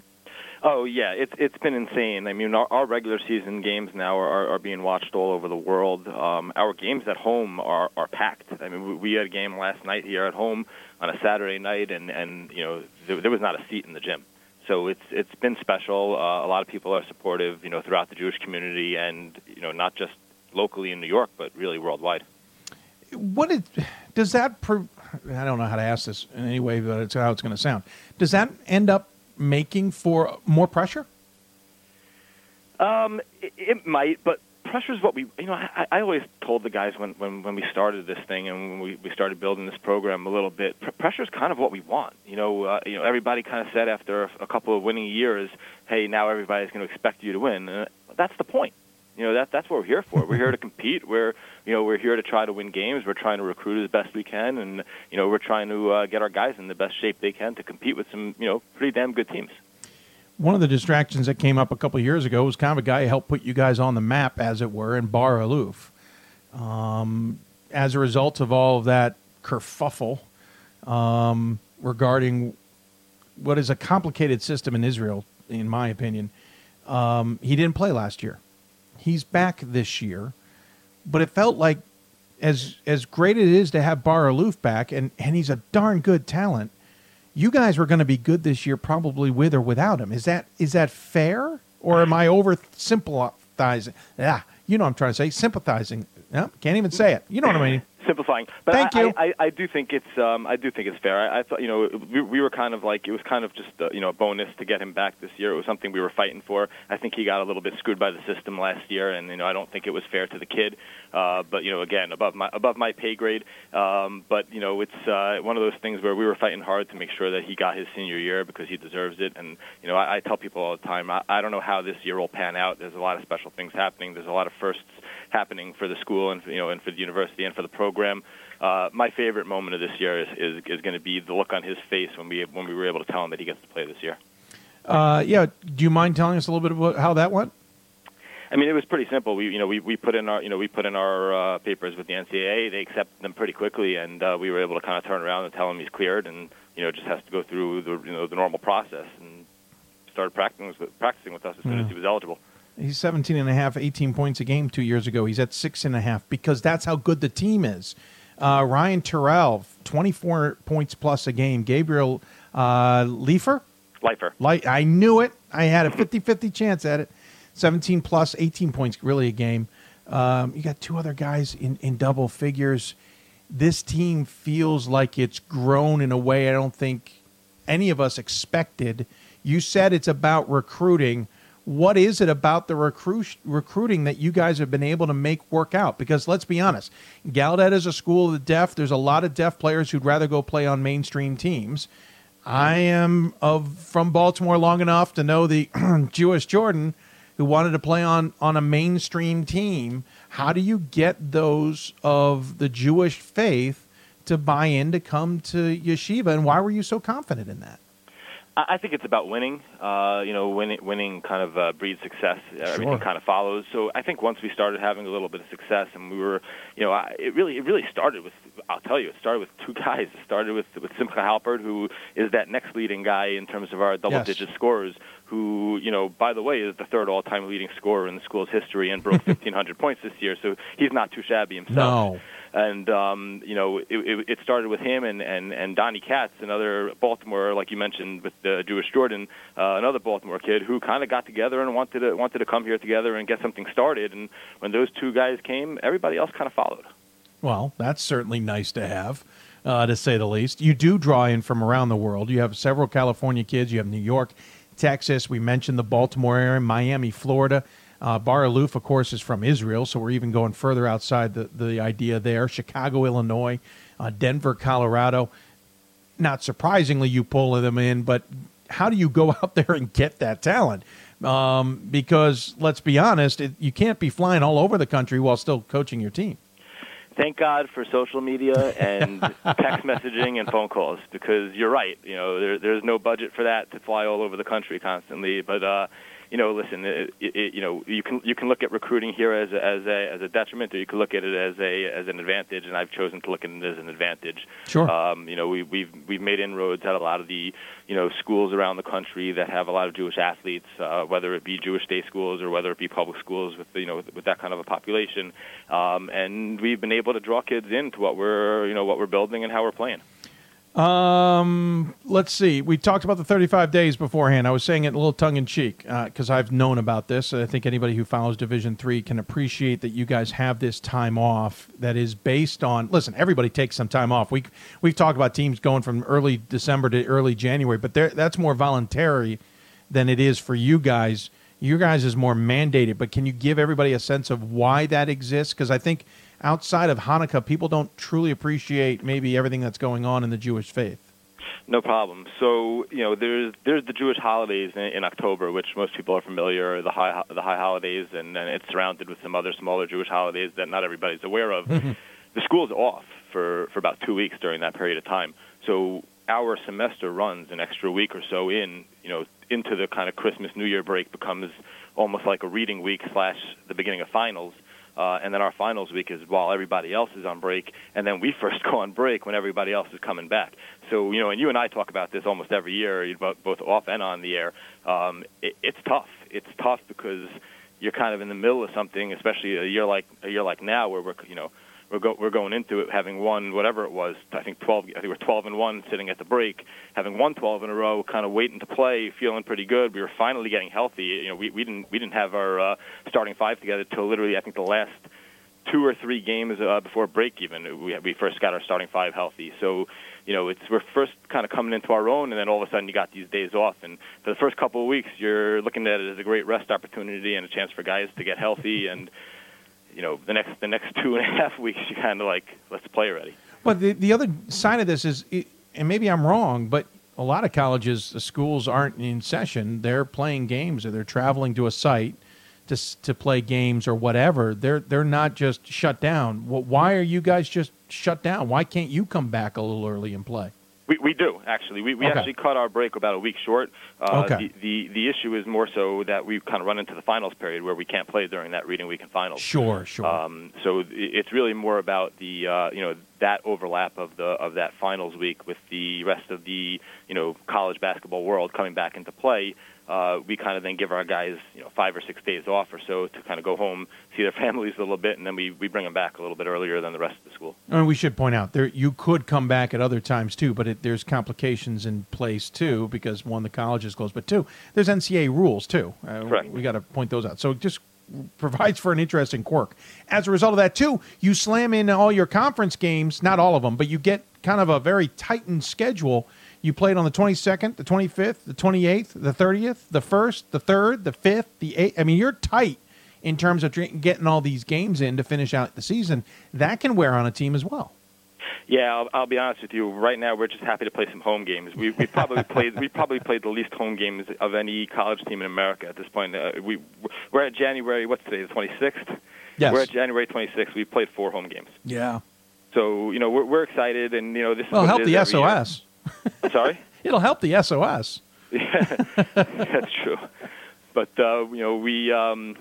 [SPEAKER 35] Oh yeah, it's it's been insane. I mean, our, our regular season games now are, are being watched all over the world. Um, our games at home are are packed. I mean, we, we had a game last night here at home on a Saturday night, and and you know there, there was not a seat in the gym. So it's it's been special. Uh, a lot of people are supportive, you know, throughout the Jewish community, and you know, not just locally in New York, but really worldwide.
[SPEAKER 1] What is, does that? Pro- I don't know how to ask this in any way, but it's how it's going to sound. Does that end up making for more pressure?
[SPEAKER 35] Um, it, it might, but pressure is what we you know I, I always told the guys when, when when we started this thing and when we, we started building this program a little bit pr- pressure is kind of what we want. You know uh, you know everybody kind of said after a, couple of winning years hey now everybody's going to expect you to win. Uh, that's the point. You know that that's what we're here for. We're here to compete. We're you know we're here to try to win games. We're trying to recruit as best we can and you know we're trying to uh, get our guys in the best shape they can to compete with some you know pretty damn good teams
[SPEAKER 1] one of the distractions that came up a couple years ago was kind of a guy who helped put you guys on the map, as it were, in Bar Alluf. Um, as a result of all of that kerfuffle um, regarding what is a complicated system in Israel, in my opinion, um, he didn't play last year. He's back this year, but it felt like as as great it is to have Bar Alluf back, and, and he's a darn good talent you guys were going to be good this year, probably with or without him. Is that is that fair, or am I oversimplifying? Yeah, you know what I'm trying to say. Sympathizing. Can't even say it. You know what I mean
[SPEAKER 35] simplifying. But
[SPEAKER 1] Thank
[SPEAKER 35] I,
[SPEAKER 1] you.
[SPEAKER 35] I, I, I do think it's um, I do think it's fair. I, I thought you know we, we were kind of like it was kind of just a, you know a bonus to get him back this year. It was something we were fighting for. I think he got a little bit screwed by the system last year, and you know I don't think it was fair to the kid. Uh, but you know again above my above my pay grade. Um, but you know it's uh, one of those things where we were fighting hard to make sure that he got his senior year because he deserves it. And you know I, I tell people all the time I, I don't know how this year will pan out. There's a lot of special things happening. There's a lot of firsts happening for the school and you know and for the university and for the program. Uh, my favorite moment of this year is, is, is going to be the look on his face when we when we were able to tell him that he gets to play this year.
[SPEAKER 1] Uh, yeah. Do you mind telling us a little bit about how that went?
[SPEAKER 35] I mean, it was pretty simple. We, you know, we, we put in our, you know, we put in our uh, papers with the NCAA. They accepted them pretty quickly, and uh, we were able to kind of turn around and tell him he's cleared, and you know, just has to go through the, you know, the normal process, and started practicing with, practicing with us as soon
[SPEAKER 1] Yeah.
[SPEAKER 35] as he was eligible.
[SPEAKER 1] He's 17 and a half, 18 points a game two years ago. He's at six and a half because that's how good the team is. Uh, Ryan Turell, 24 points plus a game. Gabriel uh, Leifer?
[SPEAKER 35] Lifer.
[SPEAKER 1] Like I knew it. I had a 50-50 chance at it. 17 plus, 18 points, really a game. Um, you got two other guys in, in double figures. This team feels like it's grown in a way I don't think any of us expected. You said it's about recruiting. What is it about the recruit, recruiting that you guys have been able to make work out? Because let's be honest, Gallaudet is a school of the deaf. There's a lot of deaf players who'd rather go play on mainstream teams. I am of from Baltimore long enough to know the Jewish Jordan who wanted to play on on a mainstream team. How do you get those of the Jewish faith to buy in to come to yeshiva, and why were you so confident in that?
[SPEAKER 35] I I think it's about winning. Uh, you know, winning, winning kind of uh, breeds success. Everything kind of follows. So I think once we started having a little bit of success, and we were, you know, I, it really, it really started with. I'll tell you, it started with two guys. It started with with Simcha Halpert, who is that next leading guy in terms of our double-digit scorers. Who, you know, by the way, is the third all-time leading scorer in the school's history and broke 1,500 points this year. So he's not too shabby himself
[SPEAKER 1] No.
[SPEAKER 35] And um, you know it, it, it started with him and and and Donnie Katz, another Baltimore, like you mentioned, with the Jewish Jordan, uh, another Baltimore kid who kind of got together and wanted to wanted to come here together and get something started. And when those two guys came, everybody else kind of followed.
[SPEAKER 1] Well, that's certainly nice to have, uh, to say the least. You do draw in from around the world. You have several California kids. You have New York, Texas. We mentioned the Baltimore area, Miami, Florida. Uh, Bar Alluf, of course, is from Israel, so we're even going further outside the, the idea there. Chicago, Illinois, uh, Denver, Colorado. Not surprisingly, you pull them in, but how do you go out there and get that talent? Um, because let's be honest, it, you can't be flying all over the country while still coaching your team.
[SPEAKER 35] Thank God for social media and text messaging and phone calls because you're right. You know, there, there's no budget for that to fly all over the country constantly. But uh, you know, listen, it, it, you know, you can you can look at recruiting here as a, as a as a detriment, or you can look at it as a as an advantage. And I've chosen to look at it as an advantage.
[SPEAKER 1] Sure.
[SPEAKER 35] Um, you know, we, we've we've made inroads at a lot of the you know schools around the country that have a lot of Jewish athletes, uh, whether it be Jewish day schools or whether it be public schools with you know with, with that kind of a population. Um, and we've been able to draw kids into what we're you know what we're building and how we're playing.
[SPEAKER 1] Um, let's see. We talked about the 35 days beforehand. I was saying it a little tongue in cheek because I've known about this. I think anybody who follows Division Three can appreciate that you guys have this time off that is based on. Listen, everybody takes some time off. We we've talked about teams going from early December to early January, but that's more voluntary than it is for you guys. You guys is more mandated. But can you give everybody a sense of why that exists? Because I think outside of Hanukkah, people don't truly appreciate maybe everything that's going on in the Jewish faith.
[SPEAKER 35] No problem. So you know, there's there's the Jewish holidays in, in October, which most people are familiar, the high the high holidays, and then it's surrounded with some other smaller Jewish holidays that not everybody's aware of. Mm-hmm. the school's off for for about two weeks during that period of time. So our semester runs an extra week or so in, you know, into the kind of Christmas New Year break becomes almost like a reading week slash the beginning of finals. Uh, and then our finals week is while everybody else is on break, and then we first go on break when everybody else is coming back. So you know, and you and I talk about this almost every year, both off and on the air. Um, it, it's tough. It's tough because you're kind of in the middle of something, especially a year like a year like now, where we're you know we're go, we're going into it having won whatever it was. I think 12. I think we're 12 and one sitting at the break, having won 12 in a row, kind of waiting to play, feeling pretty good. We were finally getting healthy. You know, we we didn't we didn't have our uh, starting five together till literally I think the last two or three games uh, before break even we we first got our starting five healthy. So you know it's we're first kind of coming into our own, and then all of a sudden you got these days off, and for the first couple of weeks you're looking at it as a great rest opportunity and a chance for guys to get healthy and you know the next the next two and a half weeks you kind of like let's play already.
[SPEAKER 1] But the, the other side of this is, and maybe I'm wrong, but a lot of colleges, the schools aren't in session. They're playing games or they're traveling to a site to, to play games or whatever. They're, they're not just shut down. Wh- Why are you guys just shut down. Why can't you come back a little early and play?
[SPEAKER 35] We, we do actually. We, we
[SPEAKER 1] Okay.
[SPEAKER 35] actually cut our break about a week short. Uh,
[SPEAKER 1] Okay.
[SPEAKER 35] the, the the issue is more so that we kind of run into the finals period where we can't play during that reading week and finals.
[SPEAKER 1] Sure, sure.
[SPEAKER 35] Um, so it's really more about the uh, you know that overlap of the of that finals week with the rest of the you know college basketball world coming back into play. Uh, we kind of then give our guys you know five or six days off or so to kind of go home, see their families a little bit, and then we, we bring them back a little bit earlier than the rest of the school.
[SPEAKER 1] And we should point out there you could come back at other times too, but it, there's complications in place too because one the college is closed, but two there's NCAA rules too. Uh,
[SPEAKER 35] Correct.
[SPEAKER 1] We got to point those out. So it just provides for an interesting quirk. As a result of that too, you slam in all your conference games, not all of them, but you get kind of a very tightened schedule. You played on the 22nd, the 25th, the 28th, the 30th, the 1st, the 3rd, the 5th, the 8th. I mean, you're tight in terms of getting all these games in to finish out the season. That can wear on a team as well.
[SPEAKER 35] Yeah, I'll, I'll be honest with you. Right now, we're just happy to play some home games. We we probably played we probably played the least home games of any college team in America at this point. Uh, we we're at January. What's today? The 26th.
[SPEAKER 1] Yes.
[SPEAKER 35] We're at January 26th. We played four home games.
[SPEAKER 1] Yeah.
[SPEAKER 35] So you know we're we're excited, and you know this. is
[SPEAKER 1] Well, help the SOS.
[SPEAKER 35] year. Sorry.
[SPEAKER 1] It'll help the SOS.
[SPEAKER 35] Yeah, that's true. But uh, you know, we um,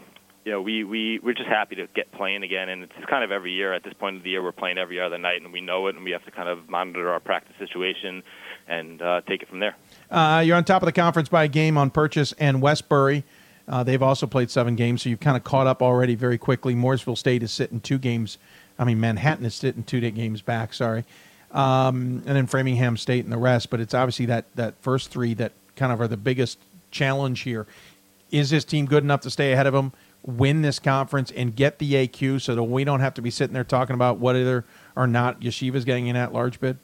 [SPEAKER 35] you know, we we we're just happy to get playing again, and it's kind of every year at this point of the year we're playing every other night, and we know it, and we have to kind of monitor our practice situation and uh, take it from there.
[SPEAKER 1] Uh, you're on top of the conference by a game on Purchase and Westbury. Uh, they've also played seven games, so you've kind of caught up already very quickly. Morrisville State is sitting two games. I mean, Manhattan is sitting two games back. Sorry, um, and then Framingham State and the rest. But it's obviously that that first three that kind of are the biggest challenge here. Is this team good enough to stay ahead of them, win this conference, and get the AQ so that we don't have to be sitting there talking about whether or not Yeshiva's getting in at large bid?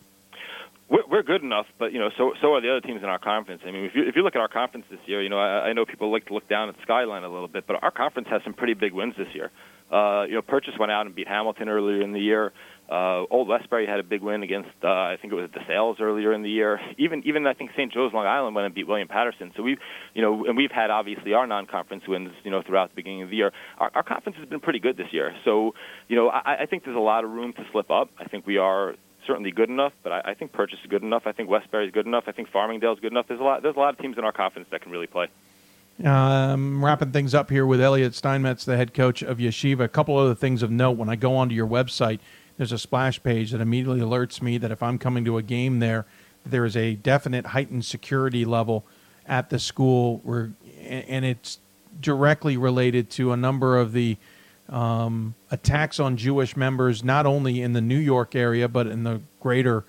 [SPEAKER 35] We're, we're good enough, but you know, so so are the other teams in our conference. I mean, if you if you look at our conference this year, you know, I, I know people like to look down at the skyline a little bit, but our conference has some pretty big wins this year. Uh, you know, Purchase went out and beat Hamilton earlier in the year. Uh, Old Westbury had a big win against, uh, I think it was the Sales earlier in the year. Even, even I think St. Joe's Long Island went and beat William Paterson. So we've, you know, and we've had obviously our non-conference wins, you know, throughout the beginning of the year. Our, our conference has been pretty good this year. So, you know, I, I think there's a lot of room to slip up. I think we are certainly good enough, but I, I think Purchase is good enough. I think Westbury is good enough. I think Farmingdale is good enough. There's a lot, there's a lot of teams in our conference that can really play.
[SPEAKER 1] Um, wrapping things up here with Elliot Steinmetz, the head coach of Yeshiva. A couple other things of note. When I go onto your website, there's a splash page that immediately alerts me that if I'm coming to a game there, there is a definite heightened security level at the school, where, and it's directly related to a number of the um, attacks on Jewish members, not only in the New York area, but in the greater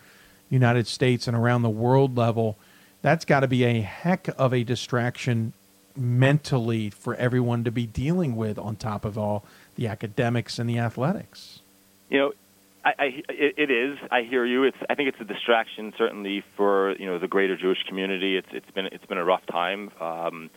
[SPEAKER 1] United States and around the world level. That's got to be a heck of a distraction mentally for everyone to be dealing with, on top of all the academics and the athletics.
[SPEAKER 35] You know, I, I it, is. I hear you. It's. I think it's a distraction, certainly for you know the greater Jewish community. It's it's been it's been a rough time. Um,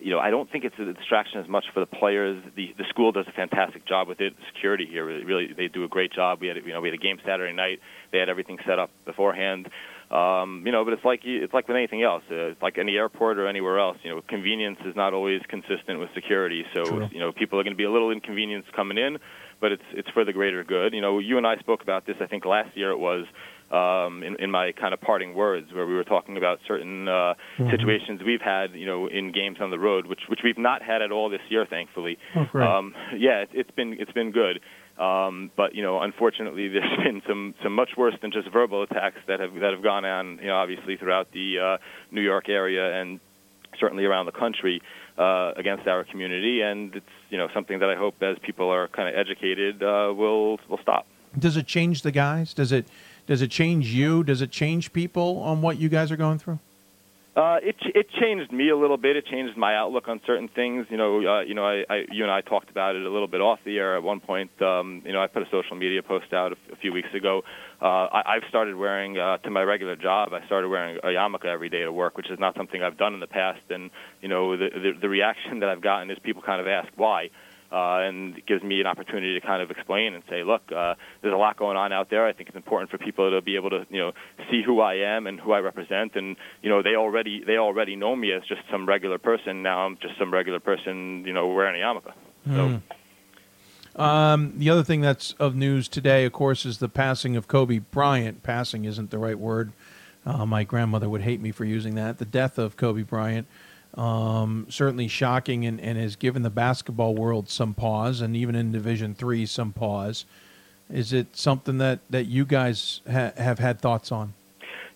[SPEAKER 35] you know, I don't think it's a distraction as much for the players. The the school does a fantastic job with it. Security here, really, really they do a great job. We had you know we had a game Saturday night. They had everything set up beforehand. Um, you know, but it's like it's like with anything else. Uh, it's like any airport or anywhere else. You know, convenience is not always consistent with security. So
[SPEAKER 1] True.
[SPEAKER 35] you know, people are going to be a little inconvenienced coming in, but it's it's for the greater good. You know, you and I spoke about this. I think last year it was um, in, in my kind of parting words, where we were talking about certain uh,
[SPEAKER 1] Mhm.
[SPEAKER 35] situations we've had, you know, in games on the road, which which we've not had at all this year, thankfully.
[SPEAKER 1] Oh, great.
[SPEAKER 35] Um, yeah, it, it's been it's been good. Um, but you know, unfortunately, there's been some some much worse than just verbal attacks that have that have gone on, you know, obviously throughout the uh, New York area and certainly around the country uh, against our community. And it's you know something that I hope as people are kind of educated uh, will will stop.
[SPEAKER 1] Does it change the guys? Does it does it change you? Does it change people on what you guys are going through?
[SPEAKER 35] Uh, it it changed me a little bit. It changed my outlook on certain things. You know, uh, you know, I, I you and I talked about it a little bit off the air at one point. Um, you know, I put a social media post out a, a few weeks ago. Uh, I, I've started wearing uh, to my regular job. I started wearing a yarmulke every day to work, which is not something I've done in the past. And you know, the the, the reaction that I've gotten is people kind of ask why. Uh, and it gives me an opportunity to kind of explain and say, look, uh, there's a lot going on out there. I think it's important for people to be able to, you know, see who I am and who I represent. And you know, they already they already know me as just some regular person. Now I'm just some regular person, you know, wearing a yarmulke. So.
[SPEAKER 1] Um, the other thing that's of news today, of course, is the passing of Kobe Bryant. Passing isn't the right word. Uh, my grandmother would hate me for using that. The death of Kobe Bryant, um, certainly shocking, and, and has given the basketball world some pause, and even in Division Three, some pause. Is it something that that you guys ha- have had thoughts on?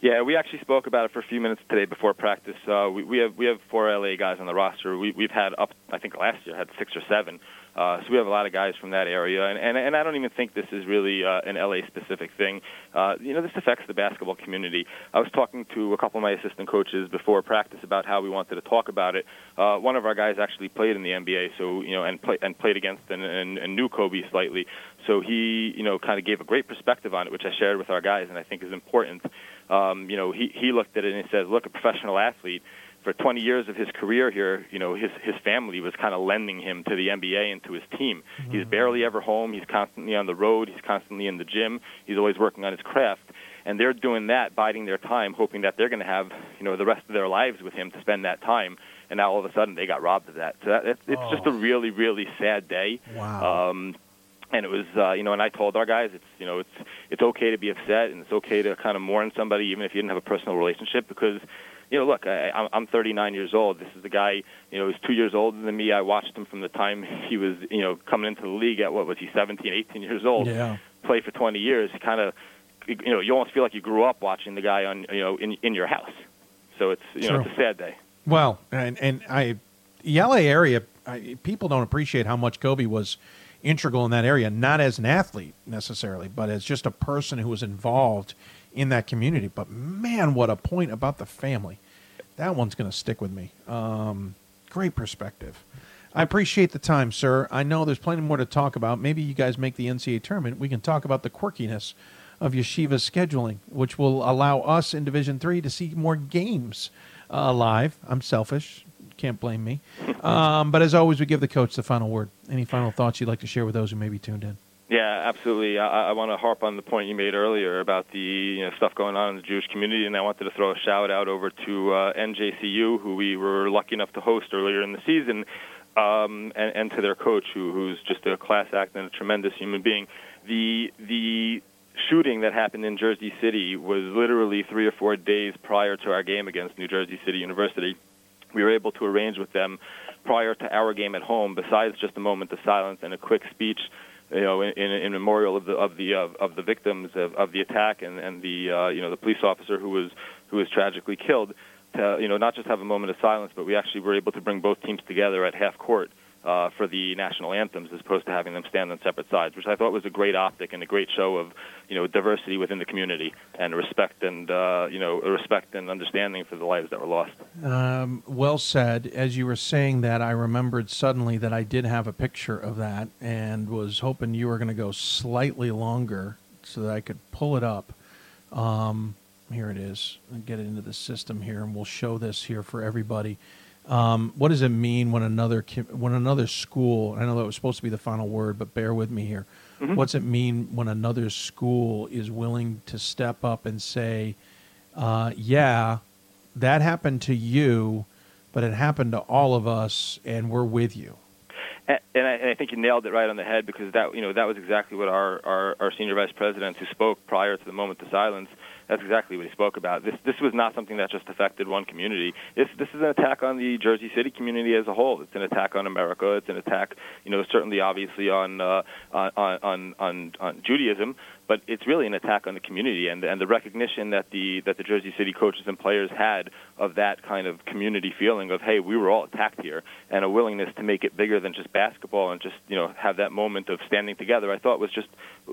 [SPEAKER 35] Yeah, we actually spoke about it for a few minutes today before practice. Uh, we, we have we have four LA guys on the roster. We, we've had up, I think last year had six or seven. Uh, so we have a lot of guys from that area, and and, and I don't even think this is really uh, an LA specific thing. Uh, you know, this affects the basketball community. I was talking to a couple of my assistant coaches before practice about how we wanted to talk about it. Uh, one of our guys actually played in the NBA, so you know, and play, and played against and, and, and knew Kobe slightly. So he, you know, kind of gave a great perspective on it, which I shared with our guys, and I think is important. Um, you know, he he looked at it and he said, "Look, a professional athlete." For 20 years of his career here, you know, his his family was kind of lending him to the NBA and to his team. Mm-hmm. He's barely ever home. He's constantly on the road. He's constantly in the gym. He's always working on his craft. And they're doing that, biding their time, hoping that they're going to have, you know, the rest of their lives with him to spend that time. And now all of a sudden they got robbed of that. So that, it's, it's oh. just a really, really sad day.
[SPEAKER 1] Wow.
[SPEAKER 35] Um, and it was uh, you know and I told our guys it's you know it's it's okay to be upset and it's okay to kind of mourn somebody even if you didn't have a personal relationship because you know, look, I, I'm 39 years old. This is the guy, you know, he's two years older than me. I watched him from the time he was, you know, coming into the league at what was he, 17, 18 years old.
[SPEAKER 1] Yeah.
[SPEAKER 35] Play for 20 years. Kind of, you know, you almost feel like you grew up watching the guy on, you know, in in your house. So it's, you know, it's a sad day.
[SPEAKER 1] Well, and and I, the LA area, I, people don't appreciate how much Kobe was integral in that area, not as an athlete necessarily, but as just a person who was involved in that community. But man, what a point about the family. That one's going to stick with me. Um, great perspective. I appreciate the time, sir. I know there's plenty more to talk about. Maybe you guys make the NCAA tournament. We can talk about the quirkiness of Yeshiva's scheduling, which will allow us in Division Three to see more games uh, live. I'm selfish. Can't blame me. Um, but as always, we give the coach the final word. Any final thoughts you'd like to share with those who may be tuned in?
[SPEAKER 35] Yeah, absolutely. I, I want to harp on the point you made earlier about the you know, stuff going on in the Jewish community, and I wanted to throw a shout out over to uh, NJCU, who we were lucky enough to host earlier in the season, um, and, and to their coach, who, who's just a class act and a tremendous human being. The the shooting that happened in Jersey City was literally three or four days prior to our game against New Jersey City University. We were able to arrange with them prior to our game at home, besides just a moment of silence and a quick speech you know, in, in memorial of the of the of, of the victims of, of the attack and and the uh, you know the police officer who was who was tragically killed. To you know, not just have a moment of silence, but we actually were able to bring both teams together at half court uh, for the national anthems as opposed to having them stand on separate sides, which I thought was a great optic and a great show of you know diversity within the community and respect and uh, you know respect and understanding for the lives that were lost.
[SPEAKER 1] Um, well said. As you were saying that, I remembered suddenly that I did have a picture of that and was hoping you were going to go slightly longer so that I could pull it up. Um, here it is. I'll get it into the system here, and we'll show this here for everybody. Um, what does it mean when another when another school? I know that was supposed to be the final word, but bear with me here. Mm-hmm. What's it mean when another school is willing to step up and say, uh, "Yeah, that happened to you, but it happened to all of us, and we're with you."
[SPEAKER 35] And, and, I, and I think you nailed it right on the head because that you know that was exactly what our, our, our senior vice president who spoke prior to the moment of silence that's exactly what he spoke about. This this was not something that just affected one community. This this is an attack on the Jersey City community as a whole. It's an attack on America. It's an attack, you know, certainly obviously on uh, on, on on on Judaism, but it's really an attack on the community and and the recognition that the that the Jersey City coaches and players had of that kind of community feeling of hey we were all attacked here and a willingness to make it bigger than just basketball and just you know have that moment of standing together I thought was just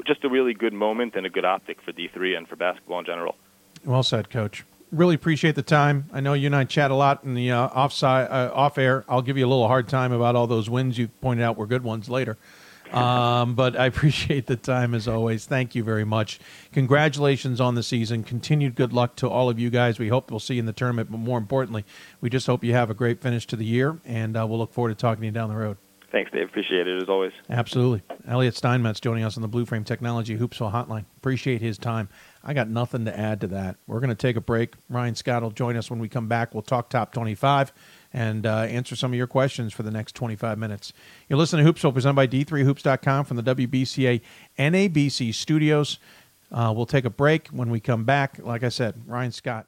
[SPEAKER 35] just a really good moment and a good optic for D3 and for basketball in general.
[SPEAKER 1] Well said, coach. Really appreciate the time. I know you and I chat a lot in the uh, offside, uh, off air. I'll give you a little hard time about all those wins you pointed out were good ones later. Um, but I appreciate the time as always. Thank you very much. Congratulations on the season. Continued good luck to all of you guys. We hope we'll see you in the tournament, but more importantly, we just hope you have a great finish to the year, and uh, we'll look forward to talking to you down the road.
[SPEAKER 35] Thanks, Dave. Appreciate it as always.
[SPEAKER 1] Absolutely. Elliot Steinmetz joining us on the Blue Frame Technology Hoopsville Hotline. Appreciate his time. I got nothing to add to that. We're going to take a break. Ryan Scott will join us when we come back. We'll talk top 25 and uh, answer some of your questions for the next 25 minutes. You're listening to Hoopsville presented by D3Hoops.com from the WBCA NABC studios. Uh, we'll take a break. When we come back, like I said, Ryan Scott.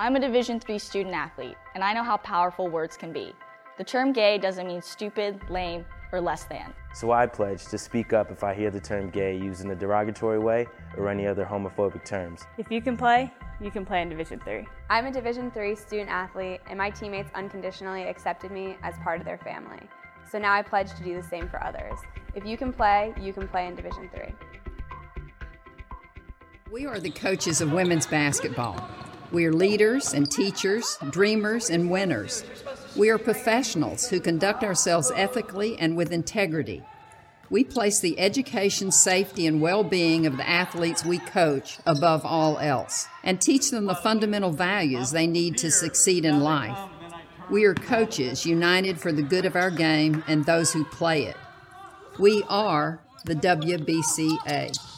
[SPEAKER 36] I'm a Division III student athlete, and I know how powerful words can be. The term gay doesn't mean stupid, lame, or less than.
[SPEAKER 37] So I pledge to speak up if I hear the term gay used in a derogatory way or any other homophobic terms.
[SPEAKER 5] If you can play, you can play in Division III.
[SPEAKER 6] I'm a Division III student athlete, and my teammates unconditionally accepted me as part of their family. So now I pledge to do the same for others. If you can play, you can play in Division III.
[SPEAKER 7] We are the coaches of women's basketball. We are leaders and teachers, dreamers and winners. We are professionals who conduct ourselves ethically and with integrity. We place the education, safety, and well being of the athletes we coach above all else and teach them the fundamental values they need to succeed in life. We are coaches united for the good of our game and those who play it. We are the WBCA.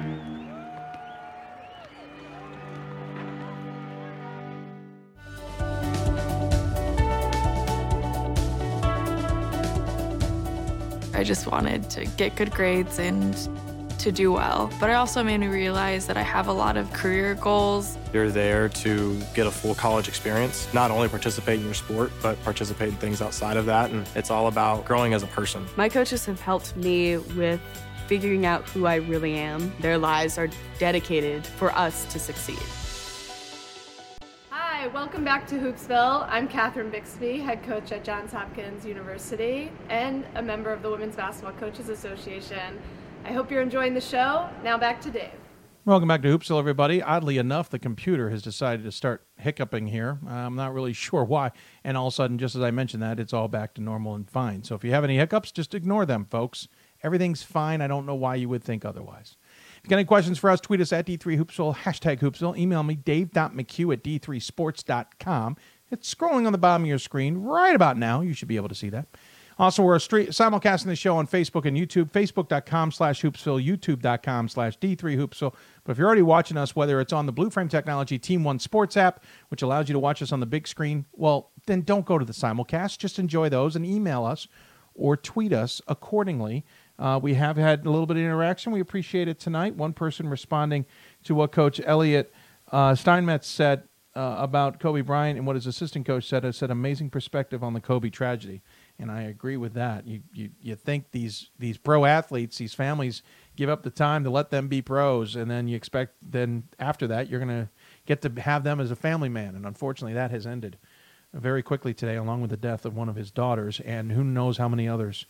[SPEAKER 8] I just wanted to get good grades and to do well. But it also made me realize that I have a lot of career goals.
[SPEAKER 9] You're there to get a full college experience, not only participate in your sport, but participate in things outside of that. And it's all about growing as a person.
[SPEAKER 10] My coaches have helped me with figuring out who I really am. Their lives are dedicated for us to succeed.
[SPEAKER 38] Hi, welcome back to Hoopsville. I'm Katherine Bixby, head coach at Johns Hopkins University and a member of the Women's Basketball Coaches Association. I hope you're enjoying the show. Now back to Dave.
[SPEAKER 1] Welcome back to Hoopsville, everybody. Oddly enough, the computer has decided to start hiccuping here. I'm not really sure why. And all of a sudden, just as I mentioned that, it's all back to normal and fine. So if you have any hiccups, just ignore them, folks. Everything's fine. I don't know why you would think otherwise. If you got any questions for us, tweet us at D3Hoopsville, hashtag Hoopsville. Email me, dave.mchugh at d3sports.com. It's scrolling on the bottom of your screen right about now. You should be able to see that. Also, we're simulcasting the show on Facebook and YouTube, facebook.com slash hoopsville, youtube.com slash d3hoopsville. But if you're already watching us, whether it's on the Blue Frame Technology Team One Sports app, which allows you to watch us on the big screen, well, then don't go to the simulcast. Just enjoy those and email us or tweet us accordingly. Uh, we have had a little bit of interaction. We appreciate it tonight. One person responding to what Coach Elliot uh, Steinmetz said uh, about Kobe Bryant and what his assistant coach said. I said amazing perspective on the Kobe tragedy and I agree with that. You you you think these these pro athletes, these families give up the time to let them be pros, and then you expect then after that you're to get to have them as a family man, and unfortunately that has ended very quickly today, along with the death of one of his daughters, and who knows how many others,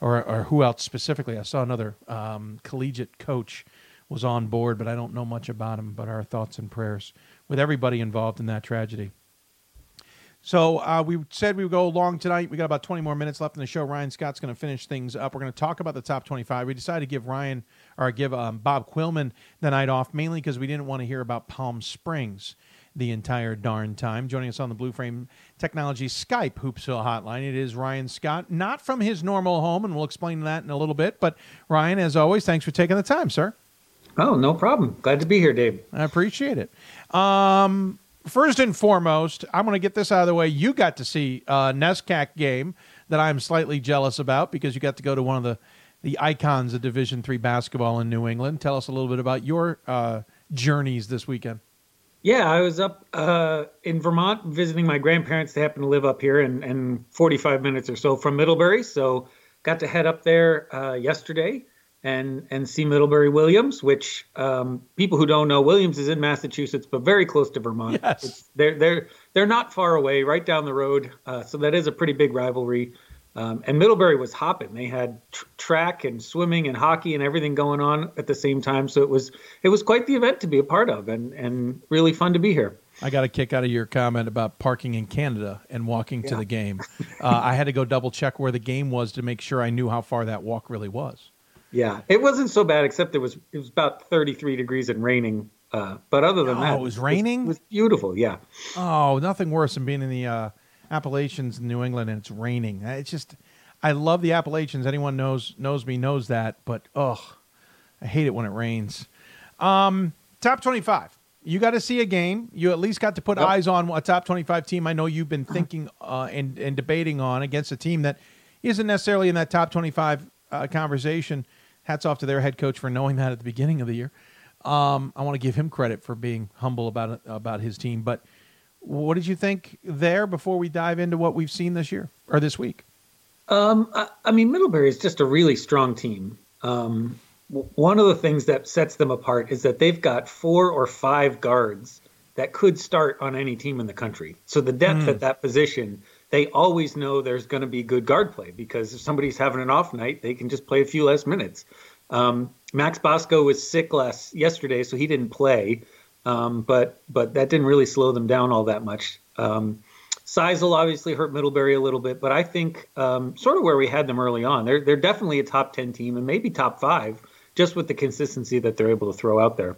[SPEAKER 1] or or who else specifically. I saw another um, collegiate coach was on board, but I don't know much about him. But our thoughts and prayers with everybody involved in that tragedy. So uh, we said we would go long tonight. We got about 20 more minutes left in the show. Ryan Scott's going to finish things up. We're going to talk about the top 25. We decided to give Ryan or give um, Bob Quillman the night off, mainly because we didn't want to hear about Palm Springs the entire darn time. Joining us on the Blue Frame Technology Skype Hoopsville hotline, it is Ryan Scott, not from his normal home, and we'll explain that in a little bit. But Ryan, as always, thanks for taking the time, sir.
[SPEAKER 39] Oh, no problem. Glad to be here, Dave.
[SPEAKER 1] I appreciate it. Um, first and foremost, I'm going to get this out of the way. You got to see a NESCAC game that I'm slightly jealous about because you got to go to one of the, the icons of Division three basketball in New England. Tell us a little bit about your uh, journeys this weekend.
[SPEAKER 39] Yeah, I was up uh, in Vermont visiting my grandparents. They happen to live up here and, and 45 minutes or so from Middlebury. So got to head up there uh, yesterday and and see Middlebury Williams, which um, people who don't know, Williams is in Massachusetts, but very close to Vermont.
[SPEAKER 1] Yes.
[SPEAKER 39] It's, they're they're they're not far away, right down the road. Uh, so that is a pretty big rivalry. Um, and Middlebury was hopping. They had tr- track and swimming and hockey and everything going on at the same time. So it was it was quite the event to be a part of, and and really fun to be here.
[SPEAKER 1] I got a kick out of your comment about parking in Canada and walking yeah. to the game. Uh, I had to go double check where the game was to make sure I knew how far that walk really was.
[SPEAKER 39] Yeah, it wasn't so bad, except it was it was about 33 degrees and raining. Uh, but other than
[SPEAKER 1] oh,
[SPEAKER 39] that,
[SPEAKER 1] it was raining.
[SPEAKER 39] It was, it was, beautiful. Yeah.
[SPEAKER 1] Oh, nothing worse than being in the uh, Appalachians in New England and it's raining. It's just, I love the Appalachians. Anyone knows knows me knows that. But ugh, I hate it when it rains. Um, top 25. You got to see a game. You at least got to put yep. eyes on a top 25 team. I know you've been thinking uh, and, and debating on against a team that isn't necessarily in that top 25 uh, conversation hats off to their head coach for knowing that at the beginning of the year. Um, I want to give him credit for being humble about about his team. But what did you think there before we dive into what we've seen this year or this week?
[SPEAKER 39] Um, I, I, mean, Middlebury is just a really strong team. Um, one of the things that sets them apart is that they've got four or five guards that could start on any team in the country. So the depth mm. at that position they always know there's going to be good guard play because if somebody's having an off night, they can just play a few less minutes. Um, Max Bosco was sick last yesterday, so he didn't play, um, but but that didn't really slow them down all that much. Um, size will obviously hurt Middlebury a little bit, but I think um, sort of where we had them early on, they're they're definitely a top ten team and maybe top five just with the consistency that they're able to throw out there.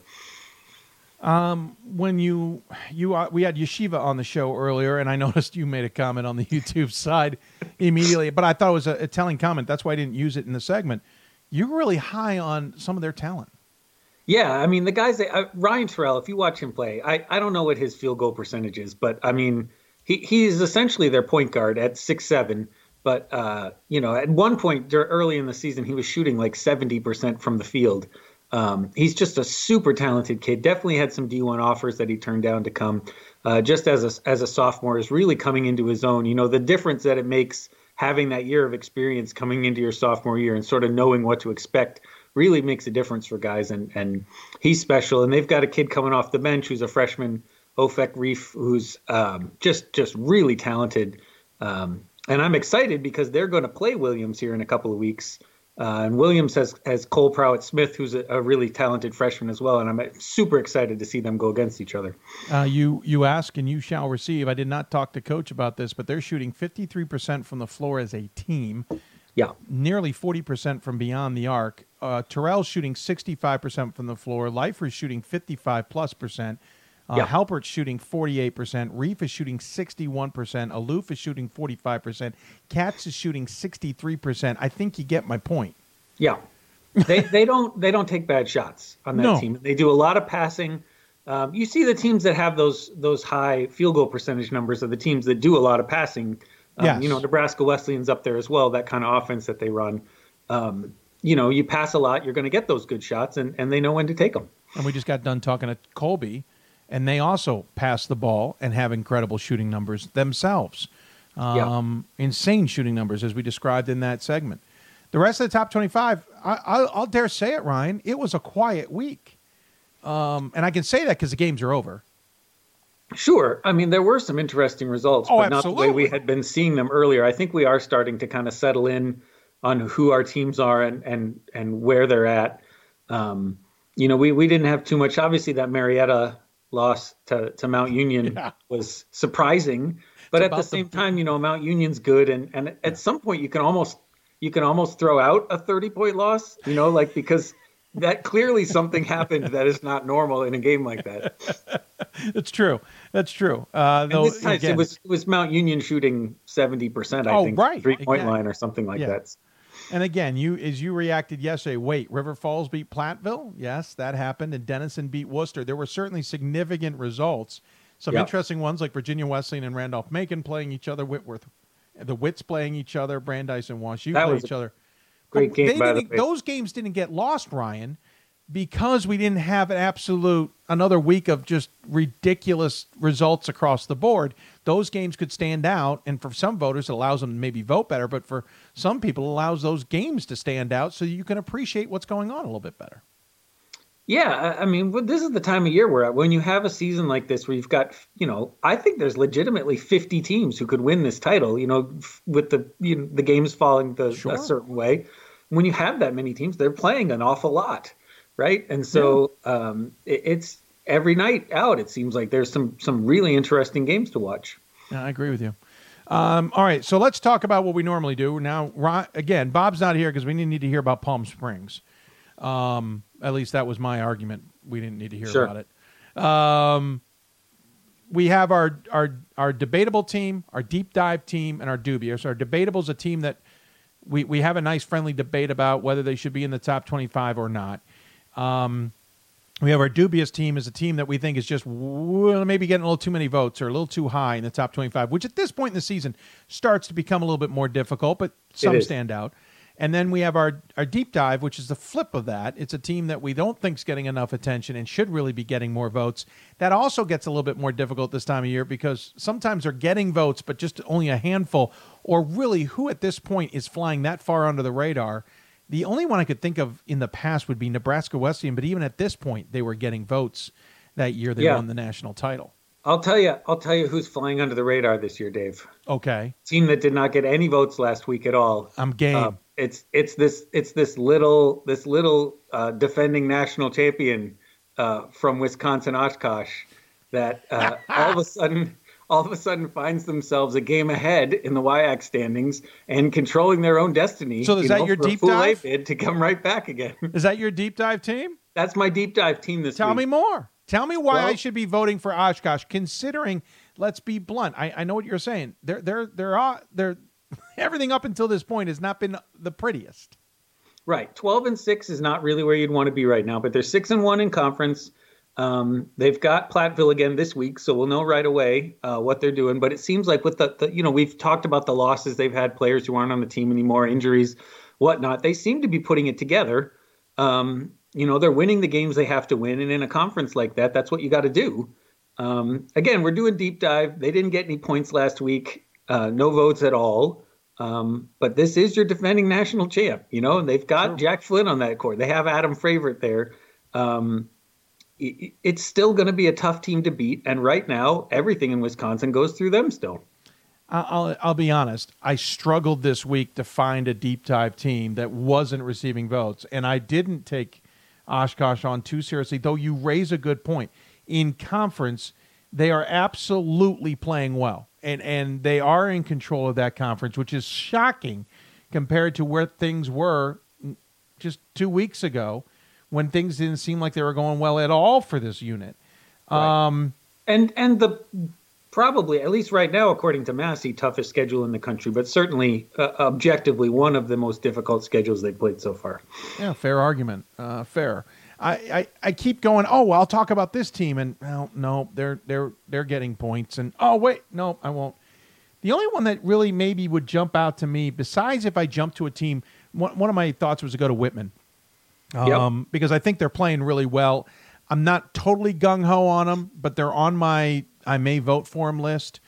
[SPEAKER 1] Um, when you you uh, we had Yeshiva on the show earlier, and I noticed you made a comment on the YouTube side immediately, but I thought it was a, a, telling comment. That's why I didn't use it in the segment. You're really high on some of their talent.
[SPEAKER 39] Yeah, I mean the guys that uh, Ryan Turell. If you watch him play, I I don't know what his field goal percentage is, but I mean he he is essentially their point guard at six seven. But uh, you know, at one point early in the season, he was shooting like seventy percent from the field. Um, he's just a super talented kid. Definitely had some D1 offers that he turned down to come. Uh, just as a, as a sophomore, is really coming into his own. You know, the difference that it makes having that year of experience coming into your sophomore year and sort of knowing what to expect really makes a difference for guys. And, and he's special. And they've got a kid coming off the bench who's a freshman, Ofek Reef, who's um, just just really talented. Um, and I'm excited because they're going to play Williams here in a couple of weeks. Uh, and Williams has has Cole Prowett Smith, who's a, a, really talented freshman as well, and I'm super excited to see them go against each other.
[SPEAKER 1] Uh, you you ask and you shall receive. I did not talk to coach about this, but they're shooting 53 percent from the floor as a team.
[SPEAKER 39] Yeah,
[SPEAKER 1] nearly 40 percent from beyond the arc. Uh, Turell's shooting 65 percent from the floor. Leifer's shooting 55 plus percent. Uh,
[SPEAKER 39] Yeah.
[SPEAKER 1] Halpert's shooting 48%. Reef is shooting 61%. Alluf is shooting 45%. Katz is shooting 63%. I think you get my point.
[SPEAKER 39] Yeah, they they don't they don't take bad shots on that
[SPEAKER 1] No.
[SPEAKER 39] team. They do a lot of passing. Um, you see the teams that have those those high field goal percentage numbers are the teams that do a lot of passing. Um,
[SPEAKER 1] Yes.
[SPEAKER 39] You know, Nebraska Wesleyan's up there as well. That kind of offense that they run. Um, you know, you pass a lot, you're going to get those good shots, and, and they know when to take them.
[SPEAKER 1] And we just got done talking to Colby, and they also pass the ball and have incredible shooting numbers themselves.
[SPEAKER 39] Yeah.
[SPEAKER 1] Um, Insane shooting numbers, as we described in that segment. The rest of the top 25, I, I'll, I'll dare say it, Ryan, it was a quiet week. Um, and I can say that because the games are over.
[SPEAKER 39] Sure. I mean, there were some interesting results,
[SPEAKER 1] Oh,
[SPEAKER 39] but not the way we had been seeing them earlier. I think we are starting to kind of settle in on who our teams are and and and where they're at. Um, you know, we we didn't have too much. Obviously, that Marietta loss to to Mount Union
[SPEAKER 1] Yeah.
[SPEAKER 39] was surprising, but
[SPEAKER 1] It's
[SPEAKER 39] at the
[SPEAKER 1] about the-
[SPEAKER 39] same time, you know, Mount Union's good, and and at some point, you can almost you can almost throw out a thirty point loss. You know, like because. That clearly something happened that is not normal in a game like that.
[SPEAKER 1] That's true. That's true. Uh, though,
[SPEAKER 39] this time
[SPEAKER 1] again-
[SPEAKER 39] it was it was Mount Union shooting seventy percent, I
[SPEAKER 1] Oh,
[SPEAKER 39] think,
[SPEAKER 1] right.
[SPEAKER 39] three point
[SPEAKER 1] Exactly.
[SPEAKER 39] line or something like
[SPEAKER 1] Yeah.
[SPEAKER 39] that.
[SPEAKER 1] And again, you as you reacted yesterday. Wait, River Falls beat Platteville. Yes, that happened, and Denison beat Wooster. There were certainly significant results. Some
[SPEAKER 39] Yeah.
[SPEAKER 1] interesting ones like Virginia Wesleyan and Randolph Macon playing each other. Whitworth, the Wits playing each other. Brandeis and Wash U
[SPEAKER 39] That
[SPEAKER 1] play each
[SPEAKER 39] a
[SPEAKER 1] other.
[SPEAKER 39] Great game, by the way.
[SPEAKER 1] Those games didn't get lost, Ryan, because we didn't have an absolute another week of just ridiculous results across the board. Those games could stand out, and for some voters, it allows them to maybe vote better. But for some people, it allows those games to stand out so you can appreciate what's going on a little bit better.
[SPEAKER 39] Yeah, I mean, this is the time of year where when you have a season like this, where you've got, you know, I think there's legitimately 50 teams who could win this title. You know, with the you know, the games falling the,
[SPEAKER 1] Sure.
[SPEAKER 39] a certain way. When you have that many teams, they're playing an awful lot, right? And so um, it, it's every night out. It seems like there's some some really interesting games to watch.
[SPEAKER 1] Yeah, I agree with you. Um, all right, so let's talk about what we normally do now. Ron, again, Bob's not here because we need to hear about Palm Springs. Um, at least that was my argument. We didn't need to hear
[SPEAKER 39] Sure.
[SPEAKER 1] about it. Um, we have our our our debatable team, our deep dive team, and our dubious. Our debatable is a team that we we have a nice friendly debate about whether they should be in the top twenty five or not. Um, we have our dubious team is a team that we think is just well, maybe getting a little too many votes or a little too high in the top 25, which at this point in the season starts to become a little bit more difficult, but some stand out. And then we have our, our deep dive, which is the flip of that. It's a team that we don't think is getting enough attention and should really be getting more votes. That also gets a little bit more difficult this time of year because sometimes they're getting votes, but just only a handful. Or really, who at this point is flying that far under the radar? The only one I could think of in the past would be Nebraska Wesleyan, but even at this point, they were getting votes that year they
[SPEAKER 39] Yeah.
[SPEAKER 1] won the national title.
[SPEAKER 39] I'll tell you. I'll tell you who's flying under the radar this year, Dave.
[SPEAKER 1] Okay,
[SPEAKER 39] Team that did not get any votes last week at all.
[SPEAKER 1] I'm game.
[SPEAKER 39] Uh, it's it's this it's this little this little uh, defending national champion uh, from Wisconsin Oshkosh that uh, all of a sudden all of a sudden finds themselves a game ahead in the WIAC standings and controlling their own destiny.
[SPEAKER 1] So is
[SPEAKER 39] you
[SPEAKER 1] that
[SPEAKER 39] know,
[SPEAKER 1] your deep dive?
[SPEAKER 39] Bid to come right back again?
[SPEAKER 1] Is that your deep dive team?
[SPEAKER 39] That's my deep dive team this
[SPEAKER 1] Tell
[SPEAKER 39] week.
[SPEAKER 1] me more. Tell me why I should be voting for Oshkosh, considering. Let's be blunt. I, I know what you're saying. They're they're they're they're everything up until this point has not been the prettiest.
[SPEAKER 39] Right. 12 and 6 is not really where you'd want to be right now, but they're 6 and 1 in conference. Um, they've got Platteville again this week, so we'll know right away uh, what they're doing. But it seems like with the, the, you know, we've talked about the losses they've had, players who aren't on the team anymore, injuries, whatnot. They seem to be putting it together. Um, you know, they're winning the games they have to win, and in a conference like that, that's what you got to do. Um, again, we're doing deep dive. They didn't get any points last week, uh, no votes at all. Um, but this is your defending national champ, you know, and they've got Jack Flynn on that court. They have Adam Favorite there. Um, i- it's still going to be a tough team to beat. And right now, everything in Wisconsin goes through them still.
[SPEAKER 1] I'll I'll be honest. I struggled this week to find a deep dive team that wasn't receiving votes, and I didn't take Oshkosh on too seriously. Though you raise a good point. In conference, they are absolutely playing well, and and they are in control of that conference, which is shocking compared to where things were just two weeks ago, when things didn't seem like they were going well at all for this unit. Um,
[SPEAKER 39] and and the probably at least right now, according to Massey, toughest schedule in the country, but certainly uh, objectively one of the most difficult schedules they've played so far.
[SPEAKER 1] Yeah, fair argument. Uh, fair. I, I, I keep going. Oh, well, I'll talk about this team, and well, no, they're they're they're getting points, and oh wait, no, I won't. The only one that really maybe would jump out to me, besides if I jump to a team, one, one of my thoughts was to go to Whitman, um, yep. because I think they're playing really well. I'm not totally gung ho on them, but they're on my I may vote for them list.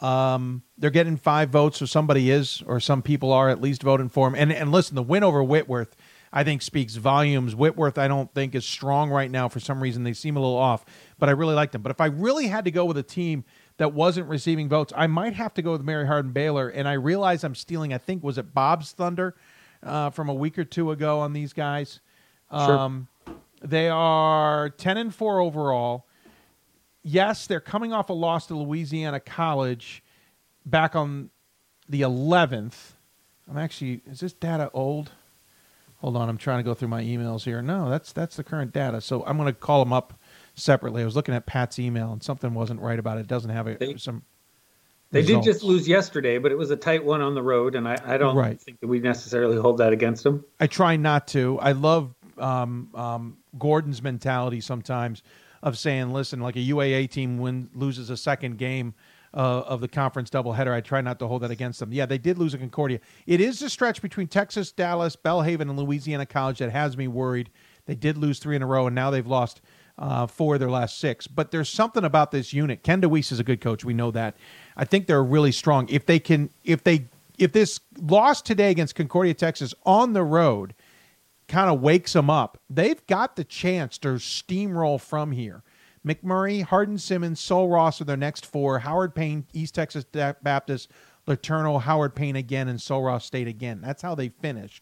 [SPEAKER 1] Um, they're getting five votes, so somebody is, or some people are at least voting for them. And and listen, the win over Whitworth I think speaks volumes. Whitworth, I don't think is strong right now for some reason. They seem a little off, but I really like them. But if I really had to go with a team that wasn't receiving votes, I might have to go with Mary Hardin Baylor. And I realize I'm stealing. I think was it Bob's Thunder uh, from a week or two ago on these guys. Sure. Um, they are ten and four overall. Yes, they're coming off a loss to Louisiana College back on the 11th. I'm actually is this data old? Hold on, I'm trying to go through my emails here. No, that's that's the current data. So I'm going to call them up separately. I was looking at Pat's email and something wasn't right about it. It doesn't have a, they, some.
[SPEAKER 39] They results. did just lose yesterday, but it was a tight one on the road, and I, I don't right. think that we necessarily hold that against them.
[SPEAKER 1] I try not to. I love um, um, Gordon's mentality sometimes of saying, "Listen, like a UAA team win loses a second game." Uh, of the conference doubleheader. I try not to hold that against them. Yeah, they did lose a Concordia. It is the stretch between Texas, Dallas, Belhaven, and Louisiana College that has me worried. They did lose three in a row, and now they've lost uh, four of their last six. But there's something about this unit. Ken DeWeese is a good coach. We know that. I think they're really strong. If they can, if they, if this loss today against Concordia, Texas, on the road, kind of wakes them up, they've got the chance to steamroll from here. McMurry, Hardin Simmons, Sul Ross are their next four. Howard Payne, East Texas Baptist, LeTourneau, Howard Payne again, and Sul Ross State again. That's how they finish.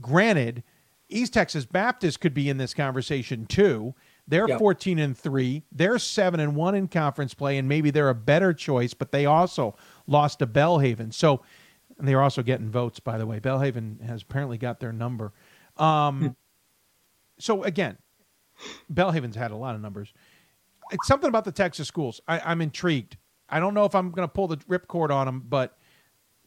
[SPEAKER 1] Granted, East Texas Baptist could be in this conversation too. They're yep. 14 and 3. They're 7 and 1 in conference play and maybe they're a better choice, but they also lost to Belhaven. So and they're also getting votes by the way. Belhaven has apparently got their number. Um, hmm. so again, Belhaven's had a lot of numbers it's something about the Texas schools. I, am intrigued. I don't know if I'm going to pull the ripcord on them, but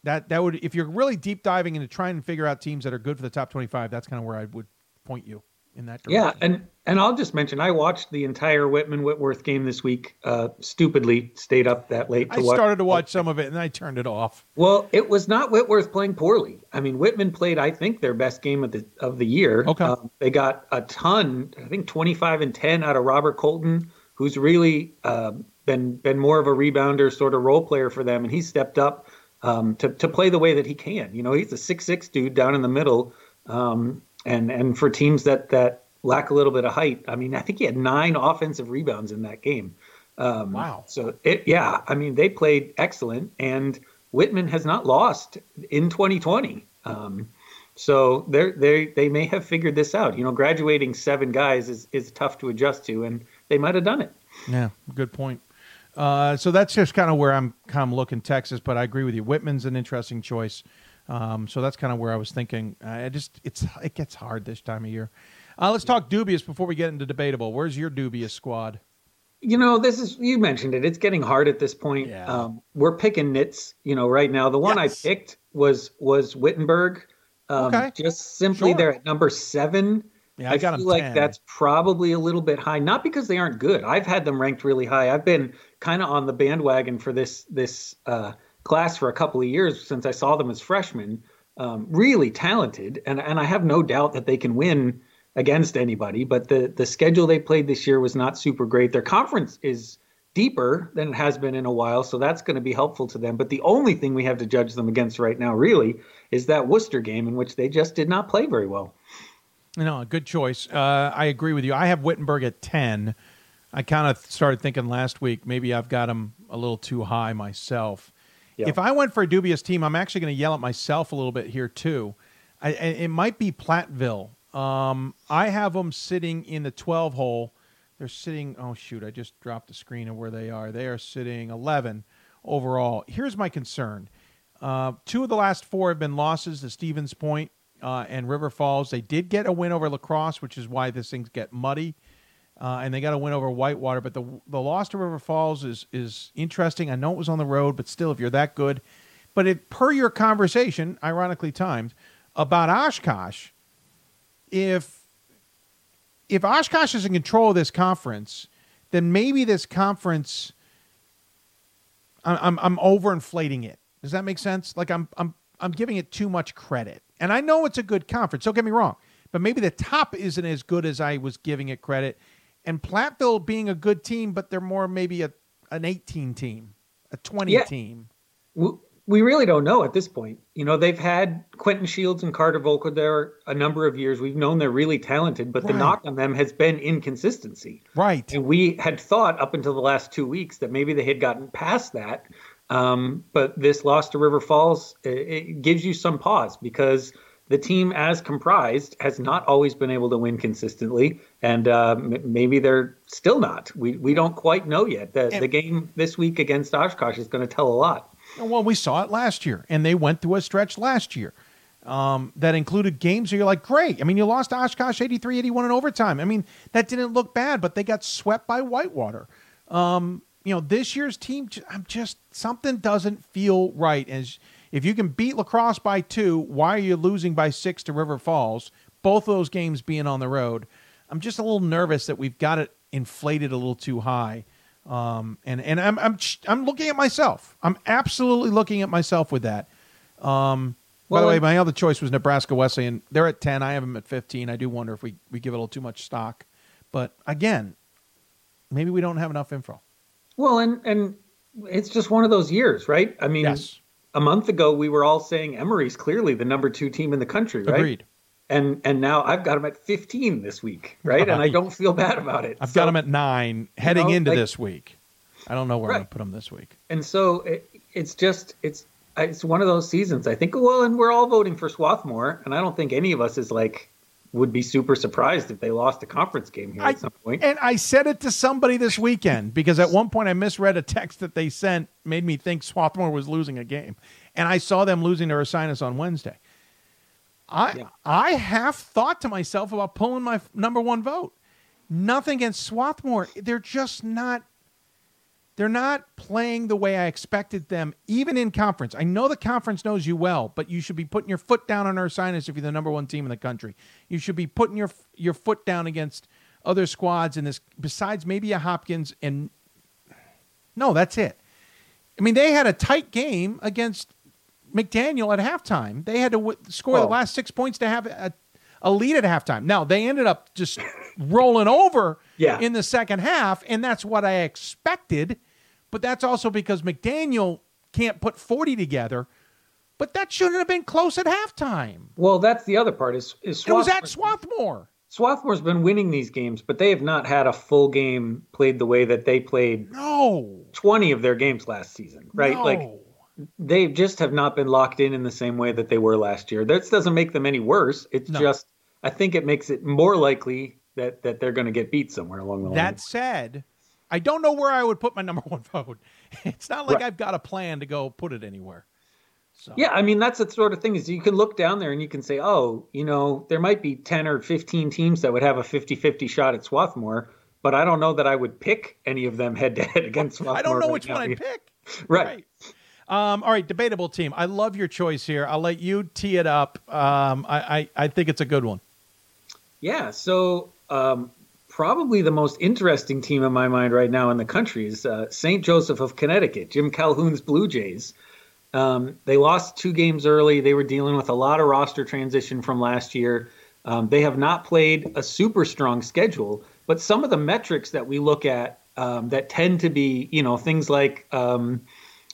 [SPEAKER 1] that that would if you're really deep diving into trying to figure out teams that are good for the top 25, that's kind of where I would point you in that direction.
[SPEAKER 39] Yeah, and and I'll just mention I watched the entire Whitman Whitworth game this week. Uh, stupidly stayed up that late to
[SPEAKER 1] I
[SPEAKER 39] watch.
[SPEAKER 1] started to watch some of it and I turned it off.
[SPEAKER 39] Well, it was not Whitworth playing poorly. I mean, Whitman played I think their best game of the of the year.
[SPEAKER 1] Okay,
[SPEAKER 39] um, they got a ton. I think 25 and 10 out of Robert Colton who's really uh, been been more of a rebounder, sort of role player for them, and he stepped up um, to to play the way that he can. You know, he's a six six dude down in the middle, um, and and for teams that that lack a little bit of height, I mean, I think he had nine offensive rebounds in that game.
[SPEAKER 1] Um, wow.
[SPEAKER 39] So it, yeah, I mean, they played excellent, and Whitman has not lost in 2020. Um, so they they they may have figured this out. You know, graduating seven guys is is tough to adjust to, and they might have done it.
[SPEAKER 1] Yeah, good point. Uh, so that's just kind of where I'm kind of looking Texas, but I agree with you. Whitman's an interesting choice. Um, so that's kind of where I was thinking. I just it's it gets hard this time of year. Uh, let's talk dubious before we get into debatable. Where's your dubious squad?
[SPEAKER 39] You know, this is you mentioned it. It's getting hard at this point. Yeah. Um, we're picking nits. You know, right now the one yes. I picked was was Wittenberg. Um, okay. Just simply sure. they're at number seven.
[SPEAKER 1] Yeah, I, I
[SPEAKER 39] feel like
[SPEAKER 1] 10.
[SPEAKER 39] that's probably a little bit high. Not because they aren't good. I've had them ranked really high. I've been kind of on the bandwagon for this this uh, class for a couple of years since I saw them as freshmen. Um, really talented, and and I have no doubt that they can win against anybody. But the the schedule they played this year was not super great. Their conference is deeper than it has been in a while, so that's going to be helpful to them. But the only thing we have to judge them against right now, really, is that Wooster game in which they just did not play very well.
[SPEAKER 1] No, a good choice. Uh, I agree with you. I have Wittenberg at 10. I kind of started thinking last week maybe I've got him a little too high myself. If I went for a dubious team, I'm actually going to yell at myself a little bit here too. I, it might be Platteville. Um, I have them sitting in the 12 hole. They're sitting. Oh shoot! I just dropped the screen of where they are. They are sitting 11 overall. Here's my concern. Uh, two of the last four have been losses to Stevens Point uh, and River Falls. They did get a win over La Crosse, which is why this things get muddy. uh, and they got to win over Whitewater. But the the loss to River Falls is is interesting. I know it was on the road, but still, if you're that good, but it, per your conversation, ironically timed, about Oshkosh, if if Oshkosh is in control of this conference, then maybe this conference, I'm I'm, I'm overinflating it. Does that make sense? Like I'm I'm I'm giving it too much credit, and I know it's a good conference. Don't get me wrong, but maybe the top isn't as good as I was giving it credit. And Platteville being a good team, but they're more maybe a an 18 team, a 20
[SPEAKER 39] Yeah.
[SPEAKER 1] team.
[SPEAKER 39] We really don't know at this point. You know, they've had Quentin Shields and Carter Voelker there a number of years. We've known they're really talented, but the knock on them has been inconsistency.
[SPEAKER 1] Right.
[SPEAKER 39] And we had thought up until the last two weeks that maybe they had gotten past that. Um, but this loss to River Falls, it, it gives you some pause because the team as comprised has not always been able to win consistently. And uh, m- maybe they're still not. We, we don't quite know yet. The, the game this week against Oshkosh is going to tell a lot.
[SPEAKER 1] Well, we saw it last year, and they went through a stretch last year um, that included games where you're like, great. I mean, you lost to Oshkosh 83 81 in overtime. I mean, that didn't look bad, but they got swept by Whitewater. Um, you know, this year's team, I'm just, something doesn't feel right. As if you can beat La Crosse by two, why are you losing by six to River Falls? Both of those games being on the road. I'm just a little nervous that we've got it inflated a little too high. Um, and and I'm I'm I'm looking at myself. I'm absolutely looking at myself with that. Um, by the way, my other choice was Nebraska Wesleyan. They're at ten. I have them at fifteen. I do wonder if we we give it a little too much stock. But again, maybe we don't have enough info.
[SPEAKER 39] Well, and and it's just one of those years, right? I mean,
[SPEAKER 1] Yes.
[SPEAKER 39] a month ago we were all saying Emory's clearly the number two team in the country, right?
[SPEAKER 1] Agreed.
[SPEAKER 39] And and now I've got them at 15 this week, right? And I don't feel bad about it.
[SPEAKER 1] I've
[SPEAKER 39] So-
[SPEAKER 1] got them at nine heading
[SPEAKER 39] know,
[SPEAKER 1] into
[SPEAKER 39] like-
[SPEAKER 1] this week. I don't know where I'm going to put them this week.
[SPEAKER 39] And so it, it's just it's it's one of those seasons. I think well, and we're all voting for Swarthmore, and I don't think any of us is like would be super surprised if they lost a conference game here at some point.
[SPEAKER 1] And I said it to somebody this weekend because at one point I misread a text that they sent, made me think Swarthmore was losing a game. And I saw them losing to Ursinus on Wednesday. I I have thought to myself about pulling my number one vote. Nothing against Swarthmore. They're just not they're not playing the way I expected them, even in conference. I know the conference knows you well, but you should be putting your foot down on Ursinus if you're the number one team in the country. You should be putting your your foot down against other squads in this. Besides maybe a Hopkins and no, that's it. I mean, they had a tight game against McDaniel at halftime. They had to w- score the
[SPEAKER 39] Oh.
[SPEAKER 1] last six points to have a, a lead at halftime. Now they ended up just rolling over
[SPEAKER 39] Yeah.
[SPEAKER 1] in the second half, and that's what I expected. But that's also because McDaniel can't put 40 together. But that shouldn't have been close at halftime.
[SPEAKER 39] Well, that's the other part is is
[SPEAKER 1] It was at Swarthmore.
[SPEAKER 39] Swarthmore's been winning these games, but they have not had a full game played the way that they played
[SPEAKER 1] No.
[SPEAKER 39] 20 of their games last season, right?
[SPEAKER 1] No.
[SPEAKER 39] Like they just have not been locked in in the same way that they were last year. That doesn't make them any worse. It's
[SPEAKER 1] No.
[SPEAKER 39] just I think it makes it more likely that that they're going to get beat somewhere along the line.
[SPEAKER 1] That said, I don't know where I would put my number one vote. It's not like
[SPEAKER 39] Right.
[SPEAKER 1] I've got a plan to go put it anywhere.
[SPEAKER 39] Yeah, I mean that's the sort of thing is you can look down there and you can say, "Oh, you know, there might be 10 or 15 teams that would have a 50-50 shot at Swarthmore, but I don't know that I would pick any of them head to head against Swarthmore."
[SPEAKER 1] I don't know
[SPEAKER 39] right
[SPEAKER 1] which
[SPEAKER 39] now.
[SPEAKER 1] one I'd pick.
[SPEAKER 39] Right.
[SPEAKER 1] Um, all right, debatable team. I love your choice here. I'll let you tee it up. Um, I, I, I think it's a good one.
[SPEAKER 39] Yeah, so um, probably the most interesting team in my mind right now in the country is uh, St. Joseph of Connecticut, Jim Calhoun's Blue Jays. Um, they lost two games early. They were dealing with a lot of roster transition from last year. Um, they have not played a super strong schedule, but some of the metrics that we look at um, that tend to be, you know, things like, um,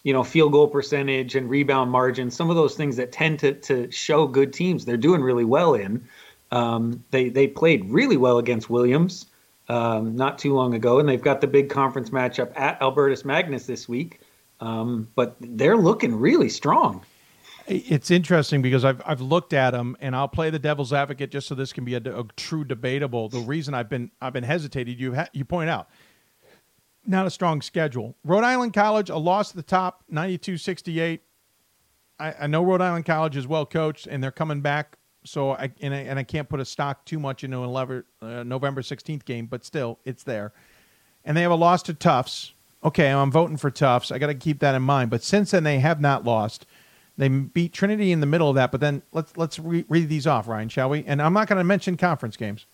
[SPEAKER 39] you know, field goal percentage and rebound margin, some of those things that tend to, to show good teams, they're doing really well in. Um, they they played really well against Williams um, not too long ago, and they've got the big conference matchup at Albertus Magnus this week. Um, but they're looking really strong.
[SPEAKER 1] It's interesting because I've I've looked at them, and I'll play the devil's advocate just so this can be a, a true debatable. The reason I've been I've been hesitated, you ha- you point out, not a strong schedule. Rhode Island College, a loss at the top, 92-68. I, I know Rhode Island College is well coached, and they're coming back So I and I, and I can't put a stock too much into an 11, uh, November 16th game, but still, it's there. And they have a loss to Tufts. Okay, I'm voting for Tufts. I got to keep that in mind. But since then, they have not lost. They beat Trinity in the middle of that. But then let's let's re- read these off, Ryan, shall we? And I'm not going to mention conference games.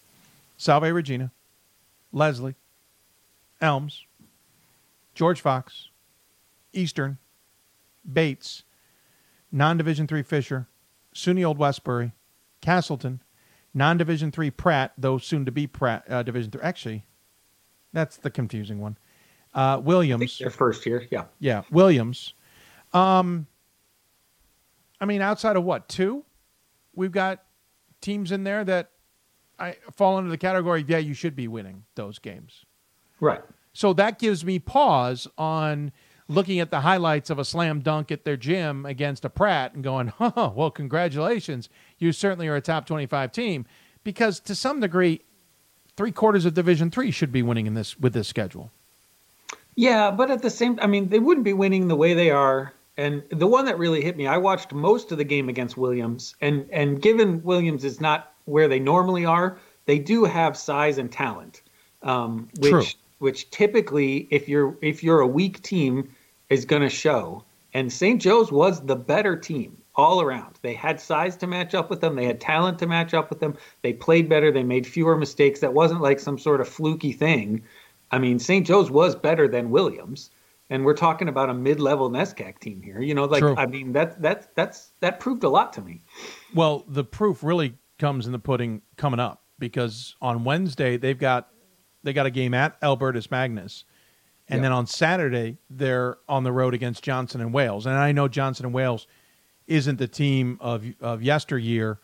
[SPEAKER 1] Salve Regina, Lesley, Elms, George Fox, Eastern, Bates, non-division three Fisher, SUNY Old Westbury, Castleton, non-division three Pratt, though soon to be Pratt uh, division three. Actually, that's the confusing one. Uh, Williams,
[SPEAKER 39] their first year, yeah,
[SPEAKER 1] yeah, Williams. Um, I mean, outside of what two, we've got teams in there that I fall into the category. Yeah, you should be winning those games,
[SPEAKER 39] right?
[SPEAKER 1] So that gives me pause on looking at the highlights of a slam dunk at their gym against a Pratt and going, "Oh, well, congratulations! You certainly are a top twenty-five team." Because to some degree, three quarters of Division Three should be winning in this with this schedule.
[SPEAKER 39] Yeah, but at the same, I mean, they wouldn't be winning the way they are. And the one that really hit me, I watched most of the game against Williams, and and given Williams is not where they normally are, they do have size and talent, um, which
[SPEAKER 1] True.
[SPEAKER 39] which typically, if you're if you're a weak team, is going to show. And St. Joe's was the better team all around. They had size to match up with them. They had talent to match up with them. They played better. They made fewer mistakes. That wasn't like some sort of fluky thing. I mean, St. Joe's was better than Williams, and we're talking about a mid-level NESCAC team here. You know, like
[SPEAKER 1] True.
[SPEAKER 39] I mean, that that that's that proved a lot to me.
[SPEAKER 1] Well, the proof really comes in the pudding coming up because on Wednesday they've got they got a game at Albertus Magnus, and
[SPEAKER 39] Yeah.
[SPEAKER 1] then on Saturday they're on the road against Johnson and Wales. And I know Johnson and Wales isn't the team of of yesteryear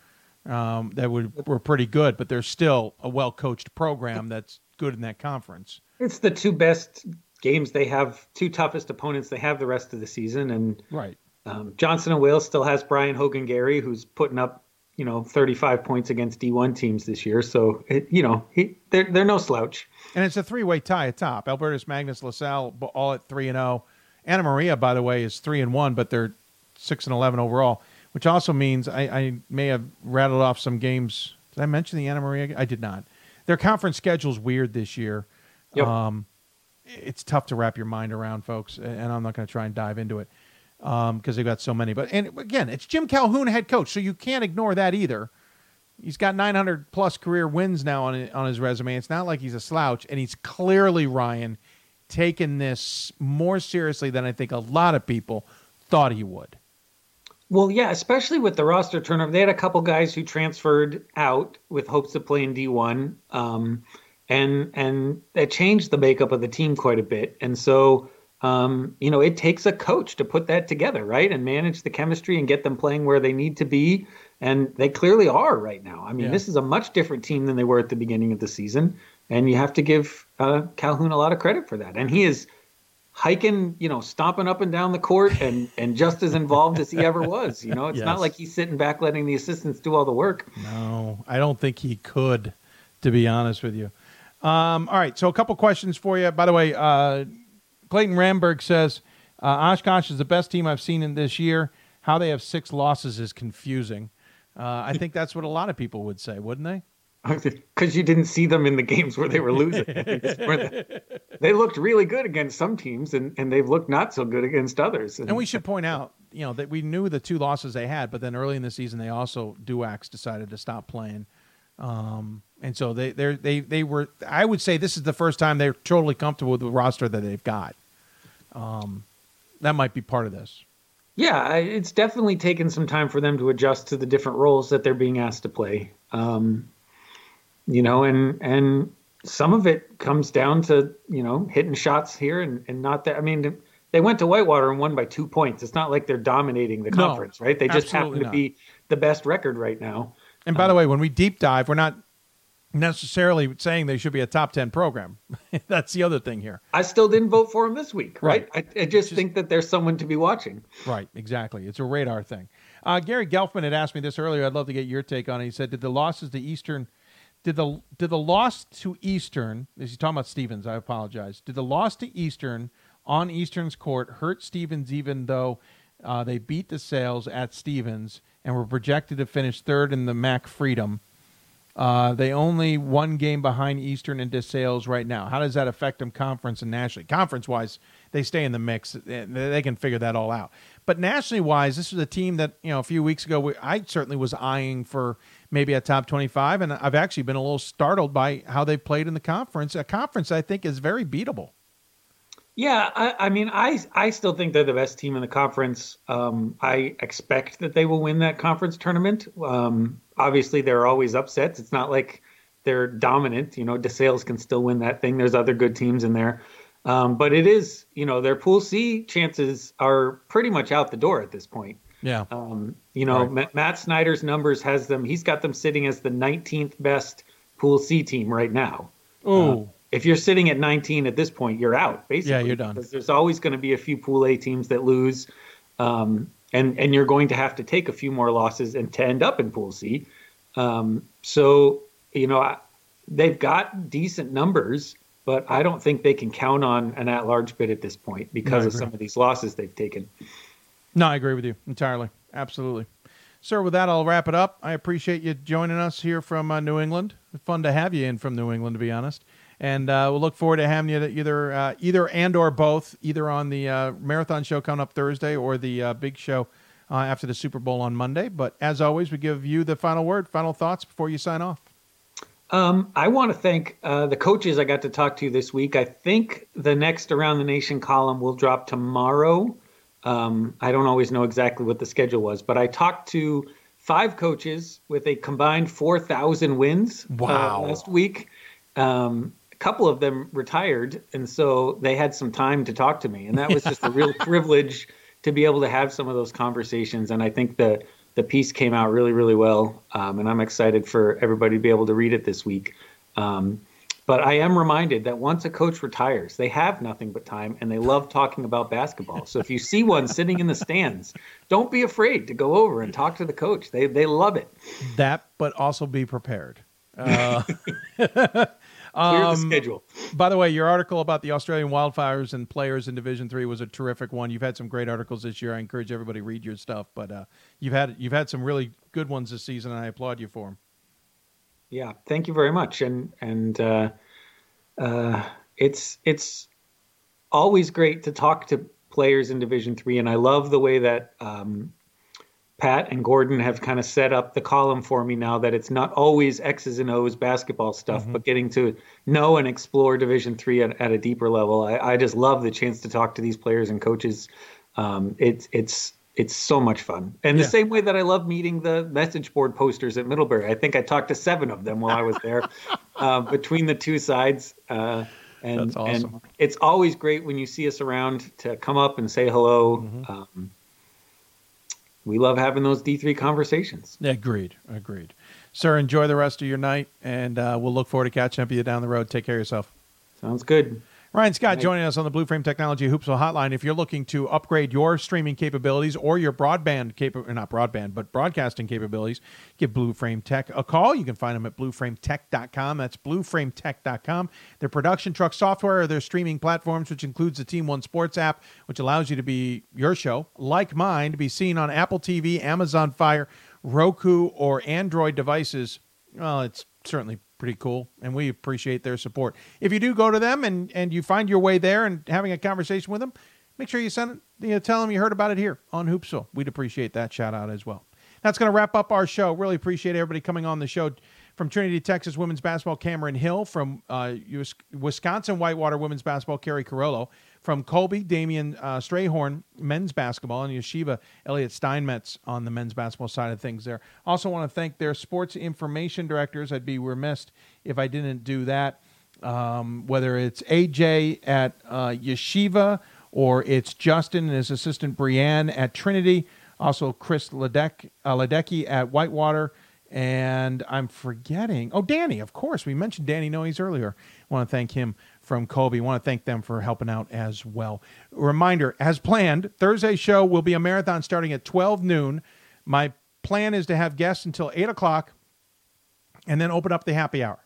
[SPEAKER 1] um, that would, were pretty good, but they're still a well coached program that's good in that conference.
[SPEAKER 39] It's the two best games they have, two toughest opponents they have the rest of the season, and
[SPEAKER 1] Right.
[SPEAKER 39] Um, Johnson and Wales still has Brian Hogan Gary, who's putting up, you know, 35 points against D1 teams this year. So, it, you know, he, they're, they're no slouch.
[SPEAKER 1] And it's a three way tie at top. Albertus Magnus Lasell all at three and zero. Anna Maria, by the way, is three and one, but they're six and eleven overall, which also means I, I may have rattled off some games. Did I mention the Anna Maria? I did not. Their conference schedule's weird this year.
[SPEAKER 39] Yep.
[SPEAKER 1] Um, it's tough to wrap your mind around, folks, and I'm not going to try and dive into it because they've got so many. But and again, it's Jim Calhoun, head coach, so you can't ignore that either. He's got 900 plus career wins now on on his resume. It's not like he's a slouch, and he's clearly Ryan taken this more seriously than I think a lot of people thought he would.
[SPEAKER 39] Well, yeah, especially with the roster turnover. They had a couple guys who transferred out with hopes of playing D1. Um, and and that changed the makeup of the team quite a bit. And so, um, you know, it takes a coach to put that together, right, and manage the chemistry and get them playing where they need to be. And they clearly are right now. I mean,
[SPEAKER 1] Yeah.
[SPEAKER 39] this is a much different team than they were at the beginning of the season, and you have to give uh, Calhoun a lot of credit for that. And he is hiking, you know, stomping up and down the court, and and just as involved as he ever was. You know, it's
[SPEAKER 1] Yes.
[SPEAKER 39] not like he's sitting back letting the assistants do all the work.
[SPEAKER 1] No, I don't think he could, to be honest with you. Um, all right, so a couple questions for you. By the way, uh, Clayton Ramberg says uh, Oshkosh is the best team I've seen in this year. How they have six losses is confusing. Uh, I think that's what a lot of people would say, wouldn't they?
[SPEAKER 39] Because you didn't see them in the games where they were losing. They, looked really good against some teams, and, and they've looked not so good against others.
[SPEAKER 1] And we should point out, you know, that we knew the two losses they had, but then early in the season they also Duax decided to stop playing, um, and so they they they they were. I would say this is the first time they're totally comfortable with the roster that they've got. Um, that might be part of this.
[SPEAKER 39] Yeah, it's definitely taken some time for them to adjust to the different roles that they're being asked to play. Um, you know, and and some of it comes down to you know hitting shots here and and not that. I mean, they went to Whitewater and won by two points. It's not like they're dominating the
[SPEAKER 1] No,
[SPEAKER 39] conference, right? They just happen to
[SPEAKER 1] not.
[SPEAKER 39] be the best record right now.
[SPEAKER 1] And by the way, when we deep dive, we're not necessarily saying they should be a top ten program. That's the other thing here.
[SPEAKER 39] I still didn't vote for them this week, right?
[SPEAKER 1] Right.
[SPEAKER 39] I, I just, think that there's someone to be watching.
[SPEAKER 1] Right, exactly. It's a radar thing. Uh, Gary Gelfman had asked me this earlier. I'd love to get your take on it. He said, "Did the losses to Eastern, did the did the loss to Eastern? Is he talking about Stevens? I apologize. Did the loss to Eastern on Eastern's court hurt Stevens, even though uh, they beat DeSales at Stevens and were projected to finish third in the MAC Freedom. Uh, they only one game behind Eastern and DeSales right now. How does that affect them conference and nationally? Conference wise, they stay in the mix. They can figure that all out. But nationally wise, this is a team that you know a few weeks ago we, I certainly was eyeing for maybe a top twenty-five, and I've actually been a little startled by how they played in the conference. A conference I think is very beatable.
[SPEAKER 39] Yeah, I, I, mean, I I still think they're the best team in the conference. Um, I expect that they will win that conference tournament. Um, obviously, there are always upsets. It's not like they're dominant. You know, DeSales can still win that thing. There's other good teams in there, um, but it is you know their Pool C chances are pretty much out the door at this point.
[SPEAKER 1] Yeah.
[SPEAKER 39] Um, you know, right. Matt Snyder's numbers has them. He's got them sitting as the 19th best Pool C team right now.
[SPEAKER 1] Oh.
[SPEAKER 39] Uh, if you're sitting at 19 at this point, you're out basically.
[SPEAKER 1] Yeah, you're done.
[SPEAKER 39] Because there's always going to be a few Pool A teams that lose, um, and and you're going to have to take a few more losses and to end up in Pool C. Um, so you know I, they've got decent numbers, but I don't think they can count on an at-large bid at this point because no, of some of these losses they've taken.
[SPEAKER 1] No, I agree with you entirely. Absolutely. Sir, with that, I'll wrap it up. I appreciate you joining us here from uh, New England. Fun to have you in from New England, to be honest and uh, we'll look forward to having you either uh, either and or both, either on the uh, marathon show coming up Thursday or the uh, big show uh, after the Super Bowl on Monday. But as always, we give you the final word, final thoughts before you sign off.
[SPEAKER 39] Um, I want to thank uh, the coaches I got to talk to this week. I think the next Around the Nation column will drop tomorrow. Um, I don't always know exactly what the schedule was, but I talked to five coaches with a combined 4,000 wins
[SPEAKER 1] wow.
[SPEAKER 39] last week. Um, couple of them retired, and so they had some time to talk to me, and that was just a real privilege to be able to have some of those conversations. And I think the the piece came out really, really well, um, and I'm excited for everybody to be able to read it this week. Um, but I am reminded that once a coach retires, they have nothing but time and they love talking about basketball. So if you see one sitting in the stands, don't be afraid to go over and talk to the coach. They they love it.
[SPEAKER 1] That, but also be prepared. Uh,
[SPEAKER 39] Clear the um, schedule.
[SPEAKER 1] By the way, your article about the Australian wildfires and players in Division Three was a terrific one. You've had some great articles this year. I encourage everybody to read your stuff, but uh, you've had you've had some really good ones this season, and I applaud you for them.
[SPEAKER 39] Yeah, thank you very much. And and uh, uh, it's it's always great to talk to players in Division Three, and I love the way that um, Pat and Gordon have kind of set up the column for me now that it's not always X's and O's basketball stuff, mm-hmm. but getting to know and explore Division Three at, at, a deeper level. I, I, just love the chance to talk to these players and coaches. Um, it's it's it's so much fun, and yeah. the same way that I love meeting the message board posters at Middlebury. I think I talked to seven of them while I was there, uh, between the two sides. Uh, and,
[SPEAKER 1] awesome.
[SPEAKER 39] and it's always great when you see us around to come up and say hello. Mm-hmm. Um, we love having those D3 conversations.
[SPEAKER 1] Agreed. Agreed. Sir, enjoy the rest of your night, and uh, we'll look forward to catching up with you down the road. Take care of yourself.
[SPEAKER 39] Sounds good.
[SPEAKER 1] Ryan Scott joining us on the Blue Frame Technology Hoopsville Hotline. If you're looking to upgrade your streaming capabilities or your broadband cap- not broadband, but broadcasting capabilities, give Blue Frame Tech a call. You can find them at blueframetech.com. That's blueframetech.com. Their production truck software or their streaming platforms, which includes the Team One Sports app, which allows you to be your show, like mine, to be seen on Apple TV, Amazon Fire, Roku, or Android devices. Well, it's certainly pretty cool, and we appreciate their support. If you do go to them and, and you find your way there and having a conversation with them, make sure you send you know, tell them you heard about it here on Hoopsville. We'd appreciate that shout out as well. That's going to wrap up our show. Really appreciate everybody coming on the show. From Trinity, Texas women's basketball, Cameron Hill. From uh, Wisconsin Whitewater women's basketball, Keri Carollo. From Colby, Damien uh, Strayhorn, men's basketball, and Yeshiva, Elliot Steinmetz on the men's basketball side of things there. Also want to thank their sports information directors. I'd be remiss if I didn't do that. Um, whether it's AJ at uh, Yeshiva or it's Justin and his assistant Brienne at Trinity. Also, Chris Ledeck, uh, Ledecky at Whitewater. And I'm forgetting. Oh, Danny, of course. We mentioned Danny Noyes earlier. I want to thank him from Colby. Want to thank them for helping out as well. Reminder, as planned, Thursday's show will be a marathon starting at 12 noon. My plan is to have guests until 8 o'clock and then open up the happy hour.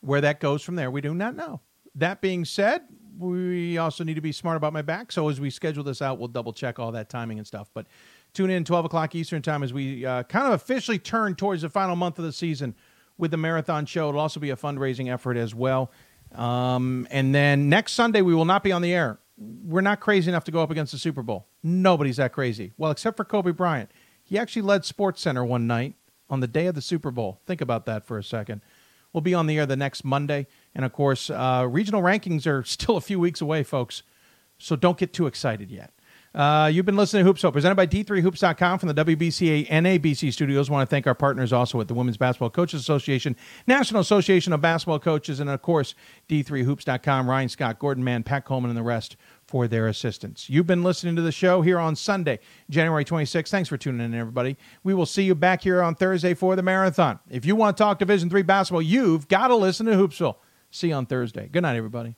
[SPEAKER 1] Where that goes from there, we do not know. That being said, we also need to be smart about my back. So as we schedule this out, we'll double check all that timing and stuff. But Tune in 12 o'clock Eastern Time as we uh, kind of officially turn towards the final month of the season with the marathon show. It'll also be a fundraising effort as well. Um, and then next Sunday, we will not be on the air. We're not crazy enough to go up against the Super Bowl. Nobody's that crazy. Well, except for Kobe Bryant. He actually led Sports Center one night on the day of the Super Bowl. Think about that for a second. We'll be on the air the next Monday. And of course, uh, regional rankings are still a few weeks away, folks. So don't get too excited yet. Uh, you've been listening to Hoopsville, presented by D3Hoops.com from the WBCA NABC studios. want to thank our partners also at the Women's Basketball Coaches Association, National Association of Basketball Coaches, and of course, D3Hoops.com, Ryan Scott, Gordon Mann, Pat Coleman, and the rest for their assistance. You've been listening to the show here on Sunday, January 26th. Thanks for tuning in, everybody. We will see you back here on Thursday for the marathon. If you want to talk Division three basketball, you've got to listen to Hoopsville. See you on Thursday. Good night, everybody.